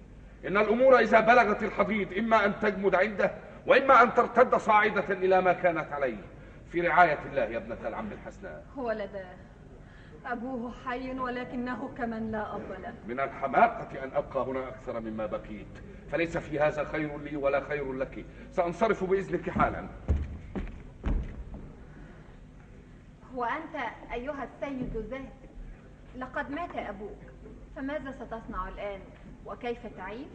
إن الأمور إذا بلغت الحضيض إما أن تجمد عنده وإما أن ترتد صاعدة إلى ما كانت عليه. في رعاية الله يا ابنة العم الحسناء. ولداه أبوه حي ولكنه كمن لا أب له. من الحماقة أن أبقى هنا أكثر مما بقيت. فليس في هذا خير لي ولا خير لك. سأنصرف بإذنك حالا. وأنت أيها السيد ذات لقد مات أبوك. فماذا ستصنع الآن؟ وكيف تعيش؟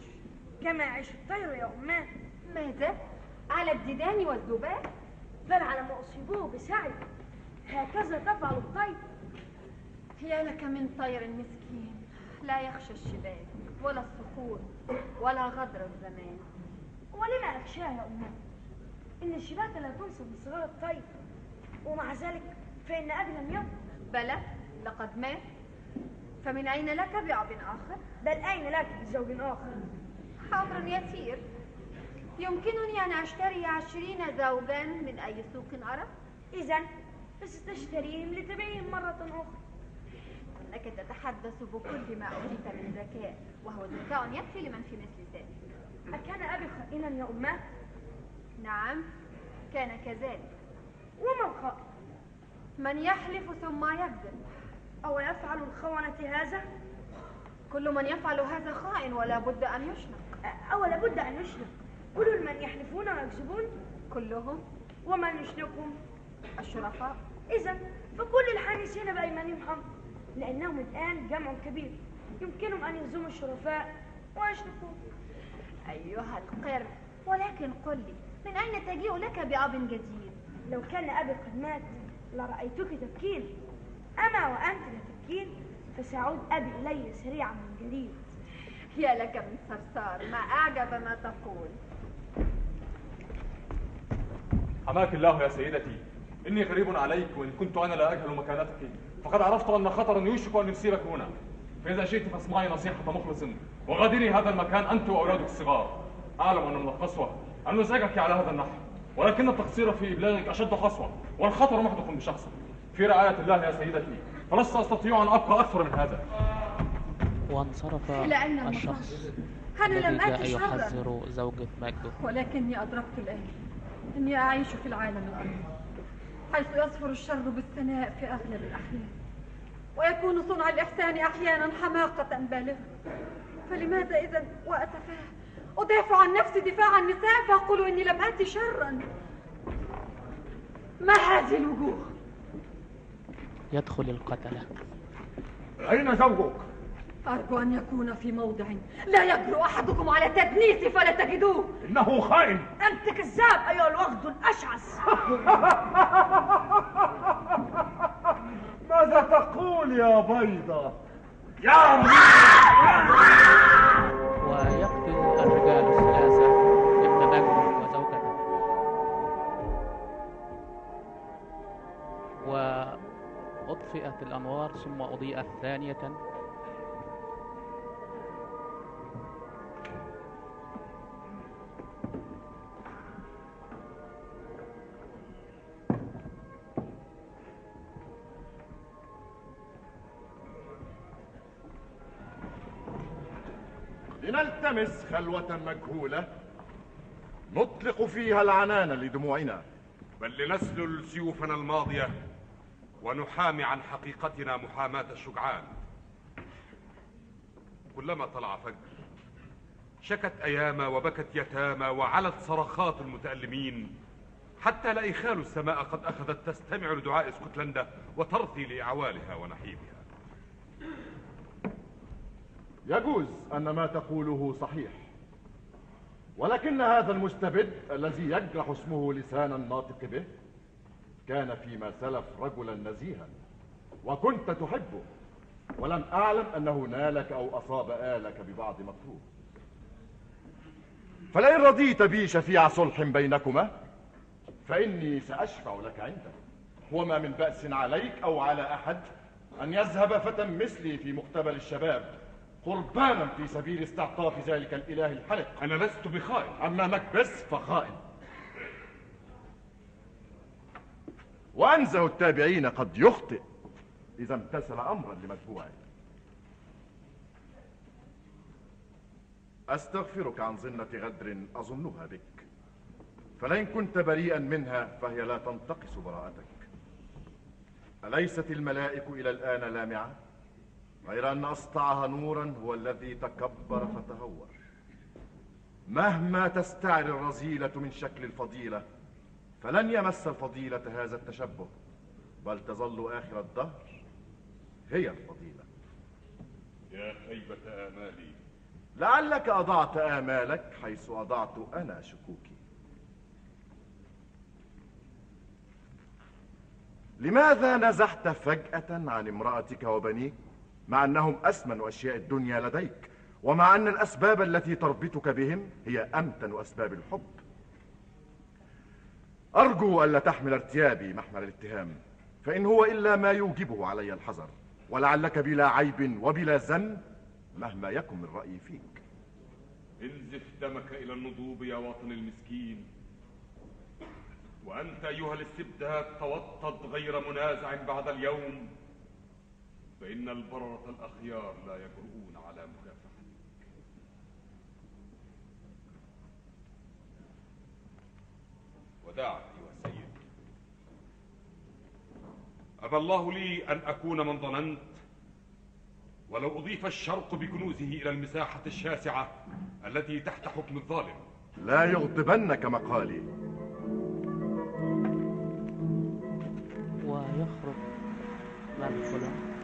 كما يعيش الطير يا أمان ماذا؟ على الديدان والذباب؟ بل على ما أصيبوه بسعي. هكذا تفعل الطير. يا لك من طير مسكين. لا يخشى الشباب ولا الصخور ولا غدر الزمان. ولما أخشاها يا أمان إن الشباك لا تنصب بصغار الطير. ومع ذلك فإن أبي لم يمت بلى لقد مات. فمن أين لك بأب آخر؟ بل أين لك بزوج آخر؟ أمر يسير. يمكنني أن أشتري عشرين زوجا من أي سوق أرى؟ إذا فستشتريهم لتبيعهم مرة أخرى أنك تتحدث بكل ما أوتيت من ذكاء وهو ذكاء يكفي لمن في مثل ذلك أكان أبي خائنا يا أماه؟ نعم كان كذلك وما الخائن؟ من يحلف ثم يكذب أو يفعل الخونة هذا؟ كل من يفعل هذا خائن ولا بد أن يشنق أو لابد أن يشنق كل من يحلفون ويكذبون كلهم ومن يشنقهم الشرفاء. إذا فكل الحانسين بأيمانهم حق لأنهم الآن جمع كبير. يمكنهم أن يهزموا الشرفاء ويشنقون أيها القر ولكن قل لي من أين تجيء لك بأب جديد؟ لو كان أبي قد مات لرأيتك تبكين. أما وأنت لا تبكين فسيعود أبي إلي سريعا من جديد. يا لك من صرصار ما أعجب ما تقول. حماك الله يا سيدتي. إني غريب عليك وإن كنت أنا لا أجهل مكانتك. فقد عرفت أن خطرا يوشك أن يصيبك هنا. فإذا شئت فاسمعي نصيحة مخلص. وغادري هذا المكان أنت وأولادك الصغار. أعلم أن من القسوة أن نزعجك على هذا النحو. ولكن التقصير في إبلاغك أشد قسوة. والخطر محدق بشخصك في رعاية الله يا سيدتي. فلست أستطيع أن أبقى أكثر من هذا. وانصرف الشخص أنا لم الذي جاء يحذر زوجة ماجده ولكني أدركت الآن أني أعيش في العالم الأرضي حيث يصفر الشر بالثناء في أغلب الأحيان ويكون صنع الإحسان أحيانا حماقة بالغة. فلماذا إذا وأتفاه أدافع عن نفسي دفاع النساء فأقول إني لم آتي شرا. ما هذه الوجوه؟ يدخل القتلة. أين زوجك؟ أرجو أن يكون في موضع لا يجرؤ أحدكم على تدنيسي فلا تجدوه. إنه خائن. أنت كذاب أيها الوغد الأشعث. ماذا تقول يا بيضة؟ يا ويقتل الرجال الثلاثة ابن ماجده وزوجته. وأطفئت الأنوار ثم أضيئت ثانية. لنلتمس خلوة مجهولة. نطلق فيها العنان لدموعنا. بل لنسلل سيوفنا الماضية ونحامي عن حقيقتنا محاماة الشجعان. كلما طلع فجر شكت أياما وبكت يتامى وعلت صرخات المتألمين. حتى لا إخال السماء قد أخذت تستمع لدعاء اسكتلندا وترثي لأعوالها ونحيبها يجوز أن ما تقوله صحيح. ولكن هذا المستبد الذي يجرح اسمه لسان الناطق به كان فيما سلف رجلا نزيها وكنت تحبه ولم أعلم أنه نالك أو أصاب آلك ببعض مكروه. فلئن رضيت بي شفيع صلح بينكما فإني سأشفع لك عنده وما من بأس عليك أو على أحد أن يذهب فتى مثلي في مقتبل الشباب. قربانا في سبيل استعطاف ذلك الإله الحلق. أنا لست بخائن. أما مكبس فخائن. وأنزه التابعين قد يخطئ. إذا امتثل أمرا لمتبوعه. أستغفرك عن ظنة غدر أظنها بك. فلئن كنت بريئا منها فهي لا تنتقص براءتك. أليست الملائك إلى الآن لامعة؟ غير أن أسطعها نورا هو الذي تكبر فتهور. مهما تستعر الرذيلة من شكل الفضيلة فلن يمس الفضيلة هذا التشبه بل تظل آخر الدهر هي الفضيلة. يا خيبة آمالي. لعلك أضعت آمالك حيث أضعت أنا شكوكي. لماذا نزحت فجأة عن امرأتك وبنيك؟ مع أنهم أسمن أشياء الدنيا لديك ومع أن الأسباب التي تربطك بهم هي أمتن أسباب الحب. أرجو ألا تحمل ارتيابي محمل الاتهام فإن هو إلا ما يوجبه علي الحذر ولعلك بلا عيب وبلا ذنب مهما يكن من رأيي فيك. انزف دمك إلى النضوب يا وطن المسكين وأنت أيها الاستبداد توطد غير منازع بعد اليوم. فإن البررة الأخيار لا يجرؤون على مكافحتك وداعك أيها السيد. أبى الله لي أن أكون من ظننت ولو أضيف الشرق بكنوزه إلى المساحة الشاسعة التي تحت حكم الظالم. لا يغضبنك مقالي. ويخرج مدخلا ابن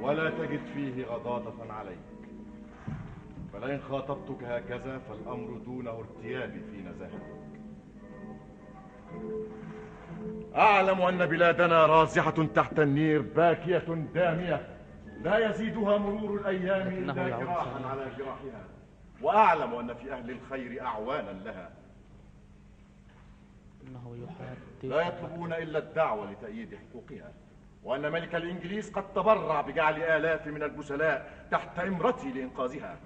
ولا تجد فيه غضاضة عليك. فلئن خاطبتك هكذا فالأمر دونه ارتيابي في نزاهتك. أعلم أن بلادنا رازحة تحت النير باكية دامية. لا يزيدها مرور الأيام إلا جراحا. على جراحها. وأعلم أن في أهل الخير أعوانا لها. يحارب لا يطلبون إلا الدعوة لتأييد حقوقها. وأن ملك الإنجليز قد تبرع بجعل آلاف من البسلاء تحت إمرتي لإنقاذها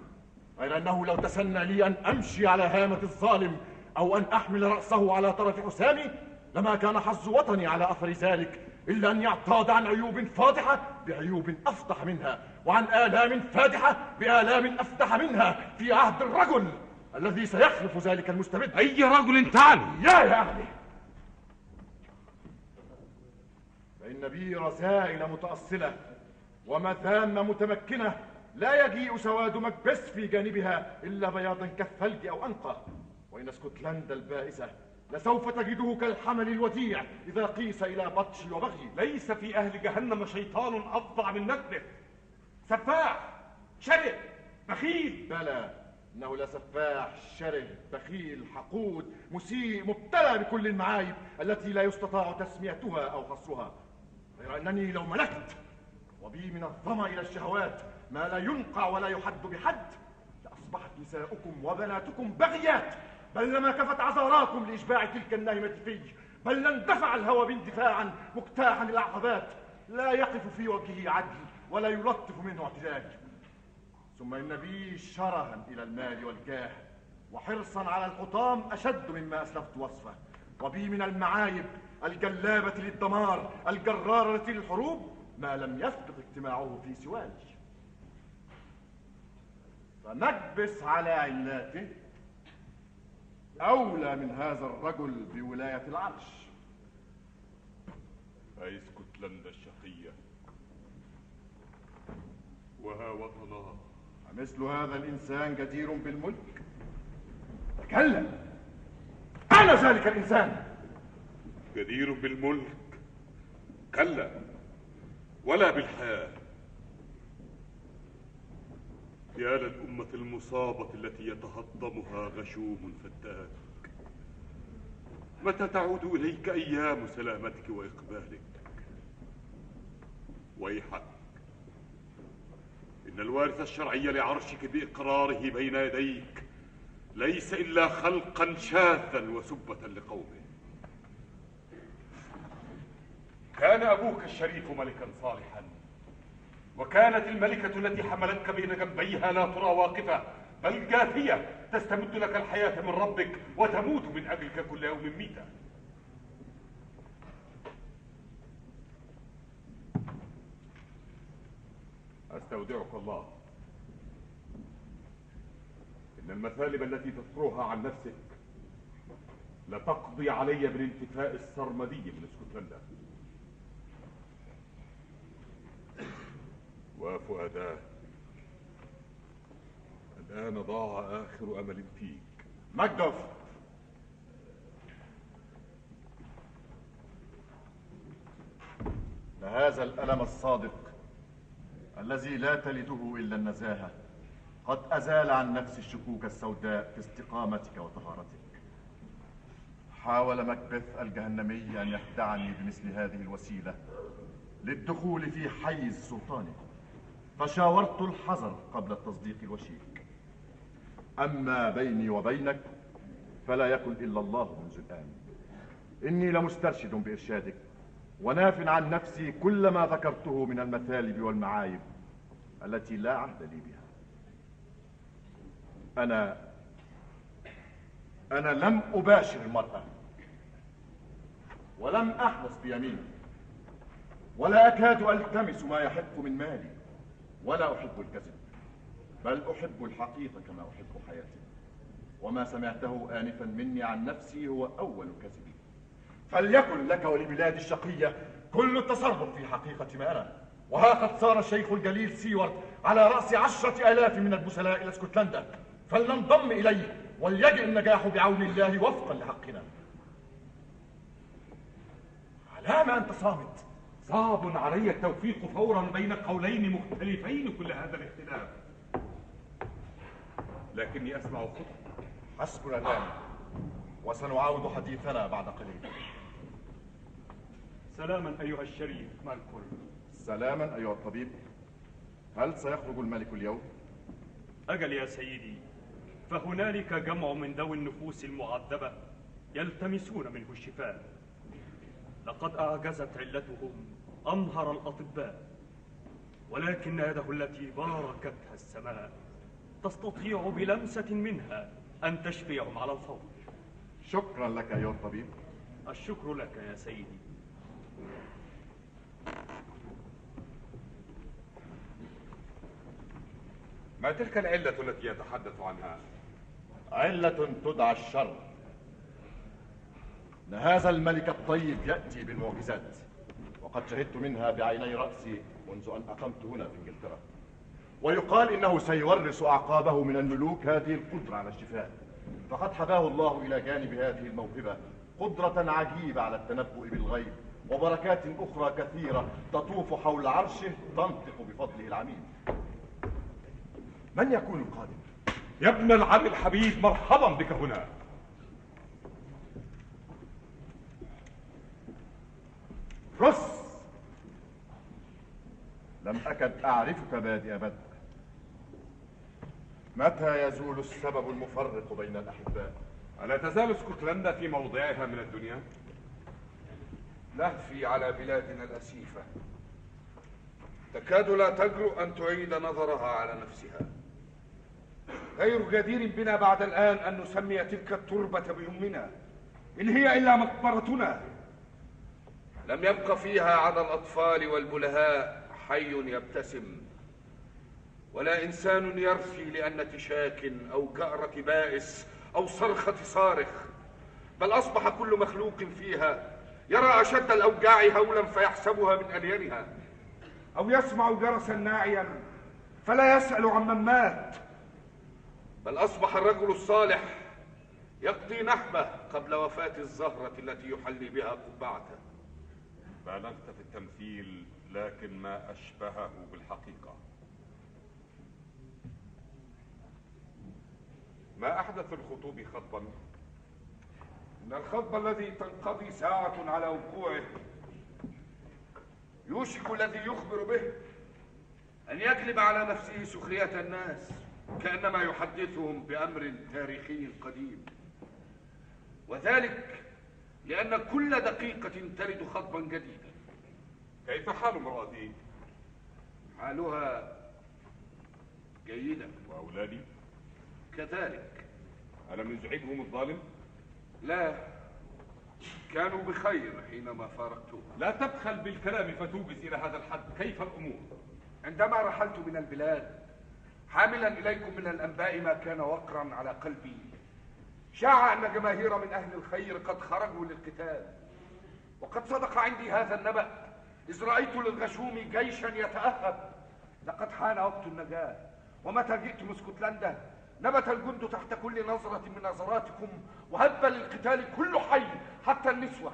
غير أنه لو تسنى لي أن أمشي على هامة الظالم أو أن أحمل رأسه على طرف حسامي لما كان حظ وطني على أثر ذلك إلا أن يعتاض عن عيوب فاضحة بعيوب أفضح منها وعن آلام فادحة بآلام أفتح منها في عهد الرجل الذي سيخلف ذلك المستبد. أي رجل تعني يا يا أهلي فإن بي رسائل متأصلة ومثام متمكنة لا يجيء سواد مكبس في جانبها إلا بياضا كالثلج أو أنقى. وإن اسكتلندا البائسة لسوف تجده كالحمل الوديع إذا قيس إلى بطش وبغي. ليس في أهل جهنم شيطان أفظع من نكبه سفاح شرب بخيل. بلى إنه لسفاح شره بخيل حقود مسيء مبتلى بكل المعايب التي لا يستطاع تسميتها أو خصها غير أنني لو ملكت وبي من الظمأ إلى الشهوات ما لا ينقع ولا يحد بحد لأصبحت نساؤكم وبناتكم بغيات بل لما كفت عذاراكم لإشباع تلك الناهمة في بل لاندفع الهوى بي اندفاعا مجتاحا العقبات لا يقف في وجهه عدل ولا يلطف منه اعتدال. ثم إن بي شرها إلى المال والجاه وحرصا على الحطام أشد مما أسلفت وصفه وبي من المعايب الجلابة للدمار الجرارة للحروب ما لم يسبق اجتماعه في سواي فنكبس على علاته أولى من هذا الرجل بولاية العرش. أي اسكتلندا الشقية. وها وطنها. مثل هذا الإنسان جدير بالملك. تكلم! أنا ذلك الإنسان؟ جدير بالملك. كلا ولا بالحياة يا للأمة المصابة التي يتهضمها غشوم فتاك. متى تعود إليك أيام سلامتك وإقبالك؟ ويحك. إن الوارث الشرعي لعرشك بإقراره بين يديك ليس إلا خلقا شاذا وسبة لقومه. كان أبوك الشريف ملكا صالحا. وكانت الملكة التي حملتك بين جنبيها لا ترى واقفة بل جاثية تستمد لك الحياة من ربك وتموت من أجلك كل يوم ميتة أستودعك الله. إن المثالب التي تذكرها عن نفسك لتقضي علي بالانتفاء السرمدي من اسكتلندا. وفؤاداه الآن ضاع آخر أمل فيك. مجدف لهذا الألم الصادق الذي لا تلده إلا النزاهة قد أزال عن نفس الشكوك السوداء في استقامتك وطهارتك. حاول مكبث الجهنمي أن يخدعني بمثل هذه الوسيلة للدخول في حيز سلطانه فشاورت الحذر قبل التصديق الوشيك. أما بيني وبينك فلا يكن إلا الله منذ الآن. إني لمسترشد بإرشادك وناف عن نفسي كل ما ذكرته من المثالب والمعايب التي لا عهد لي بها. أنا أنا لم أباشر المرأة ولم أحنص بيميني ولا أكاد ألتمس ما يحق من مالي. ولا أحب الكذب بل أحب الحقيقة كما أحب حياتي. وما سمعته آنفا مني عن نفسي هو أول كذب. فليكن لك ولبلادي الشقية كل التصرف في حقيقة ما أنا. وها قد صار الشيخ الجليل سيوارد على رأس عشرة آلاف من البسلاء إلى اسكتلندا. فلننضم إليه وليجئ النجاح بعون الله وفقا لحقنا. على ما أنت صامت. صعب علي التوفيق فورا بين قولين مختلفين كل هذا الاختلاف. لكني أسمع خطأ حسبنا الآن وسنعاود حديثنا بعد قليل. سلاما أيها الشريف مالكول. سلاما أيها الطبيب. هل سيخرج الملك اليوم؟ أجل يا سيدي. فهنالك جمع من ذوي النفوس المعذبة يلتمسون منه الشفاء. لقد أعجزت علتهم أمهر الأطباء ولكن يده التي باركتها السماء تستطيع بلمسة منها أن تشفيهم على الفور. شكرا لك أيها الطبيب الشكر لك يا سيدي. ما تلك العلة التي يتحدث عنها؟ علة تدعى الشر. إن هذا الملك الطيب يأتي بالمعجزات. وقد شهدت منها بعيني رأسي منذ أن أقمت هنا في إنجلترا. ويقال إنه سيورث أعقابه من الملوك هذه القدرة على الشفاء. فقد حباه الله إلى جانب هذه الموهبة قدرة عجيبة على التنبؤ بالغيب وبركات أخرى كثيرة تطوف حول عرشه تنطق بفضله العميد. من يكون القادم؟ يا ابن العم الحبيب مرحبا بك هنا. رس! لم أكد أعرفك بادئ بدء. متى يزول السبب المفرق بين الأحباء؟ ألا تزال اسكتلندا في موضعها من الدنيا؟ لهفي على بلادنا الأسيفة. تكاد لا تجرؤ أن تعيد نظرها على نفسها. غير جدير بنا بعد الآن أن نسمي تلك التربة بأمنا. إن هي إلا مقبرتنا. لم يبق فيها على الأطفال والبلهاء حي يبتسم ولا إنسان يرثي لأنة شاك أو كأرة بائس أو صرخة صارخ بل أصبح كل مخلوق فيها يرى أشد الأوجاع هولا فيحسبها من ألينها أو يسمع جرسا ناعيا فلا يسأل عمن مات بل أصبح الرجل الصالح يقضي نحبه قبل وفاة الزهرة التي يحلي بها قبعته. بالغت في التمثيل لكن ما أشبهه بالحقيقة. ما أحدث الخطوب خطبا؟ إن الخطب الذي تنقضي ساعة على وقوعه يوشك الذي يخبر به أن يجلب على نفسه سخرية الناس كأنما يحدثهم بأمر تاريخي قديم. وذلك لأن كل دقيقة تلد خطبا جديدا. كيف حال امرأتي؟ حالها جيدا وأولادي؟ كذلك ألم يزعجهم الظالم؟ لا كانوا بخير حينما فارقتهم لا تبخل بالكلام فتوجز إلى هذا الحد كيف الأمور؟ عندما رحلت من البلاد حاملا إليكم من الأنباء ما كان وقرا على قلبي شاع أن جماهير من أهل الخير قد خرجوا للقتال وقد صدق عندي هذا النبأ إذ رأيت للغشوم جيشا يتأهب. لقد حان وقت النجاة. ومتى جئت من اسكتلندا؟ نبت الجند تحت كل نظرة من نظراتكم وهب للقتال كل حي حتى النسوة.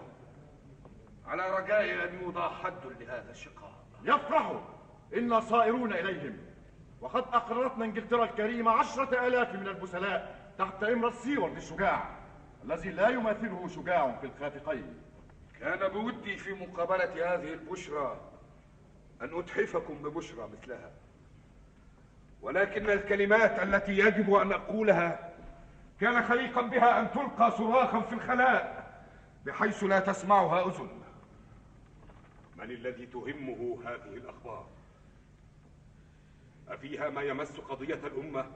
على رجاء أن يوضع حد لهذا الشقاء. يفرحوا. إنا صائرون إليهم. وقد أقررتنا إنجلترا الكريمة عشرة آلاف من البسلاء تحت إمرة سيورد الشجاع الذي لا يماثله شجاع في الخافقين. كان بودي في مقابلة هذه البشرى أن أتحفكم ببشرى مثلها ولكن الكلمات التي يجب أن أقولها كان خليقا بها أن تلقى صراخا في الخلاء بحيث لا تسمعها أذن من الذي تهمه هذه الأخبار؟ أفيها ما يمس قضية الأمة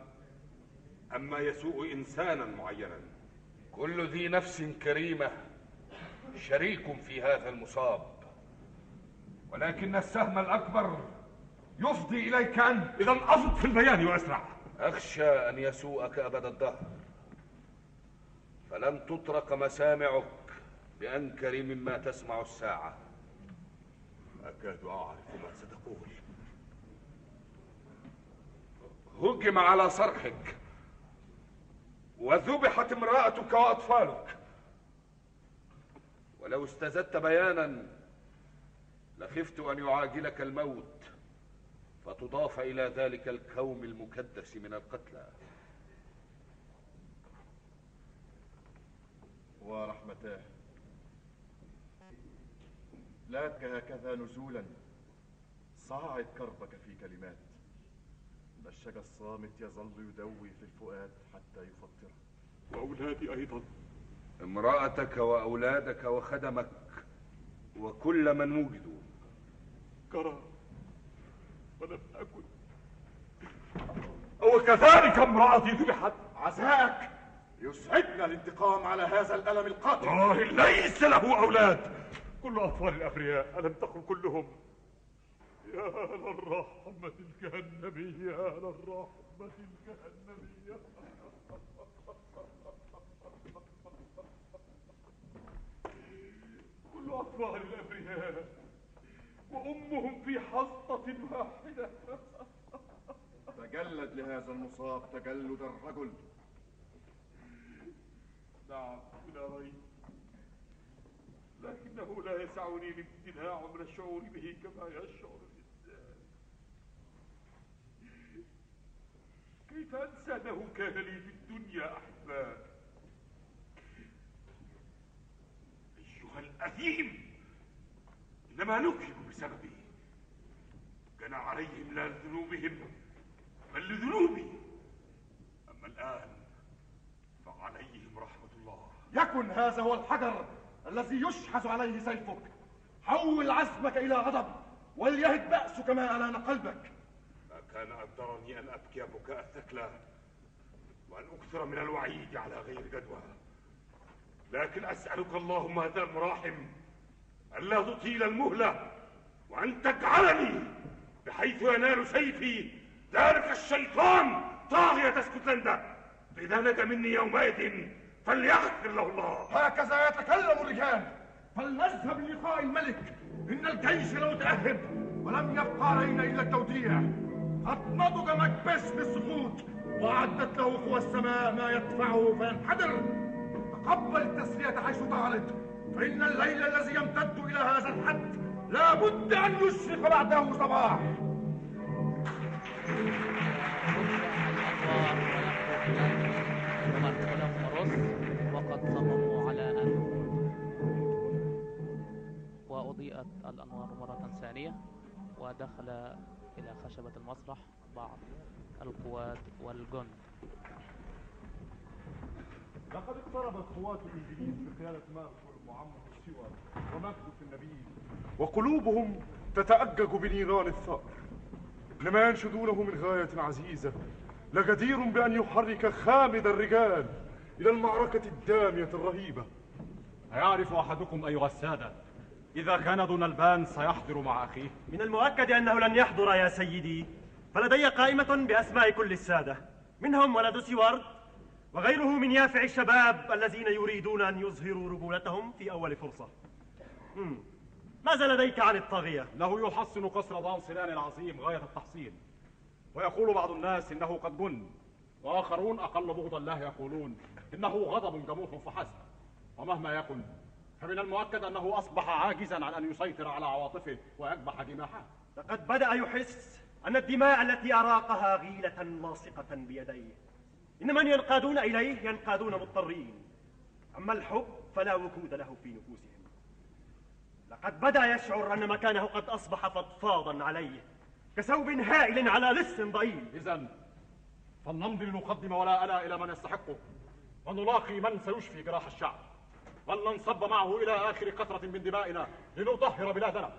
أم ما يسوء إنسانا معينا؟ كل ذي نفس كريمة شريك في هذا المصاب. ولكن السهم الأكبر يفضي إليك أنت إذا أصد في البيان وأسرع أخشى أن يسوءك أبد الدهر. فلن تطرق مسامعك بأنكر مما تسمع الساعة. أكاد أعرف ما ستقول. هجم على صرحك وذبحت امرأتك وأطفالك. ولو استزدت بيانا لخفت أن يعاجلك الموت فتضاف إلى ذلك الكوم المكدس من القتلى. ورحمتاه لا هكذا نزولا. صاعد كربك في كلمات. الشجا الصامت يظل يدوي في الفؤاد حتى يفطره. وأولادي أيضا. امرأتك وأولادك وخدمك وكل من وجدوا كرى ولم أكن. وكذلك امرأتي ذبحت. عزاءك يسعدنا الانتقام على هذا الألم القاتل. آه ليس له أولاد. كل أطفال الأبرياء ألم تكن كلهم؟ يا للرحمة الجهنمية يا للرحمة الجهنمية كل أطفال الأبرياء. وأمهم في حصة واحدة. تجلد لهذا المصاب تجلد الرجل. نعم بلا ريب لكنه لا يسعني الامتناع من الشعور به كما يشعر الإنسان. كيف أنسى أنه كان لي في الدنيا أحباب؟ أيها الأثيم إنما نكذب بسببه. كان عليهم لا لذنوبهم بل لذنوبي. أما الآن فعليهم رحمة الله. يكن هذا هو الحجر الذي يشحذ عليه سيفك. حول عزمك إلى غضب وليهد بأسك ما ألان قلبك. ما كان أقدرني أن أبكي بكاء الثكلى وأن أكثر من الوعيد على غير جدوى. لكن أسألك اللهم هذا المراحم ألا تطيل المهلة وأن تجعلني بحيث ينال سيفي ذلك الشيطان طاغية اسكتلندا. فإذا نجا مني يومئذ فليغفر له الله. هكذا يتكلم الرجال. فلنذهب للقاء الملك. إن الجيش لو تأهب ولم يبقى علينا إلا التوديع. قد نضج مكبس بالسقوط وأعدت له قوى السماء ما يدفعه فينحدر. تقبل التسلية حيث طالت. فإن الليل الذي يمتد إلى هذا الحد لا بد أن يشرق بعده صباح ومرحلهم ورص وقد صمموا على أن وأضيئت الأنوار مرة ثانية ودخل إلى خشبة المسرح بعض القوات والجند. لقد اقتربت قوات الإنجليز بقياده مارشال معمر ستيوارت ومكدوف النبيل وقلوبهم تتأجج بنيران الثأر. لما ينشدونه من غاية عزيزة لجدير بأن يحرك خامد الرجال إلى المعركة الدامية الرهيبة. أيعرف أحدكم أيها السادة إذا كان دونالبان سيحضر مع أخيه؟ من المؤكد أنه لن يحضر يا سيدي فلدي قائمة بأسماء كل السادة منهم ولد سيوارد وغيره من يافع الشباب الذين يريدون أن يظهروا رجولتهم في أول فرصة. مم. ماذا لديك عن الطاغية؟ إنه يحصن قصر ضان سنان العظيم غاية التحصين ويقول بعض الناس إنه قد جن وآخرون أقل بغضا له يقولون إنه غضب جموح فحسب. ومهما يكن فمن المؤكد أنه أصبح عاجزا عن أن يسيطر على عواطفه ويكبح جماحه لقد بدأ يحس أن الدماء التي أراقها غيلة لاصقة بيديه. إن من ينقادون إليه ينقادون مضطرين. أما الحب فلا وجود له في نفوسهم. لقد بدأ يشعر أن مكانه قد أصبح فضفاضا عليه كثوب هائل على لص ضئيل. إذا فلنمضي لنقدم ولاءنا إلى من يستحقه ونلاقي من سيشفي جراح الشعب ولننصب معه إلى آخر قطرة من دمائنا لنطهر بلادنا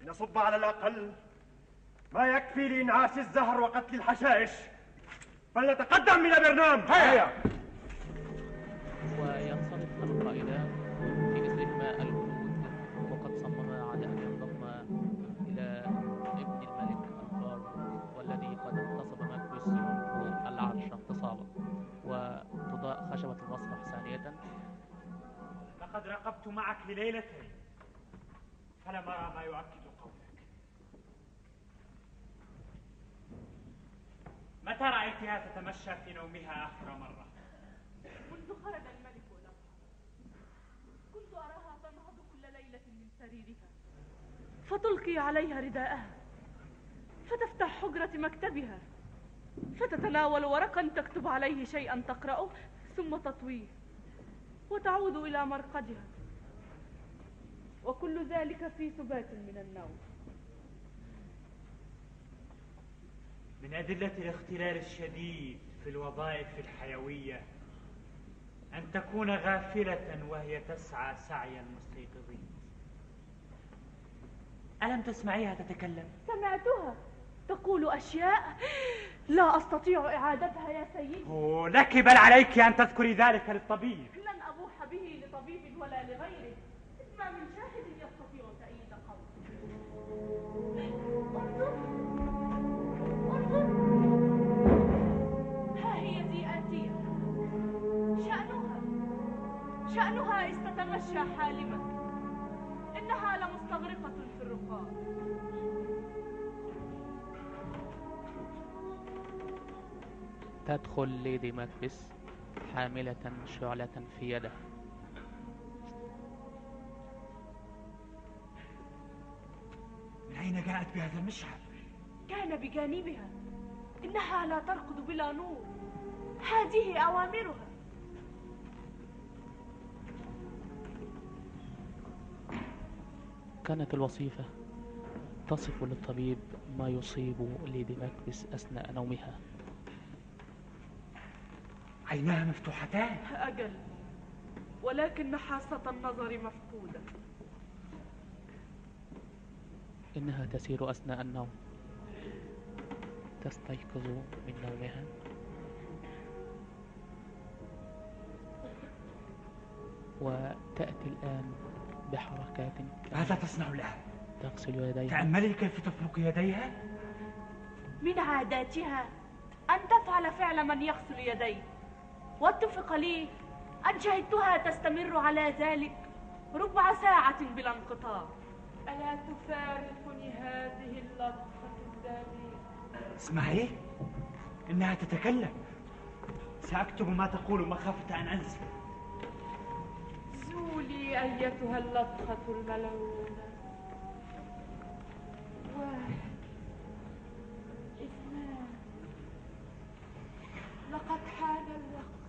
لنصب على الأقل ما يكفي لإنعاش الزهر وقتل الحشائش. فلنتقدم من برنام هيا. هيا. وينصرف القائدان في إسرهما الجنود وقد صمم على أن ينضم إلى ابن الملك الفار والذي قد اغتصب مجلس العرش اغتصابا وتضاء خشبة المسرح ثانية. لقد رقبت معك لليلتين. فلم أرى ما يؤكد. متى رأيتها تتمشى في نومها آخر مرة؟ منذ خرج الملك ولها كنت أراها تنهض كل ليلة من سريرها. فتلقي عليها رداءها. فتفتح حجرة مكتبها. فتتناول ورقا تكتب عليه شيئا تقرأه ثم تطويه. وتعود إلى مرقدها. وكل ذلك في سبات من النوم. من أدلة الاختلال الشديد في الوظائف الحيوية أن تكون غافلة وهي تسعى سعي المستيقظين. ألم تسمعيها تتكلم؟ سمعتها. تقول أشياء لا أستطيع إعادتها يا سيدي. لك بل عليك أن تذكري ذلك للطبيب. لن أبوح به لطبيب ولا لغيره. شأنها إذ تتمشى حالمة إنها لمستغرقة في الرقاد. تدخل ليدي ماكبس حاملة شعلة في يدها من أين جاءت بهذا المشعل؟ كان بجانبها. إنها لا ترقد بلا نور. هذه أوامرها. كانت الوصيفة تصف للطبيب ما يصيب ليدي ماكبس أثناء نومها. عيناها مفتوحتان؟ أجل ولكن حاسة النظر مفقودة. إنها تسير أثناء النوم. تستيقظ من نومها. وتأتي الآن بحركات ماذا تصنع لها؟ تغسل يديها. تأملي كيف تطلق يديها؟ من عاداتها أن تفعل فعل من يغسل يديه واتفق لي أن شهدتها تستمر على ذلك ربع ساعة بلا انقطاع. ألا تفارقني هذه اللطفة الدامية اسمعي إنها تتكلم. سأكتب ما تقول مخافة أن أنسى. زولي أيتها اللطخة الملعونة. واحد اثنان. لقد حان الوقت.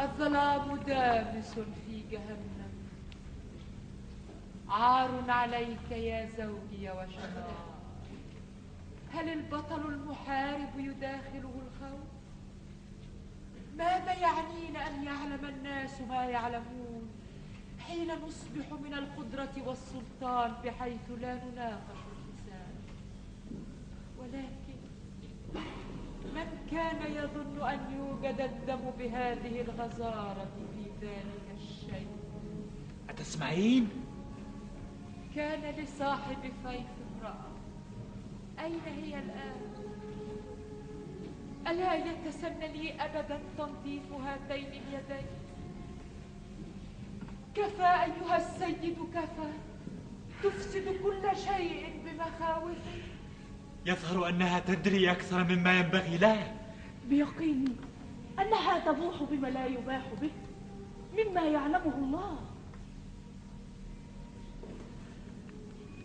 الظلام دامس في جهنم. عار عليك يا زوجي وشمال هل البطل المحارب يداخله الخوف؟ ماذا يعنينا أن يعلم الناس ما يعلمون؟ حين نصبح من القدرة والسلطان بحيث لا نناقش الحساب ولكن من كان يظن أن يوجد الدم بهذه الغزارة في ذلك الشيء؟ أتسمعين؟ كان لصاحب فيف امرأة أين هي الآن؟ ألا يتسنى لي أبدا تنظيف هاتين اليدين؟ كفى أيها السيد كفى تفسد كل شيء بمخاوفك يظهر أنها تدري أكثر مما ينبغي لها بيقيني أنها تبوح بما لا يباح به مما يعلمه الله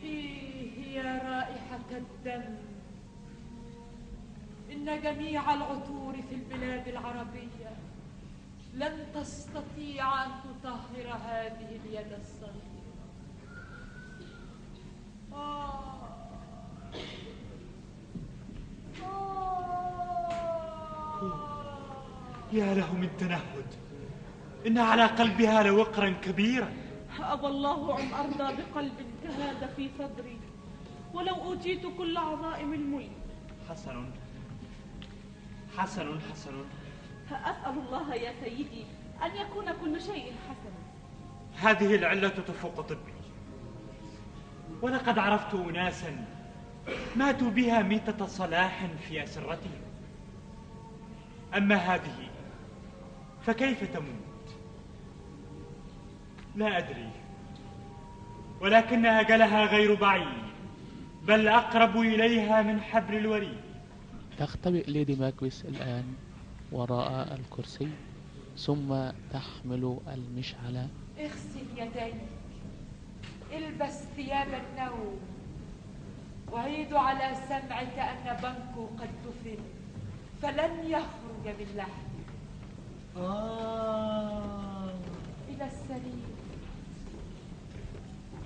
إيه يا رائحة الدم. إن جميع العطور في البلاد العربية لن تستطيع أن تطهر هذه اليد الصغيرة. آه. يا له من تنهد إن على قلبها لوقرا كبيرا. أبى الله أن أرضى بقلب كهذا في صدري. ولو أوتيت كل عظائم الملك. حسن. حسن حسن. أسأل الله يا سيدي أن يكون كل شيء حسنا. هذه العلة تفوق طبي. ولقد عرفت أناسا ماتوا بها ميتة صلاح في أسرتهم. أما هذه فكيف تموت؟ لا أدري. ولكن أجلها غير بعيد. بل أقرب إليها من حبل الوريد. تختبئ ليدي ماكبث الآن وراء الكرسي ثم تحمل المشعل. اغسل يديك. البس ثياب النوم. وعيد على سمعك أن بنكو قد دفن فلن يخرج من لحمه آه. إلى السرير.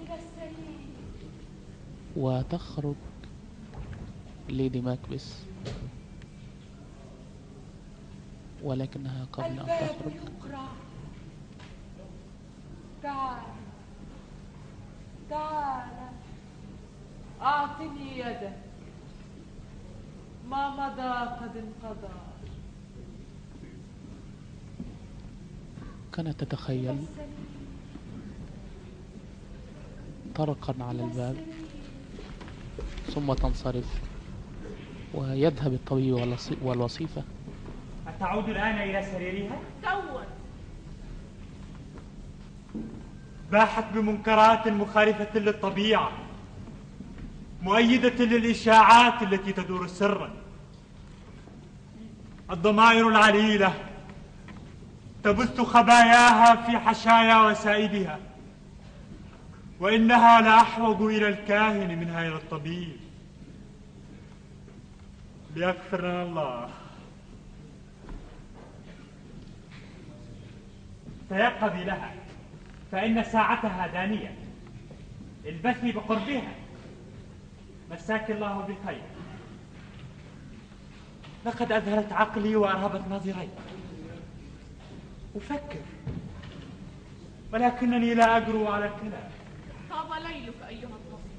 إلى السرير. وتخرج ليدي ماكبث ولكنها قبل أن تخرج. تعال أعطني يدك ما مضى قد انقضى؟ كانت تتخيل. طرقا على الباب. ثم تنصرف ويذهب الطبيب والوصي- والوصيفة. أتعود الآن إلى سريرها؟ توا باحت بمنكرات مخالفة للطبيعة مؤيدة للإشاعات التي تدور سرا الضمائر العليلة تبث خباياها في حشايا وسائدها. وإنها لأحوج إلى الكاهن منها إلى الطبيب. ليغفر لنا الله. تيقظي لها. فإن ساعتها دانية. البثي بقربها. مساك الله بخير لقد أذهلت عقلي وأرهبت نظري. أفكر. ولكنني لا أجرؤ على الكلام. أيها الطفل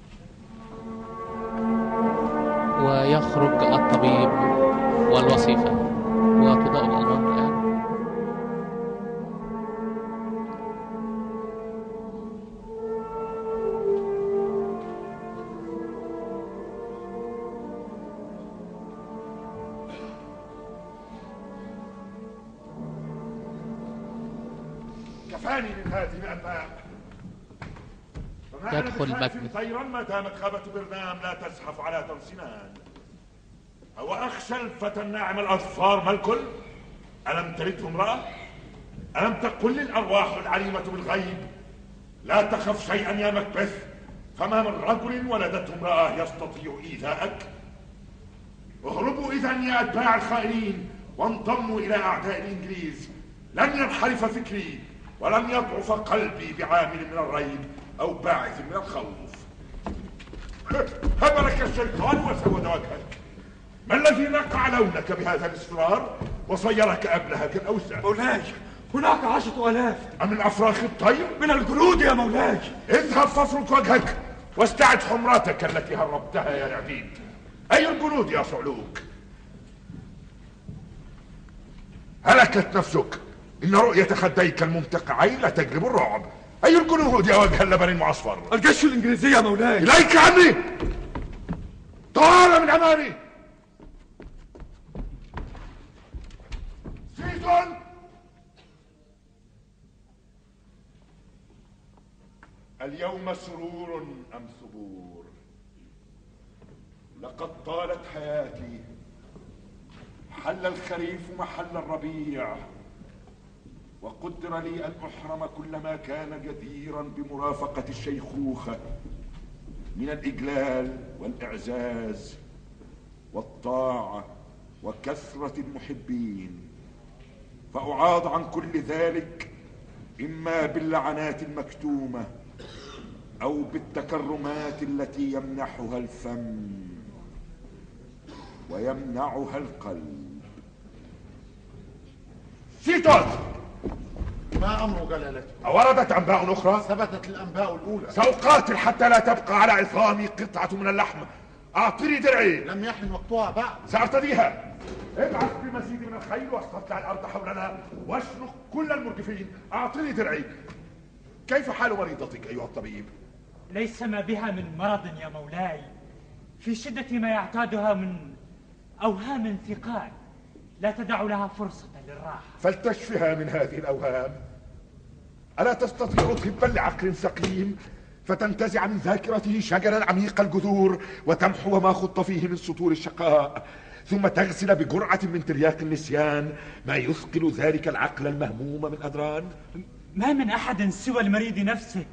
ويخرج الطبيب والوصيفة وتضاء الأنوار طيرا ما دامت خابة برنام لا تزحف على درسنان أو أخشى الفتى الناعم الأظفار ما الكل؟ ألم تلده امرأة؟ ألم تقل الأرواح العليمة بالغيب لا تخف شيئا يا مكبث فما من رجل ولدته امرأة يستطيع إيذاءك؟ اهربوا إذا يا أتباع الخائنين وانضموا إلى أعداء الإنجليز. لن ينحرف فكري ولن يضعف قلبي بعامل من الريب أو باعث من الخوف. هبلك الشيطان وسود وجهك ما الذي نقع لونك بهذا الاصفرار وصيرك أبلهة الأوسع؟ مولاي هناك عشرة آلاف. أمن أفراخ الطير؟ من الجنود يا مولاي. اذهب فافرك وجهك واستعد حمرتك التي هربتها يا العبيد أي الجنود يا صعلوك؟ هلكت نفسك. إن رؤية خديك الممتقعين لا تجلب الرعب. أي الجنود يا وجه اللبن المعصفر؟ الجيش الإنجليزي يا مولاي. إليك عني! طال من أمامي سيتون اليوم سرور أم ثبور لقد طالت حياتي. حل الخريف محل الربيع. وقدر لي أن أحرم كل ما كان جديرا بمرافقة الشيخوخة من الإجلال والإعزاز والطاعة وكثرة المحبين. فأعاض عن كل ذلك إما باللعنات المكتومة أو بالتكرمات التي يمنحها الفم ويمنعها القلب. سيتوس ما أمر جلالته أوردت أنباء أخرى؟ ثبتت الأنباء الأولى. سأقاتل حتى لا تبقى على عظامي قطعة من اللحم. أعطني درعي. لم يحن وقتها بعد. سأرتديها. ابعث بمزيد من الخيل واستطلع الأرض حولنا واشنق كل المرجفين. أعطني درعي. كيف حال مريضتك أيها الطبيب؟ ليس ما بها من مرض يا مولاي. في شدة ما يعتادها من أوهام ثقال لا تدع لها فرصة. فلتشفها من هذه الأوهام. ألا تستطيع طبا لعقل سقيم فتنتزع من ذاكرته شجرا عميق الجذور وتمحو ما خط فيه من سطور الشقاء ثم تغسل بجرعة من ترياق النسيان. ما يثقل ذلك العقل المهموم من أدران؟ ما من أحد سوى المريض نفسه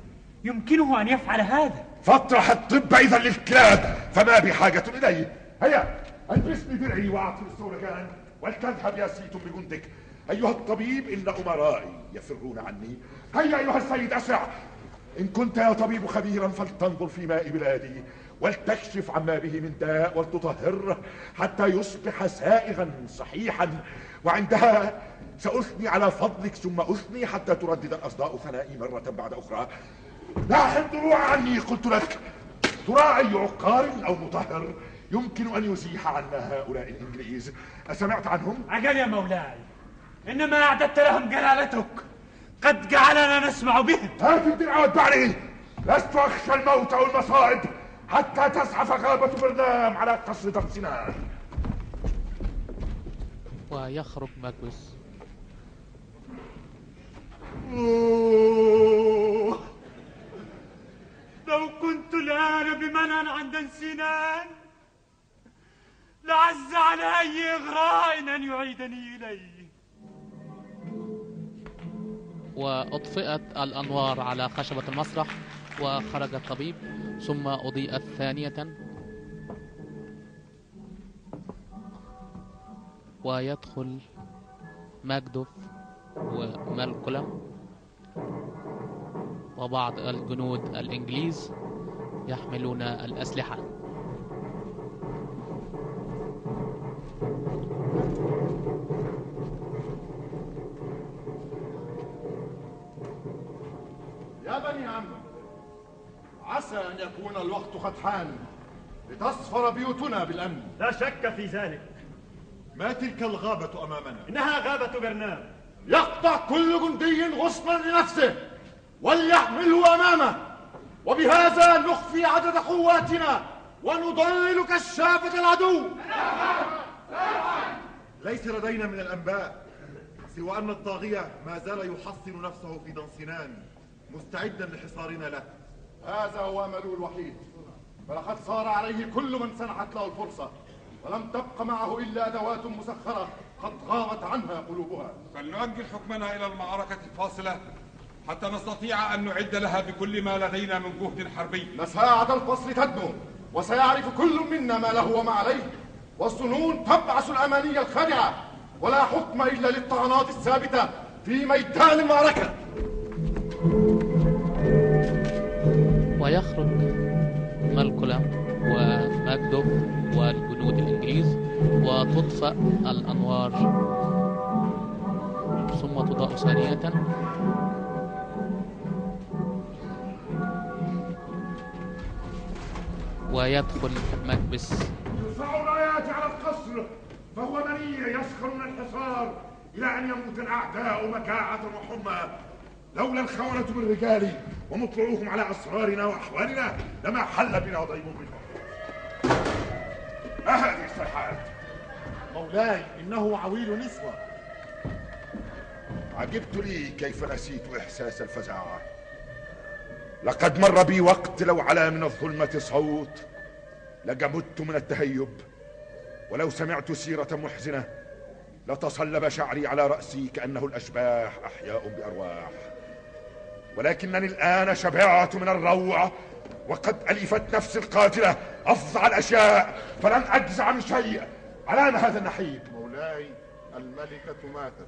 يمكنه أن يفعل هذا. فاطرح الطب إذا للكلاب فما بحاجة إليه. هيا ألبسني درعي وأعطني السولجان ولتذهب يا سيت بجندك. أيها الطبيب إن أمرائي يفرون عني. هيا أيها السيد أسرع. إن كنت يا طبيب خبيرا فلتنظر في ماء بلادي ولتكشف عما به من داء ولتطهره حتى يصبح سائغا صحيحا. وعندها سأثني على فضلك ثم أثني حتى تردد الأصداء ثنائي مرة بعد أخرى. لا الضلوع عني قلت لك. ترى أي عقار أو مطهر يمكن أن يزيح عنا هؤلاء الإنجليز. أسمعت عنهم؟ أجل يا مولاي إنما أعددت لهم جلالتك. قد جعلنا نسمع بهم. هات الدرع واتبعني لست أخشى الموت أو المصائب حتى تزحف غابة برنام على قصر دمسنان ويخرج ماكبس لو كنت الآن بمنع عند سنان لعز على أي إغراء أن يعيدني إليه. وأطفئت الأنوار على خشبة المسرح وخرج الطبيب ثم أضيئت ثانية. ويدخل ماجدوف ومالكولم وبعض الجنود الإنجليز يحملون الأسلحة. يا بني عم عسى أن يكون الوقت قد حان لتصفر بيوتنا بالأمن. لا شك في ذلك. ما تلك الغابة أمامنا؟ إنها غابة برنام. يقطع كل جندي غصنا لنفسه وليحمله أمامه. وبهذا نخفي عدد قواتنا ونضلل كشافة العدو. ليس لدينا من الأنباء سوى أن الطاغية ما زال يحصن نفسه في دنسنان مستعدا لحصارنا له. هذا هو أمله الوحيد. فلقد صار عليه كل من سنحت له الفرصة ولم تبق معه إلا أدوات مسخرة قد غابت عنها قلوبها. فلنؤجل حكمنا إلى المعركة الفاصلة حتى نستطيع أن نعد لها بكل ما لدينا من جهد حربي. مساعة الفصل تدنو وسيعرف كل منا ما له وما عليه. والظنون تبعث الأماني الخادعة ولا حكم إلا للطعنات الثابتة في ميدان المعركة. ويخرج مالكولم وماكدوف والجنود الإنجليز وتطفأ الأنوار. ثم تضاء ثانية. ويدخل مكبس. الرايات على القصر فهو منيع يسخر من الحصار إلى أن يموت الأعداء مكاعة وحمى. لولا الخونة من رجالي ومطلعوهم على أسرارنا وأحوالنا لما حل بنا ضيم منهم. ما هذه الصيحات؟ مولاي إنه عويل نسوة. عجبت لي كيف نسيت إحساس الفزع لقد مر بي وقت لو علا من الظلمة صوت لجمدت من التهيب. ولو سمعت سيرة محزنة لتصلب شعري على رأسي كأنه الأشباح أحياء بأرواح. ولكنني الآن شبعت من الروع وقد ألفت نفسي القاتلة. أفظع الأشياء فلن أجزع من شيء. علام هذا النحيب؟ مولاي الملكة ماتت.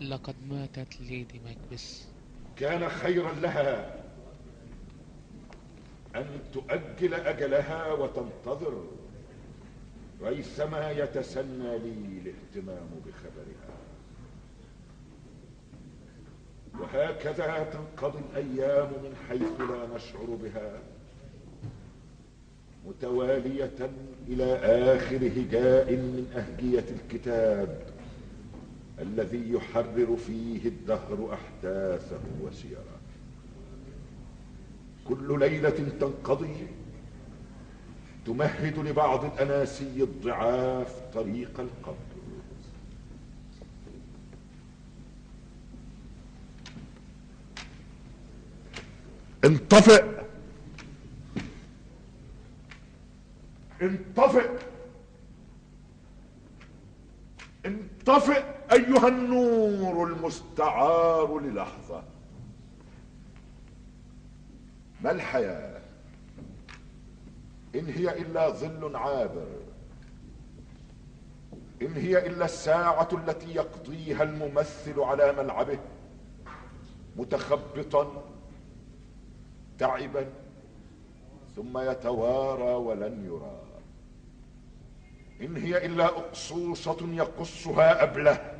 لقد ماتت ليدي ماكبس. كان خيرا لها. أن تؤجل أجلها وتنتظر. ريثما يتسنى لي الاهتمام بخبرها. وهكذا تنقضي الأيام من حيث لا نشعر بها. متوالية إلى آخر هجاء من أهجية الكتاب الذي يحرر فيه الدهر أحداثه وسيره كل ليلة تنقضي. تمهد لبعض الأناسي الضعاف طريق القبر انطفئ. انطفئ. انطفئ أيها النور المستعار للحظة. ما الحياة؟ إن هي إلا ظل عابر. إن هي إلا الساعة التي يقضيها الممثل على ملعبه. متخبطا تعبا ثم يتوارى ولن يرى. إن هي إلا أقصوصة يقصها أبله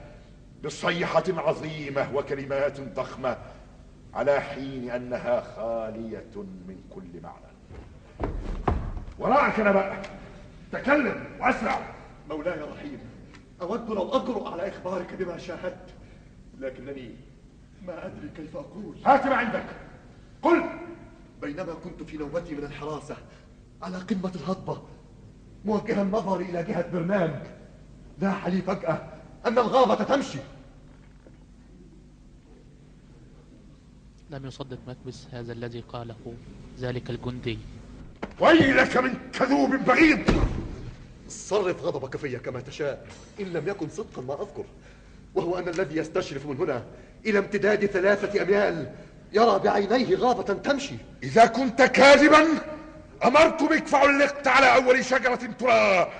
بصيحة عظيمة وكلمات ضخمة. على حين أنها خالية من كل معنى. وراءك بقى. تكلم وأسرع. مولاي رحيم أود لو أجرؤ على إخبارك بما شاهدت لكنني ما أدري كيف أقول. هات ما عندك. قل. بينما كنت في نوبتي من الحراسة على قمة الهضبة موجها نظري إلى جهة برنامج لاح لي فجأة أن الغابة تمشي. لم يصدق مكبس هذا الذي قاله ذلك الجندي. ويلك من كذوب بغيض! صرف غضبك في كما تشاء. إن لم يكن صدقا ما أذكر. وهو أن الذي يستشرف من هنا إلى امتداد ثلاثة أميال يرى بعينيه غابة تمشي. إذا كنت كاذبا أمرت بك فعلقت على أول شجرة ترى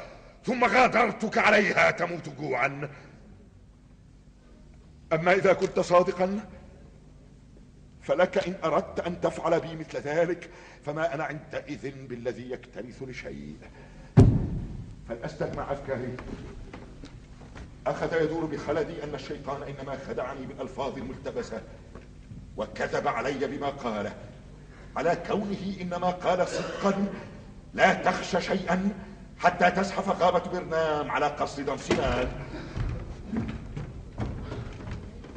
ثم غادرتك عليها تموت جوعا. أما إذا كنت صادقا فلك إن أردت أن تفعل بي مثل ذلك فما أنا عندئذ بالذي يكترث لشيء. فلأستجمع أفكاري أخذ يدور بخلدي أن الشيطان إنما خدعني بالألفاظ الملتبسة وكذب علي بما قاله على كونه إنما قال صدقا لا تخشى شيئا حتى تزحف غابة برنام على قصر دمسنان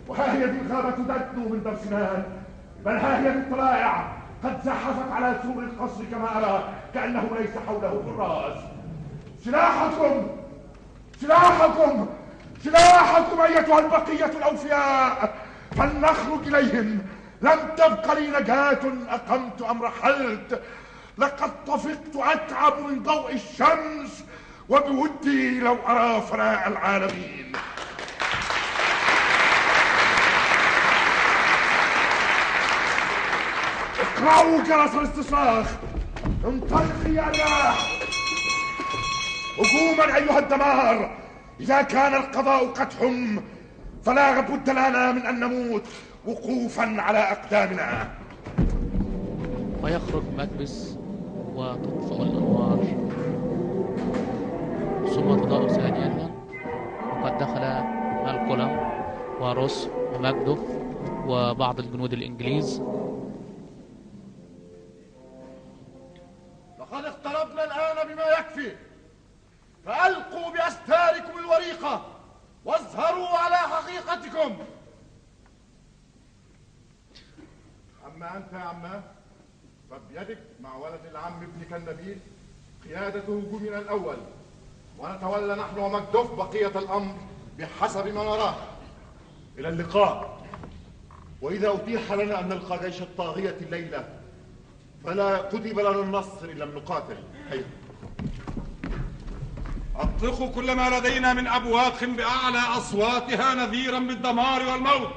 وها هي ذي الغابة تدنو من دمسنان بل ها هي بالطلائع قد زحفت على سور القصر كما أرى كأنه ليس حوله حراس سلاحكم! سلاحكم! سلاحكم أيتها البقية الأوفياء! فلنخرج إليهم. لم تبق لي نجاة أقمت أم رحلت لقد طفقت أتعب من ضوء الشمس وبودي لو أرى فناء العالمين. اقرأوا جرس الاستصراخ انطلقي يا رياح هجوما أيها الدمار إذا كان القضاء قد حم فلا بد لنا من أن نموت وقوفا على أقدامنا ويخرج مكبس وتطفأ الأنوار. ثم تضاء ثانية وقد دخل مالكولم وروس وماكدوف وبعض الجنود الإنجليز. يكفي. فألقوا بأستاركم الوريقة واظهروا على حقيقتكم. أما أنت يا عماه فبيدك مع ولد العم ابنك النبيل قيادة هجومنا الأول ونتولى نحن ومكدوف بقية الأمر بحسب ما نراه. إلى اللقاء. وإذا أتيح لنا أن نلقى جيش الطاغية الليلة فلا كتب لنا النصر إن لم نقاتل. هيا اطلقوا كل ما لدينا من أبواق بأعلى أصواتها نذيرا بالدمار والموت.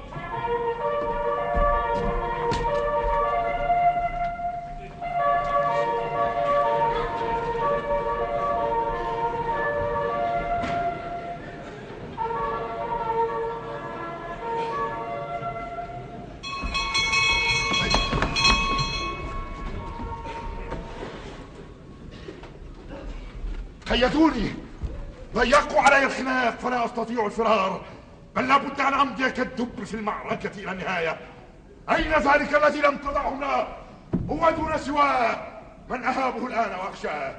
قيدوني ضيقوا علي الخناق فلا أستطيع الفرار بل لابد أن امضي كالدب في المعركة إلى النهاية. أين ذلك الذي لم تضعهنا هو دون سواه. من أهابه الآن وأخشاه.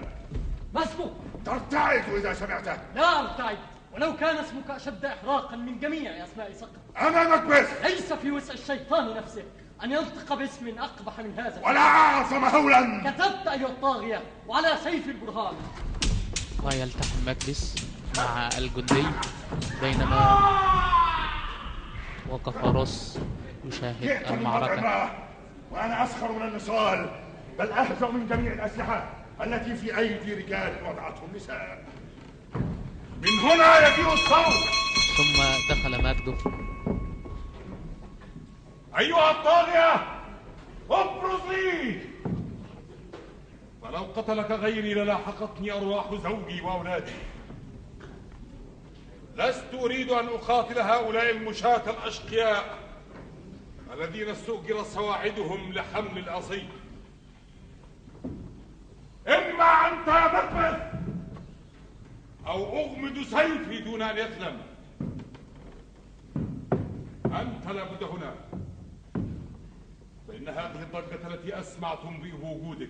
ما اسمه؟ ترتعد إذا سمعته. لا أرتعد. ولو كان اسمك أشد إحراقا من جميع أسماء سقط. أنا مكبث ليس في وسع الشيطان نفسه أن ينطق باسم أقبح من هذا ولا أعظم هولا. كذبت أيها الطاغية وعلى سيف البرهان. ويلتحم مكبس مع الجندي بينما وقف روس يشاهد المعركة. وأنا أسخر من النصال بل أهزأ من جميع الأسلحة التي في أيدي رجال وضعتهم نساء. من هنا يجيء الصوت. ثم دخل ماكدوف أيها الطاغية ابرز لي فلو قتلك غيري للاحقتني أرواح زوجي وأولادي. لست أريد أن أقاتل هؤلاء المشاة الأشقياء الذين استؤجر سواعدهم لحمل الأصيل. إما أنت يا مكبث أو أغمد سيفي دون أن يسلم. أنت لابد هنا. فإن هذه الضجة التي أسمع تنبئ بوجودك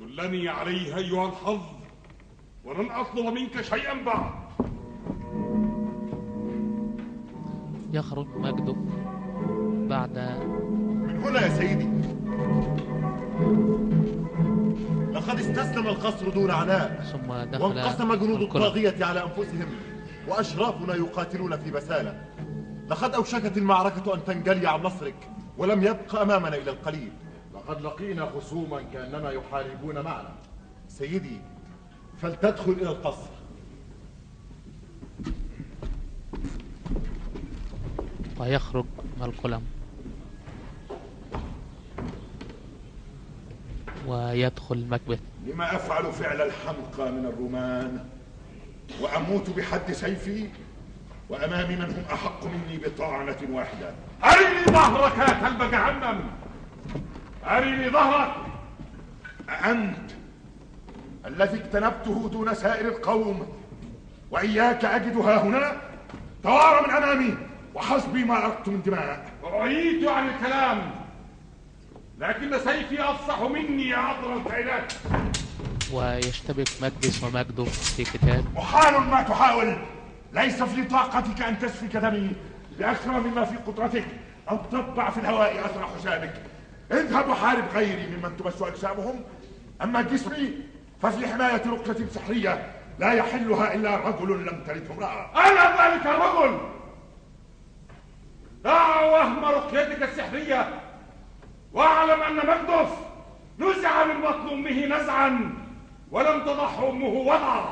دلني عليها أيها الحظ. ولن أطلب منك شيئا بعد. يخرج ماكدوف بعد. من هنا يا سيدي. لقد استسلم القصر دون عناء ثم دخل وانقسم جنود. الطاغية على أنفسهم وأشرافنا يقاتلون في بسالة. لقد أوشكت المعركة أن تنجلي عن نصرك ولم يبق أمامنا إلا القليل. لقد لقينا خصوما كأنما يحاربون معنا. سيدي فلتدخل إلى القصر. ويخرج القلم. ويدخل مكبث لما أفعل فعل الحمقى من الرومان وأموت بحد سيفي وأمامي من هم أحق مني بطعنة واحدة. أرني ظهرك يا كلب جهنم! أرني ظهرك! أنت الذي اجتنبته دون سائر القوم. وإياك أجد ها هنا توارى من أمامي وحسبي ما أردت من دماء. رأيت عن الكلام لكن سيفي أفصح مني يا عطر الكائنات ويشتبك مكبث وماكدوف في قتال محال ما تحاول ليس في طاقتك أن تسفك دمي بأكثر مما في قدرتك. أو تطبع في الهواء أثر حسامك اذهب وحارب غيري ممن تمس أجسامهم. أما جسمي ففي حماية رقية سحرية لا يحلها إلا رجل لم تلده امرأة. أنا ذلك الرجل! دع وهم رقيتك السحرية واعلم أن مكدف نزع من بطن أمه نزعا ولم تضح أمه وضعا.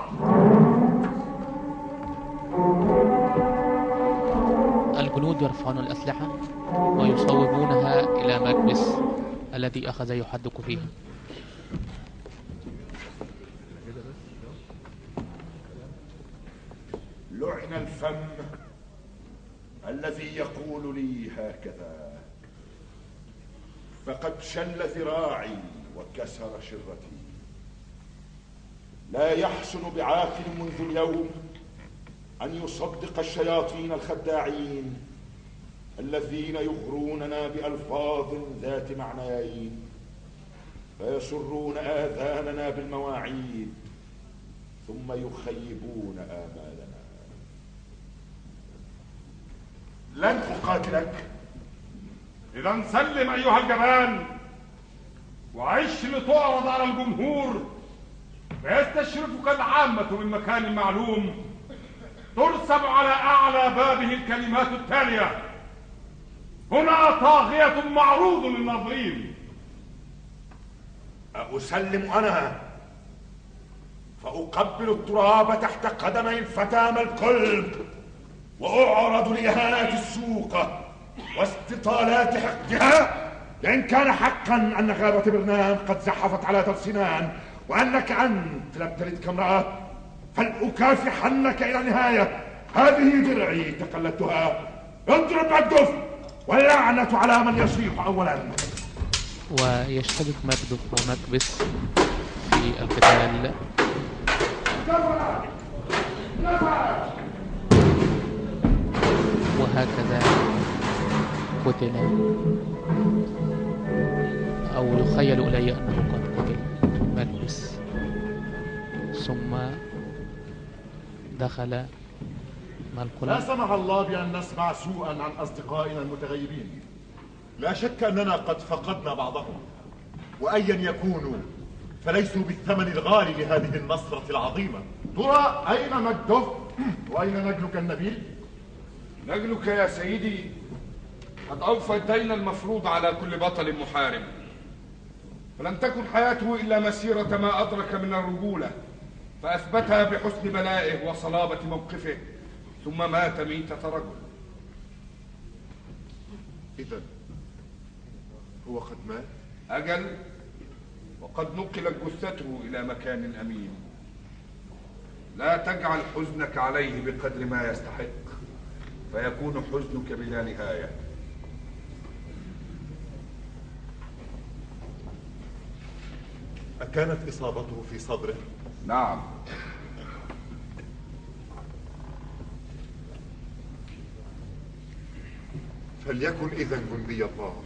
الجنود يرفعون الأسلحة ويصوبونها إلى مكبث الذي أخذ يحدق فيها لعن الفم الذي يقول لي هكذا. فقد شل ذراعي وكسر شرتي. لا يحسن بعاقل منذ اليوم أن يصدق الشياطين الخداعين الذين يغروننا بألفاظ ذات معنيين. فيسرون آذاننا بالمواعيد ثم يخيبون آمالنا. لن أقاتلك. إذا سلم أيها الجبان وعش لتعرض على الجمهور. فيستشرفك العامة من مكان معلوم. ترسم على أعلى بابه الكلمات التالية. هنا طاغية معروض للناظرين. أسلم أنا. فأقبل التراب تحت قدمي الفتى الكلب وأعرض لإهانات السوق واستطالات حقدها لأن كان حقا أن غابة برنام قد زحفت على ذا سنان وأنك أنت لم تلدك امرأة فلأكافحنك إلى النهاية. هذه درعي تقلدتها. اضرب الدف واللعنة على من يصيح أولا. ويشتبك مكدوف ومكبث في القتال. وهكذا قتل أو يخيل إلي أنه قد قتل. مكبث ثم دخل لا ملك سمح الله بأن نسمع سوءا عن أصدقائنا المتغيبين. لا شك أننا قد فقدنا بعضهم. وأيا يكونوا فليسوا بالثمن الغالي لهذه النصرة العظيمة. ترى أين مكدوف وأين نجلك النبيل نجلك يا سيدي قد أوفى الدين المفروض على كل بطل محارب. فلم تكن حياته إلا مسيرة ما أدرك من الرجولة فأثبتها بحسن بلائه وصلابة موقفه ثم مات ميتة رجل إذا هو قد مات؟ أجل وقد نقلت جثته إلى مكان أمين. لا تجعل حزنك عليه بقدر ما يستحق. فيكون حزنك بلا نهاية. أكانت إصابته في صدره؟ نعم. فليكن إذا جندي الله.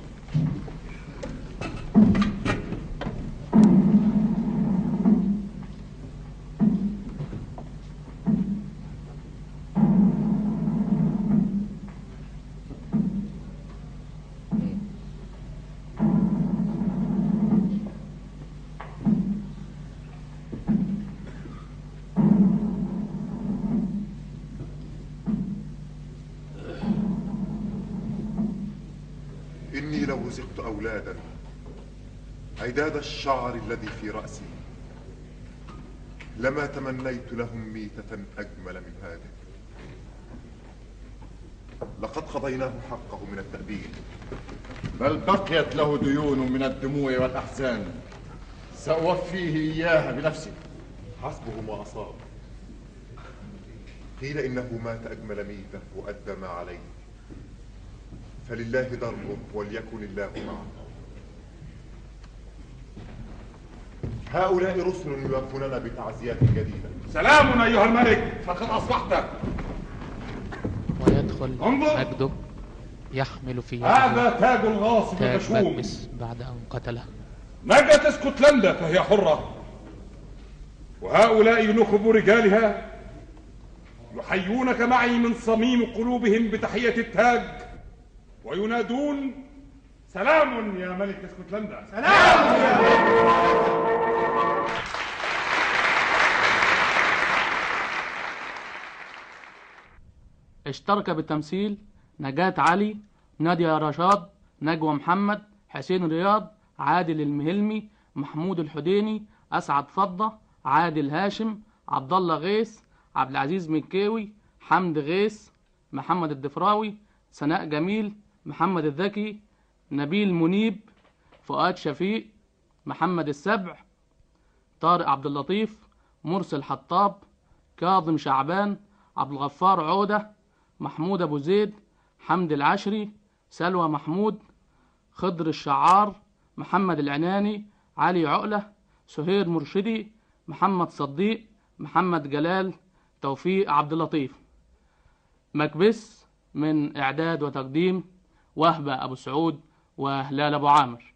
عداد الشعر الذي في رأسي. لما تمنيت لهم ميتة أجمل من هذه. لقد قضيناه حقه من التأبيد. بل بقيت له ديون من الدموع والأحزان. سأوفيه إياها بنفسي. حسبه ما أصاب قيل إنه مات أجمل ميتة وأدى ما عليه. فلله دره وليكن الله معه. هؤلاء رسل يوافوننا بتعزيات جديدة. سلام أيها الملك. فقد أصبحت. ويدخل انظر. مجدب يحمل في يده هذا تاج الغاصب المشؤوم بعد أن قتله. نجت اسكتلندا فهي حرة. وهؤلاء نخب رجالها يحيونك معي من صميم قلوبهم بتحية التاج. وينادون سلام يا ملك اسكتلندا. سلام يا اشترك بالتمثيل نجاة علي نادية رشاد نجوى محمد حسين رياض عادل المهلمي محمود الحديني أسعد فضة عادل هاشم عبد الله غيث عبد العزيز مكاوي حمد غيث محمد الدفراوي سناء جميل محمد الذكي نبيل منيب فؤاد شفيق محمد السبع طارق عبد اللطيف مرسل حطاب كاظم شعبان عبد الغفار عودة محمود أبو زيد حمد العشري سلوى محمود خضر الشعار محمد العناني علي عقلة سهير مرشدي محمد صديق محمد جلال توفيق عبد اللطيف. مكبس من إعداد وتقديم وهبة أبو سعود. وهلال أبو عامر.